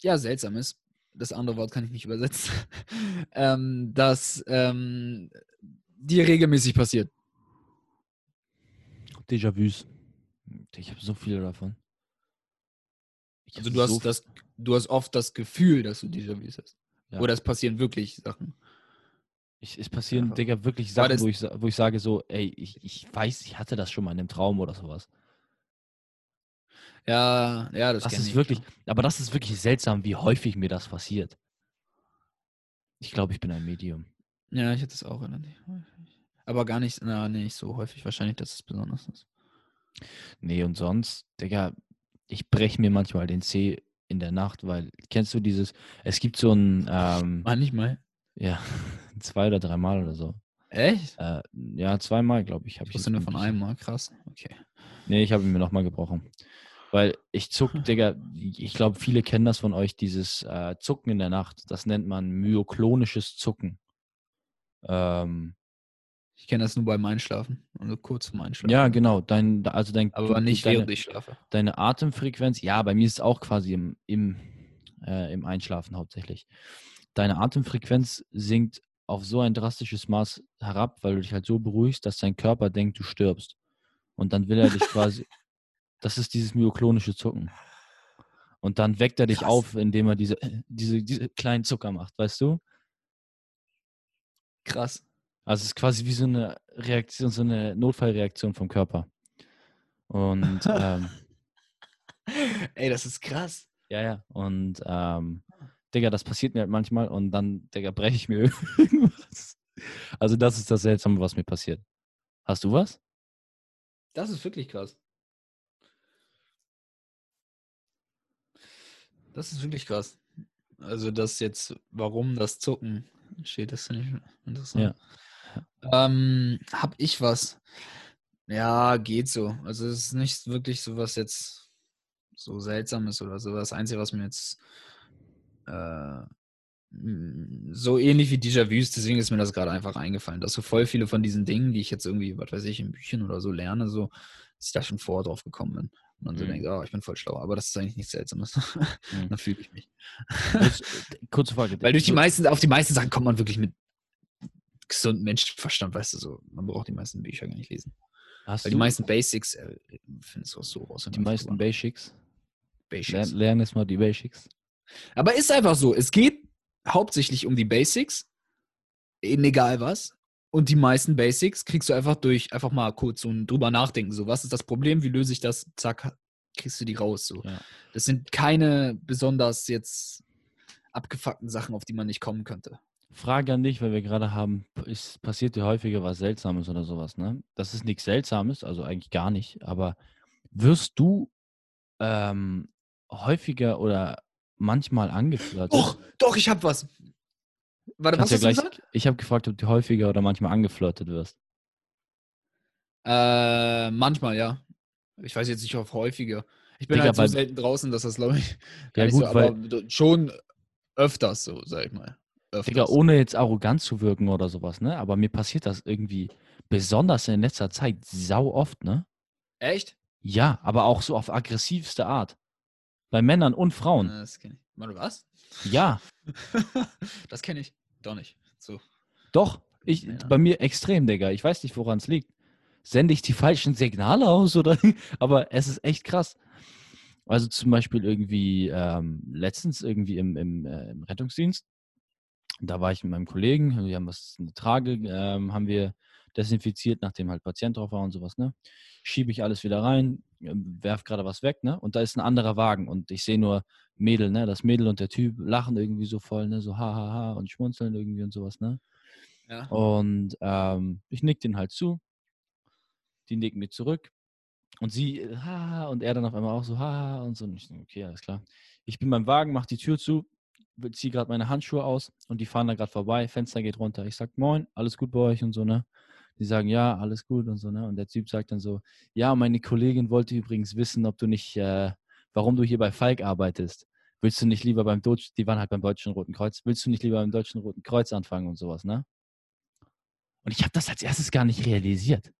ja, Seltsames, das andere Wort kann ich nicht übersetzen, ähm, das ähm, dir regelmäßig passiert? Déjà-vus. Ich habe so viele davon. Ich Also du hast, so das, du hast oft das Gefühl, dass du Déjà-vus hast. Ja. Oder es passieren wirklich Sachen. Ich, es passieren, Ja. Digga, wirklich Sachen, wo ich, wo ich sage so, ey, ich, ich weiß, ich hatte das schon mal in einem Traum oder sowas. Ja, ja, das, Das ist ich. wirklich, aber das ist wirklich seltsam, wie häufig mir das passiert. Ich glaube, ich bin ein Medium. Ja, ich hatte es auch relativ häufig. Aber gar nicht, na, nee, nicht so häufig. Wahrscheinlich, dass es besonders ist. Nee, und sonst, Digga, ich breche mir manchmal den Zeh in der Nacht, weil, kennst du dieses, es gibt so ein, ähm, Manchmal. ja, zwei oder dreimal oder so. Echt? Äh, ja, zweimal, glaube ich, Ich wusste nur von einem Mal. Krass. Okay. Nee, ich habe ihn mir nochmal gebrochen. Weil ich zuck, Digga, ich glaube, viele kennen das von euch, dieses äh, Zucken in der Nacht. Das nennt man myoklonisches Zucken. Ähm, Ich kenne das nur beim Einschlafen. Also kurz vorm Einschlafen. ja, genau. Dein, also dein, Aber nicht deine, während ich schlafe. deine Atemfrequenz, ja, bei mir ist es auch quasi im, im, äh, im Einschlafen hauptsächlich. Deine Atemfrequenz sinkt auf so ein drastisches Maß herab, weil du dich halt so beruhigst, dass dein Körper denkt, du stirbst. Und dann will er dich quasi, das ist dieses myoklonische Zucken. Und dann weckt er dich Krass. auf, indem er diese, diese, diese kleinen Zucker macht, weißt du? Krass. Also es ist quasi wie so eine Reaktion, so eine Notfallreaktion vom Körper. Und ähm, Ey, das ist krass. Ja, ja. Und ähm, Digga, das passiert mir halt manchmal und dann, Digga, breche ich mir irgendwas. Also das ist das Seltsame, was mir passiert. Hast du was? Das ist wirklich krass. Das ist wirklich krass. Also das jetzt, warum das Zucken steht, das finde ich interessant. Ähm, hab ich was? Ja, geht so. Also es ist nicht wirklich so was jetzt so seltsames oder so. Das Einzige, was mir jetzt äh, so ähnlich wie Déjà-vus, deswegen ist mir das gerade einfach eingefallen, dass so voll viele von diesen Dingen, die ich jetzt irgendwie, was weiß ich, in Büchern oder so lerne, so, dass ich da schon vorher drauf gekommen bin. Und dann so Mhm. denke, oh, ich bin voll schlau. Aber das ist eigentlich nichts Seltsames. Mhm. dann fühle ich mich. Kurz, kurze Frage. Weil durch die meisten, auf die meisten Sachen kommt man wirklich mit gesunden Menschenverstand, weißt du, so, man braucht die meisten Bücher gar nicht lesen. Hast Weil die du meisten Basics äh, findest du auch so raus. die meisten drüber- Basics? Basics. Lern, lern jetzt mal die Basics. Aber ist einfach so, es geht hauptsächlich um die Basics, in egal was. Und die meisten Basics kriegst du einfach durch, einfach mal kurz so ein drüber nachdenken. So, was ist das Problem? Wie löse ich das? Zack, kriegst du die raus. So. Ja. Das sind keine besonders jetzt abgefuckten Sachen, auf die man nicht kommen könnte. Frage an dich, weil wir gerade haben, ist, passiert dir häufiger was Seltsames oder sowas, ne? Das ist nichts Seltsames, also eigentlich gar nicht, aber wirst du ähm, häufiger oder manchmal angeflirtet? Doch, doch, ich hab was. Warte, was ja hast du gleich, gesagt? ich habe gefragt, ob du häufiger oder manchmal angeflirtet wirst. Äh, manchmal, ja. Ich weiß jetzt nicht auf häufiger. Ich bin Digga, halt so selten draußen, dass das, glaube ich, Ja, gut, so, aber schon öfters so, sag ich mal. Öfters. Digga, ohne jetzt arrogant zu wirken oder sowas, ne? Aber mir passiert das irgendwie besonders in letzter Zeit sau oft, ne? Echt? Ja, aber auch so auf aggressivste Art. Bei Männern und Frauen. Äh, Das kenne ich. Warte, was? Ja, das kenne ich. Doch nicht. So. doch. Ich, Ja. Bei mir extrem, Digga. Ich weiß nicht, woran es liegt. Sende ich die falschen Signale aus oder? Aber es ist echt krass. Also zum Beispiel irgendwie ähm, letztens irgendwie im, im, äh, im Rettungsdienst. Da war ich mit meinem Kollegen. Wir haben was eine Trage ähm, haben wir desinfiziert, nachdem halt Patient drauf war und sowas. Ne, schiebe ich alles wieder rein, ähm, werf gerade was weg. Ne, und da ist ein anderer Wagen und ich sehe nur Mädel. Ne, das Mädel und der Typ lachen irgendwie so voll, ne, so ha ha ha und schmunzeln irgendwie und sowas. Ne. Ja. Und ähm, ich nick den halt zu. Die nicken mir zurück. Und sie, äh, ha, und er dann auf einmal auch so, ha, und so. Und ich so, okay, alles klar. Ich bin beim Wagen, mach die Tür zu, ziehe gerade meine Handschuhe aus und die fahren da gerade vorbei, Fenster geht runter. Ich sag, moin, alles gut bei euch und so, ne? Die sagen, ja, alles gut und so, ne? Und der Typ sagt dann so, ja, meine Kollegin wollte übrigens wissen, ob du nicht, äh, warum du hier bei Falk arbeitest. Willst du nicht lieber beim Deutsch, die waren halt beim Deutschen Roten Kreuz, willst du nicht lieber beim Deutschen Roten Kreuz anfangen und sowas, ne? Und ich habe das als erstes gar nicht realisiert.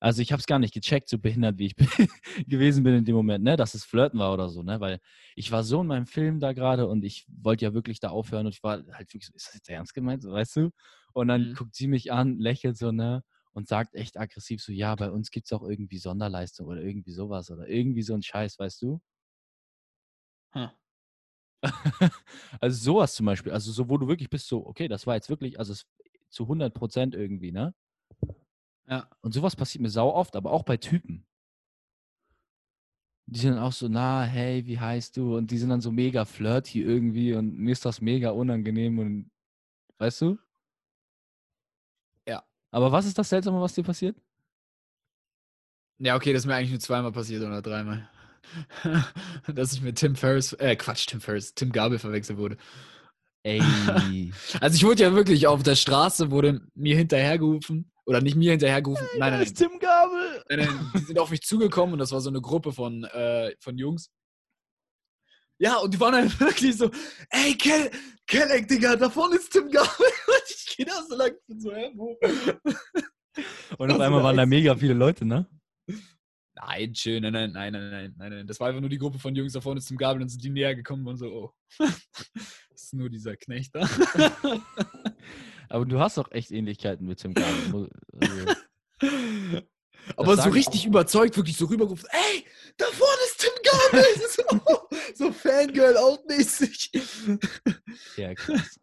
Also ich habe es gar nicht gecheckt, so behindert wie ich bin, gewesen bin in dem Moment, ne, dass es Flirten war oder so, ne, weil ich war so in meinem Film da gerade und ich wollte ja wirklich da aufhören und ich war halt wirklich so, ist das jetzt ernst gemeint, so, weißt du? Und dann Mhm. guckt sie mich an, lächelt so, ne, und sagt echt aggressiv so, ja, bei uns gibt es auch irgendwie Sonderleistung oder irgendwie sowas oder irgendwie so ein Scheiß, weißt du? Huh. also sowas zum Beispiel, also so, wo du wirklich bist so, okay, das war jetzt wirklich, also zu 100 Prozent irgendwie, ne? Ja. Und sowas passiert mir sau oft, aber auch bei Typen. Die sind dann auch so, na, hey, wie heißt du? Und die sind dann so mega flirty irgendwie und mir ist das mega unangenehm und weißt du? Aber was ist das Seltsame, was dir passiert? Ja, okay, das ist mir eigentlich nur zweimal passiert oder dreimal. Dass ich mit Tim Ferriss, äh, Quatsch, Tim Ferriss, Tim Gabel verwechselt wurde. Ey. Also ich wurde ja wirklich auf der Straße, wurde mir hinterhergerufen. Oder nicht mir hinterhergerufen. Nein, nein, nein. Tim Gabel. Nein, nein, die sind auf mich zugekommen und das war so eine Gruppe von, äh, von Jungs. Ja, und die waren halt wirklich so, ey, Kel Kelleck, Digga, da vorne ist Tim Gabel. Und ich da so lang, ich bin so, hä, wo? Und auf einmal war waren da mega viele Leute, ne? Nein, schön, nein, nein, nein, nein, nein, nein. Das war einfach nur die Gruppe von Jungs da vorne Tim Gabel und sind die näher gekommen und so, oh. Das ist nur dieser Knecht da. Aber du hast doch echt Ähnlichkeiten mit Tim Gabel. Also, Aber so richtig überzeugt, wirklich so rübergerufen, ey, da vorne ist Tim Gabel. so, so Fangirl auch mäßig. ja, krass.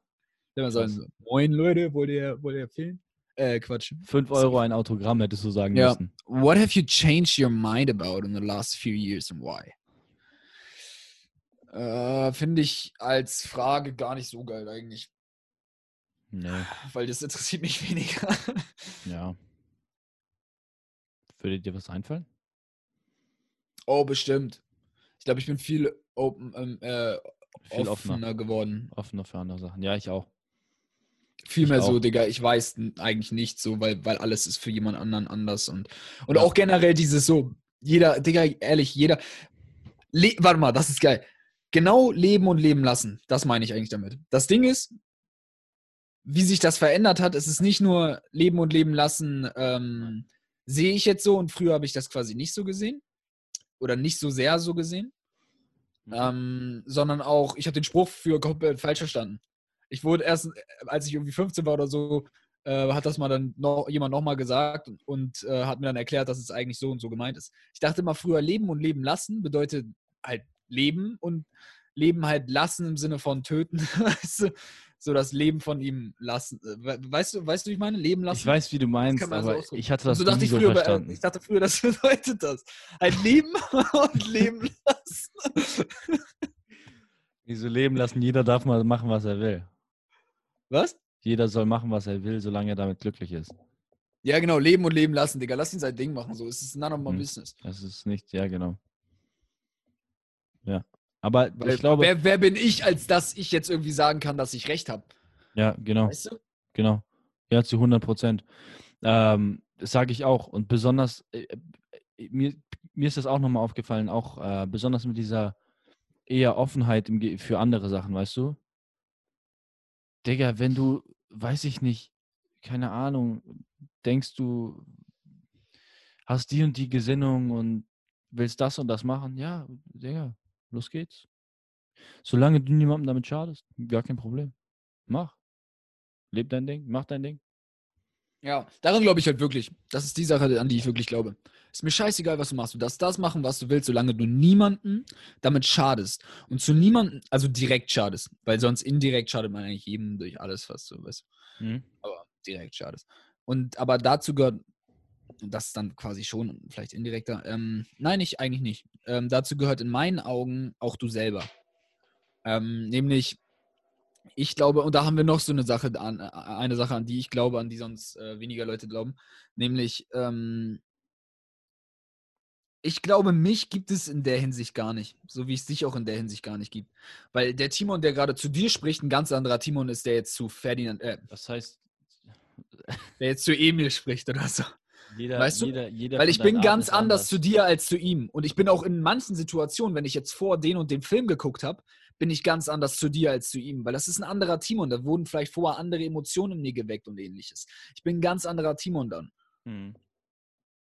Ja, man sagen, moin Leute, wollt ihr, wollt ihr filmen? Äh, Quatsch. 5 Euro ein Autogramm hättest du sagen Ja. müssen. What have you changed your mind about in the last few years and why? Äh, Finde ich als Frage gar nicht so geil eigentlich, Nee, weil das interessiert mich weniger. ja. Würde dir was einfallen? oh, bestimmt. Ich glaube, ich bin viel open, ähm, äh, Viel offener, offener. geworden. Offener für andere Sachen. Ja, ich auch. Viel Ich mehr so. Digga, ich weiß eigentlich nicht so, weil, weil alles ist für jemand anderen anders und, und Ja. auch generell dieses so, jeder, Digga, ehrlich, jeder, le warte mal, das ist geil. Genau leben und leben lassen, das meine ich eigentlich damit. Das Ding ist, wie sich das verändert hat, es ist nicht nur leben und leben lassen, ähm, sehe ich jetzt so und früher habe ich das quasi nicht so gesehen oder nicht so sehr so gesehen. Mhm. Ähm, sondern auch, ich habe den Spruch für komplett falsch verstanden. Ich wurde erst, äh, als ich irgendwie 15 war oder so, äh, hat das mal dann noch, jemand nochmal gesagt und äh, hat mir dann erklärt, dass es eigentlich so und so gemeint ist. Ich dachte immer früher, leben und leben lassen bedeutet halt leben und Leben halt lassen im Sinne von töten, weißt du? So das Leben von ihm lassen. Äh, Weißt du, weißt du, wie ich meine? Leben lassen? Ich weiß, wie du meinst, so aber ausdrücken. ich hatte das so nie so früher, äh, verstanden. ich dachte früher, das bedeutet das. Ein Leben und leben lassen. Wieso leben lassen? Jeder darf mal machen, was er will. Was? Jeder soll machen, was er will, solange er damit glücklich ist. Ja, genau, leben und leben lassen, Digga. Lass ihn sein Ding machen. So, es ist none of my Hm. business. Das ist nicht, ja, genau. Ja. Aber Weil, ich glaube, wer, wer bin ich, als dass ich jetzt irgendwie sagen kann, dass ich recht habe? ja, genau. Weißt du? Genau. Ja, zu 100 Prozent. Ähm, das sage ich auch. Und besonders, äh, äh, mir, mir ist das auch nochmal aufgefallen, auch äh, besonders mit dieser eher Offenheit im, für andere Sachen, weißt du? Digga, wenn du, weiß ich nicht, keine Ahnung, denkst du, hast die und die Gesinnung und willst das und das machen, ja, Digga, los geht's. Solange du niemandem damit schadest, gar kein Problem. Mach. Leb dein Ding, mach dein Ding. Ja, daran glaube ich halt wirklich. Das ist die Sache, an die ich wirklich glaube. Ist mir scheißegal, was du machst. Du darfst das machen, was du willst, solange du niemanden damit schadest. Und zu niemanden, also direkt schadest. Weil sonst indirekt schadet man eigentlich jedem durch alles, was du weißt. Mhm. Aber direkt schadest. Und aber dazu gehört, das ist dann quasi schon vielleicht indirekter. Ähm, nein, ich eigentlich nicht. Ähm, dazu gehört in meinen Augen auch du selber. Ähm, nämlich, ich glaube, und da haben wir noch so eine Sache an, äh, eine Sache, an die ich glaube, an die sonst äh, weniger Leute glauben. Nämlich, ähm, ich glaube, mich gibt es in der Hinsicht gar nicht. So wie es dich auch in der Hinsicht gar nicht gibt. Weil der Timon, der gerade zu dir spricht, ein ganz anderer Timon ist, der jetzt zu Ferdinand, äh, Das heißt, der jetzt zu Emil spricht oder so. jeder, Weißt du? jeder, jeder Weil ich bin ganz ist anders zu dir als zu ihm. Und ich bin auch in manchen Situationen, wenn ich jetzt vor den und den Film geguckt habe, bin ich ganz anders zu dir als zu ihm. Weil das ist ein anderer Timon. Da wurden vielleicht vorher andere Emotionen in mir geweckt und ähnliches. Ich bin ein ganz anderer Timon dann. Mhm.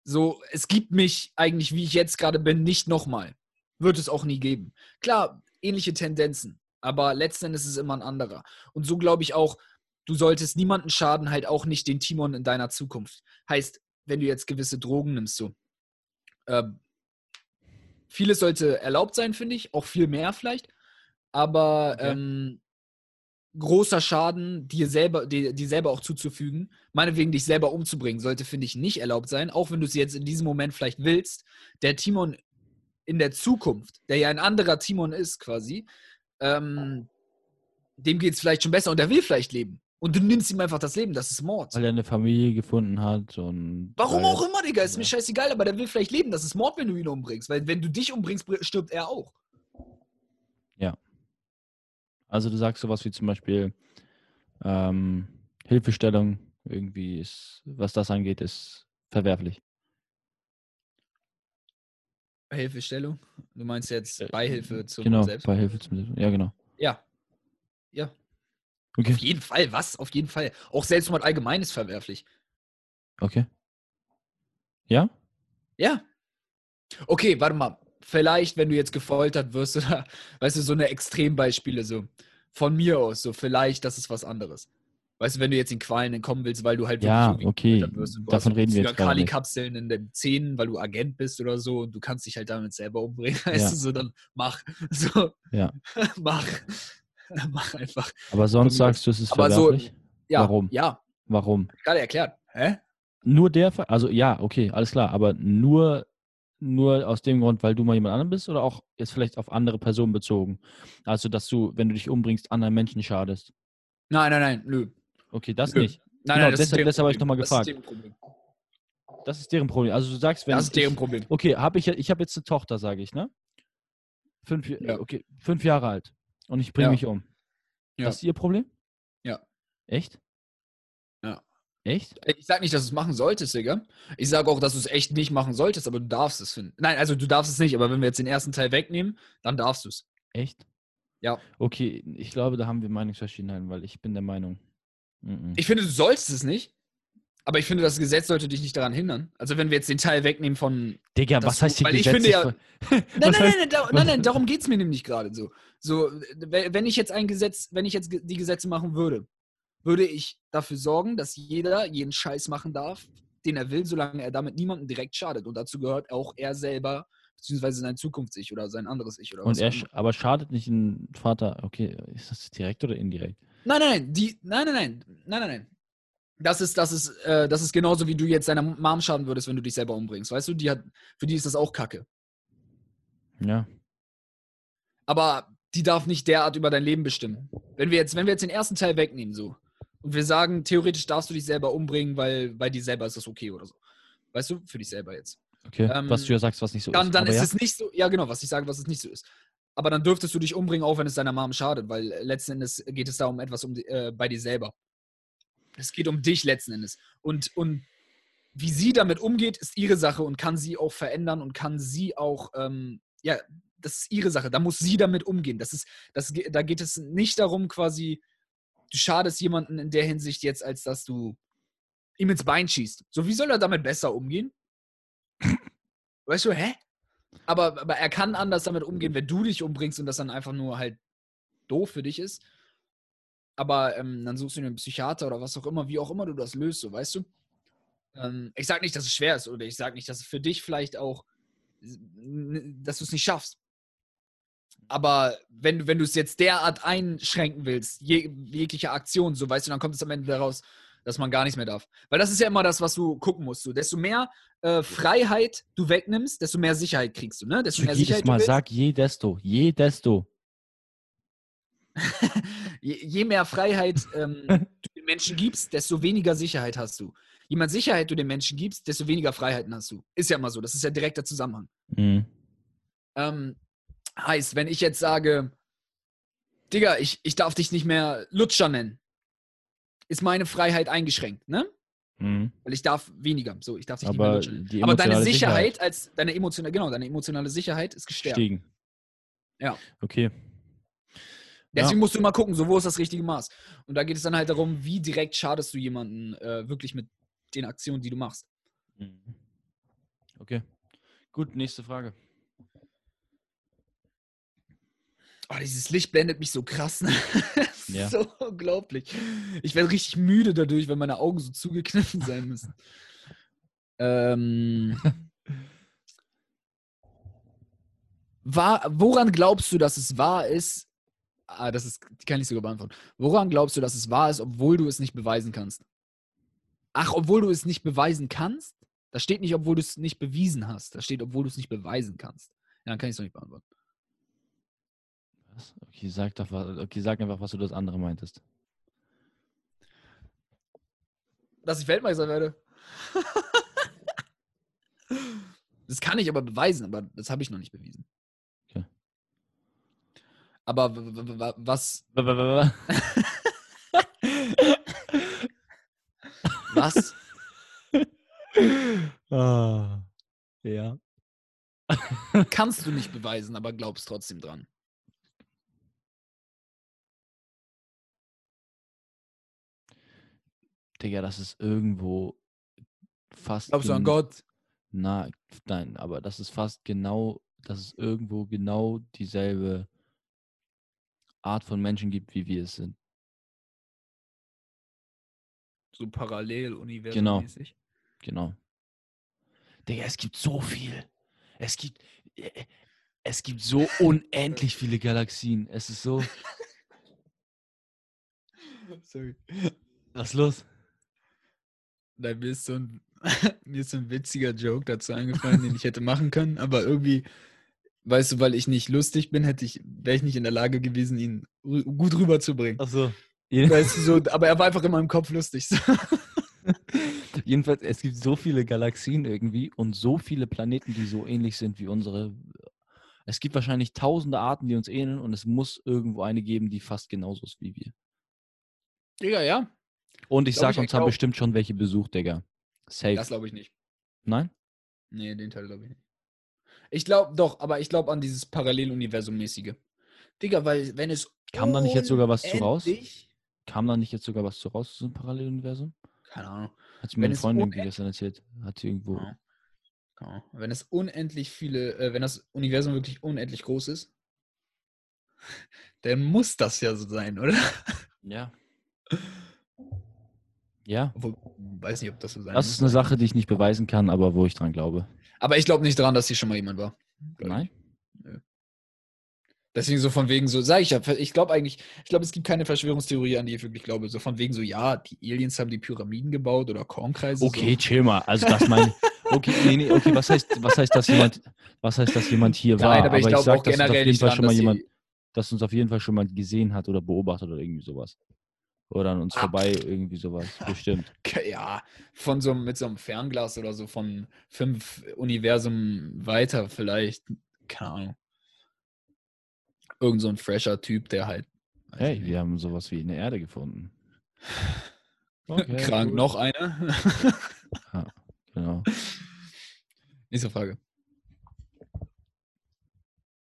So, es gibt mich eigentlich, wie ich jetzt gerade bin, nicht nochmal. Wird es auch nie geben. Klar, ähnliche Tendenzen, aber letzten Endes ist es immer ein anderer. Und so glaube ich auch, du solltest niemanden schaden, halt auch nicht den Timon in deiner Zukunft. Heißt, wenn du jetzt gewisse Drogen nimmst, so. Ähm, vieles sollte erlaubt sein, finde ich, auch viel mehr vielleicht. Aber Okay. ähm, großer Schaden, dir selber, dir, dir selber auch zuzufügen, meinetwegen dich selber umzubringen, sollte, finde ich, nicht erlaubt sein, auch wenn du es jetzt in diesem Moment vielleicht willst. Der Timon in der Zukunft, der ja ein anderer Timon ist quasi, ähm, dem geht es vielleicht schon besser und der will vielleicht leben. Und du nimmst ihm einfach das Leben, das ist Mord. Weil er eine Familie gefunden hat und. Warum auch immer, Digga, ist mir Ja. scheißegal, aber der will vielleicht leben, das ist Mord, wenn du ihn umbringst. Weil wenn du dich umbringst, br- stirbt er auch. Also du sagst sowas wie zum Beispiel ähm, Hilfestellung irgendwie ist, was das angeht, ist verwerflich. Hilfestellung? Du meinst jetzt Äh, Beihilfe zum genau, Selbst? bei Hilfe zum Ja, genau. Ja. Ja. Okay, Auf jeden Fall, was? Auf jeden Fall. Auch Selbstmord allgemein ist verwerflich. okay. Ja? Ja. Okay, warte mal. Vielleicht, wenn du jetzt gefoltert wirst oder, weißt du, so eine Extrembeispiele so. Von mir aus, so vielleicht, das ist was anderes. Weißt du, wenn du jetzt in Qualen entkommen willst, weil du halt Ja, okay. wirst und du Davon hast reden wir jetzt gerade nicht. Kali-Kapseln in den Zähnen, weil du Agent bist oder so und du kannst dich halt damit selber umbringen. Weißt Ja. du, so dann mach. So. Ja. mach. mach einfach. Aber sonst mir sagst du, es ist Aber so- verwerflich? Ja. Warum? Ja, Warum? gerade erklärt. Hä? Nur der Fall? Also ja, okay, alles klar. Aber nur, nur aus dem Grund, weil du mal jemand anderem bist oder auch jetzt vielleicht auf andere Personen bezogen? Also, dass du, wenn du dich umbringst, anderen Menschen schadest. Nein, nein, nein, nö. Okay, das Nö. nicht. Nein, Genau, nein, das deshalb- deshalb habe ich Problem. noch mal Das gefragt. ist. Das ist deren Problem. Also du sagst, wenn Das ist deren ich, Problem. Okay, habe ich, ich habe jetzt eine Tochter, sage ich, ne? Fünf, Ja. okay, fünf Jahre alt. Und ich bringe Ja. mich um. Ja. Das ist ihr Problem? Ja. Echt? Echt? Ich sag nicht, dass du es machen solltest, Digga. Ich sage auch, dass du es echt nicht machen solltest, aber du darfst es finden. Nein, also du darfst es nicht, aber wenn wir jetzt den ersten Teil wegnehmen, dann darfst du es. Echt? Ja. Okay, ich glaube, da haben wir Meinungsverschiedenheiten, weil ich bin der Meinung. Mhm. Ich finde, du sollst es nicht, aber ich finde, das Gesetz sollte dich nicht daran hindern. Also wenn wir jetzt den Teil wegnehmen von. Digga, was so- heißt hier weil ich finde ja- Nein, nein, nein, nein, da, nein, nein, darum geht es mir nämlich gerade so. So, wenn ich jetzt ein Gesetz, wenn ich jetzt die Gesetze machen würde würde ich dafür sorgen, dass jeder jeden Scheiß machen darf, den er will, solange er damit niemandem direkt schadet. Und dazu gehört auch er selber, beziehungsweise sein Zukunfts-Ich oder sein anderes Ich oder Und was er, sch- aber schadet nicht ein Vater, okay, ist das direkt oder indirekt? Nein, nein, nein, die, nein, nein, nein, nein, nein, nein. Das ist, das ist, äh, das ist genauso, wie du jetzt deiner Mom schaden würdest, wenn du dich selber umbringst. Weißt du, die hat, für die ist das auch Kacke. Ja. aber die darf nicht derart über dein Leben bestimmen. Wenn wir jetzt, wenn wir jetzt den ersten Teil wegnehmen, so, und wir sagen, theoretisch darfst du dich selber umbringen, weil bei dir selber ist das okay oder so. Weißt du, für dich selber jetzt. Okay, Ähm, was du ja sagst, was nicht so Dann, ist. dann aber ist ja. es nicht so, ja genau, was ich sage, was es nicht so ist. Aber dann dürftest du dich umbringen, auch wenn es deiner Mom schadet, weil äh, letzten Endes geht es da um etwas um, äh, bei dir selber. Es geht um dich letzten Endes. Und, und wie sie damit umgeht, ist ihre Sache und kann sie auch verändern und kann sie auch, ähm, ja, das ist ihre Sache. Da muss sie damit umgehen. Das ist, das, da geht es nicht darum, quasi, du schadest jemanden in der Hinsicht jetzt, als dass du ihm ins Bein schießt. So, wie soll er damit besser umgehen? Weißt du, hä? Aber, aber er kann anders damit umgehen, wenn du dich umbringst und das dann einfach nur halt doof für dich ist. Aber ähm, dann suchst du einen Psychiater oder was auch immer, wie auch immer du das löst, so weißt du. Ähm, ich sag nicht, dass es schwer ist oder ich sag nicht, dass es für dich vielleicht auch, dass du es nicht schaffst. Aber wenn, wenn du es jetzt derart einschränken willst, je, jegliche Aktion, so weißt du, dann kommt es am Ende daraus, dass man gar nichts mehr darf. Weil das ist ja immer das, was du gucken musst. Du. Desto mehr äh, Freiheit du wegnimmst, desto mehr Sicherheit kriegst du. Ne? Desto mehr Jedes Sicherheit Mal sag je desto, je desto. je, je mehr Freiheit ähm, du den Menschen gibst, desto weniger Sicherheit hast du. Je mehr Sicherheit du den Menschen gibst, desto weniger Freiheiten hast du. Ist ja immer so. Das ist ja direkter Zusammenhang. Mhm. Ähm, heißt, wenn ich jetzt sage, Digga, ich, ich darf dich nicht mehr Lutscher nennen, ist meine Freiheit eingeschränkt, ne? Mhm. Weil ich darf weniger. So, ich darf dich nicht mehr Aber Lutscher nennen. Aber deine emotionale Sicherheit, als deine emotionale, genau, deine emotionale Sicherheit ist gestärkt. Stiegen. Ja. Okay. Deswegen musst du immer gucken, so wo ist das richtige Maß. Und da geht es dann halt darum, wie direkt schadest du jemanden äh, wirklich mit den Aktionen, die du machst. Mhm. Okay. Gut, nächste Frage. Oh, dieses Licht blendet mich so krass. Ne? Ja. So unglaublich. Ich werde richtig müde dadurch, wenn meine Augen so zugekniffen sein müssen. ähm, war, woran glaubst du, dass es wahr ist? Ah, das ist, kann ich sogar beantworten. Woran glaubst du, dass es wahr ist, obwohl du es nicht beweisen kannst? Ach, obwohl du es nicht beweisen kannst? Da steht nicht, obwohl du es nicht bewiesen hast. Da steht, obwohl du es nicht beweisen kannst. Ja, dann kann ich es doch nicht beantworten. Was? Okay, sag doch was. Okay, sag einfach, was du das andere meintest. dass ich Weltmeister werde. das kann ich aber beweisen, aber das habe ich noch nicht bewiesen. Okay. Aber was, Wa- wa- wa- was, wa- Ah, ja. kannst du nicht beweisen, aber glaubst trotzdem dran? Digga, das ist irgendwo fast. Glaubst du an Gott? Na, nein, aber das ist fast genau, dass es irgendwo genau dieselbe Art von Menschen gibt, wie wir es sind. So parallel universum Genau. Genau. Digga, es gibt so viel. Es gibt, äh, es gibt so unendlich viele Galaxien. Es ist so. Sorry. Was ist los? Mir ist so ein, mir ist so ein witziger Joke dazu eingefallen, den ich hätte machen können, aber irgendwie, weißt du, weil ich nicht lustig bin, hätte ich, wäre ich nicht in der Lage gewesen, ihn gut rüberzubringen. Achso. Weißt du, so, aber er war einfach in meinem Kopf lustig. Jedenfalls, es gibt so viele Galaxien irgendwie und so viele Planeten, die so ähnlich sind wie unsere. Es gibt wahrscheinlich tausende Arten, die uns ähneln und es muss irgendwo eine geben, die fast genauso ist wie wir. Digga, ja. Und ich Glaub sag, ich uns haben bestimmt schon welche besucht, Digga. Safe. Das glaube ich nicht. Nein? Nee, den Teil glaube ich nicht. Ich glaube doch, aber ich glaube an dieses Paralleluniversum-mäßige. Digga, weil wenn es. Kam da nicht jetzt sogar was zu raus? Kam da nicht jetzt sogar was zu raus, so ein Paralleluniversum? Keine Ahnung. Hat mir eine Freundin unend- gestern erzählt. Hat sie irgendwo. Ja. Ahnung. Wenn es unendlich viele, äh, wenn das Universum wirklich unendlich groß ist, dann muss das ja so sein, oder? Ja. Ja, Obwohl, weiß nicht, ob das so sein das ist eine Sache, die ich nicht beweisen kann, aber wo ich dran glaube. Aber ich glaube nicht daran, dass hier schon mal jemand war. Nein? Deswegen so von wegen so, sag ich ja, ich glaube eigentlich, ich glaube, es gibt keine Verschwörungstheorie, an die ich wirklich glaube. So von wegen so, ja, die Aliens haben die Pyramiden gebaut oder Kornkreise. Okay, So. chill mal. Also das meine Okay, nee, nee, okay, was heißt, was heißt, dass jemand, was heißt, dass jemand hier war? Nein, aber ich glaube sag, auch dass uns auf generell jeden Fall dran, schon mal jemand, dass uns auf jeden Fall schon mal gesehen hat oder beobachtet oder irgendwie sowas. Oder an uns Ah. vorbei irgendwie sowas. Bestimmt. ja, von so einem- mit so einem Fernglas oder so von fünf Universum weiter vielleicht, keine Ahnung. Irgend so ein fresher Typ, der halt. Hey, wir haben sowas wie eine Erde gefunden. Okay, Krank, gut. noch eine? Genau. Nächste Frage.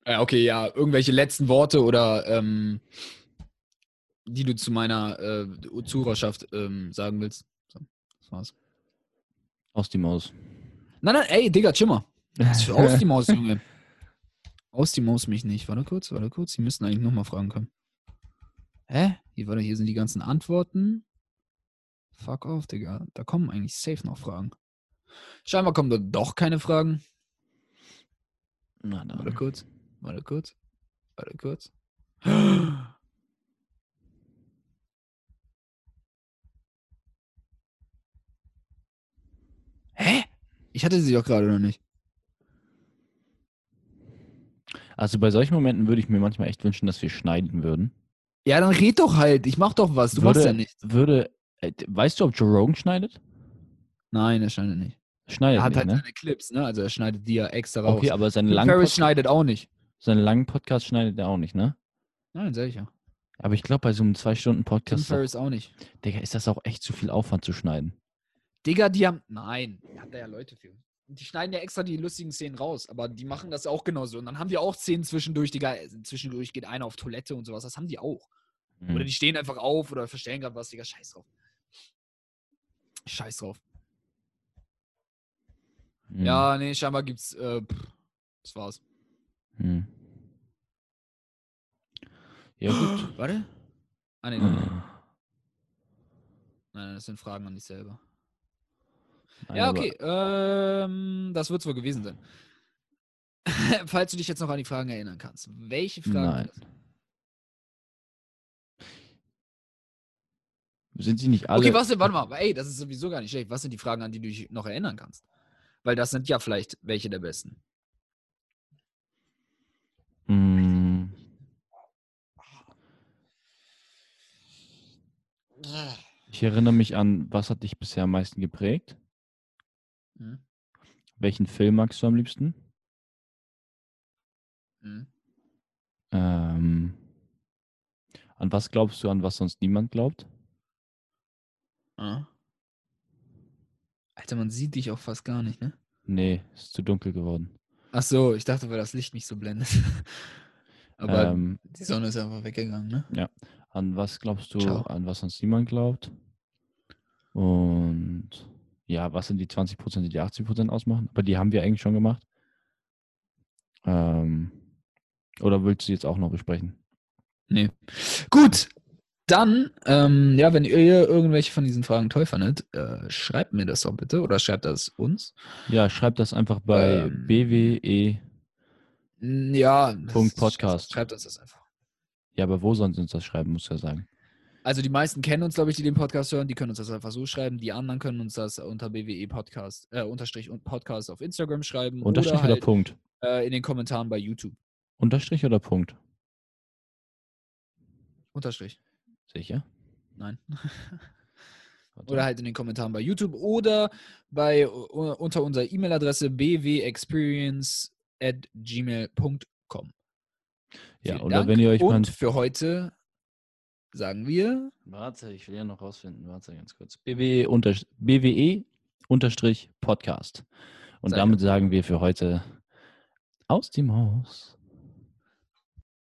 Äh, okay, ja, irgendwelche letzten Worte oder ähm, die du zu meiner äh, Zuhörerschaft ähm, sagen willst. So, das war's. Aus die Maus. Nein, nein, ey, Digga, für aus die Maus, Junge. Aus die Maus mich nicht. Warte kurz, warte kurz. Die müssten eigentlich nochmal fragen können. Hä? Hier, warte, hier sind die ganzen Antworten. Fuck off, Digga. Da kommen eigentlich safe noch Fragen. Scheinbar kommen da doch keine Fragen. Na Warte dann. kurz. Warte kurz. Warte kurz. Hä? Ich hatte sie doch gerade noch nicht. Also bei solchen Momenten würde ich mir manchmal echt wünschen, dass wir schneiden würden. Ja, dann red doch halt. Ich mach doch was. Du würde, machst ja nichts. Würde, äh, weißt du, ob Joe Rogan schneidet? Nein, er schneidet nicht. Schneidet Er hat nicht, halt ne? seine Clips, ne? Also er schneidet die ja extra raus. Okay, aber seinen Tim langen, Ferriss Pod schneidet auch nicht. seinen langen Podcast schneidet er auch nicht, ne? Nein, sag ich ja. Aber ich glaube, bei so einem Tim Zwei-Stunden-Podcast, Ferriss auch nicht. Digga, ist das auch echt zu viel Aufwand zu schneiden. Digga, die haben. Nein, hat da ja Leute für. Die schneiden ja extra die lustigen Szenen raus, aber die machen das auch genauso. Und dann haben die auch Szenen zwischendurch, Digga, zwischendurch geht einer auf Toilette und sowas. Das haben die auch. Hm. Oder die stehen einfach auf oder verstellen gerade was, Digga, scheiß drauf. Scheiß drauf. Hm. Ja, nee, scheinbar gibt's. Äh, pff, das war's. Hm. Ja, gut. Warte. Ah, nee, nein, Nein, nein, das sind Fragen an dich selber. Ja, okay. Ähm, das wird wohl gewesen sein. Falls du dich jetzt noch an die Fragen erinnern kannst. Welche Fragen? Nein. sind sie nicht alle. Okay, was denn, warte mal, ey, das ist sowieso gar nicht schlecht. Was sind die Fragen, an die du dich noch erinnern kannst? Weil das sind ja vielleicht welche der besten. Hm. Ich erinnere mich an, was hat dich bisher am meisten geprägt? Hm? Welchen Film magst du am liebsten? Hm? Ähm, an was glaubst du, an was sonst niemand glaubt? Ah. Alter, man sieht dich auch fast gar nicht, ne? Nee, ist zu dunkel geworden. Ach so, ich dachte, weil das Licht mich so blendet. Aber ähm, die Sonne ist einfach weggegangen, ne? an was glaubst du, Ciao. an was sonst niemand glaubt? Und ja, was sind die 20%, die die 80% ausmachen? Aber die haben wir eigentlich schon gemacht. Ähm, oder willst du jetzt auch noch besprechen? Nee. Gut, dann, ähm, ja, wenn ihr irgendwelche von diesen Fragen toll fandet, äh, schreibt mir das doch bitte oder schreibt das uns. Ja, schreib das einfach bei Ähm, BWE. Ja, Punkt Podcast. Schreibt uns das einfach. Ja, aber wo sollen sie uns das schreiben, muss ja sagen. Also die meisten kennen uns, glaube ich, die den Podcast hören. Die können uns das einfach so schreiben. Die anderen können uns das unter BWE Podcast, äh, Unterstrich und Podcast auf Instagram schreiben Unterstrich oder oder, halt Punkt? äh, in den Kommentaren bei YouTube. Unterstrich oder Punkt? Unterstrich. Sicher? Nein. Oder halt in den Kommentaren bei YouTube oder bei unter unserer E-Mail-Adresse bwexperience at gmail.com. Ja, Vielen oder Dank. wenn ihr euch. Und für heute sagen wir Warte, ich will ja noch rausfinden. Warte ganz kurz. BWE, unter, BWE unterstrich Podcast. Und Sehr damit sagen wir für heute aus die Maus.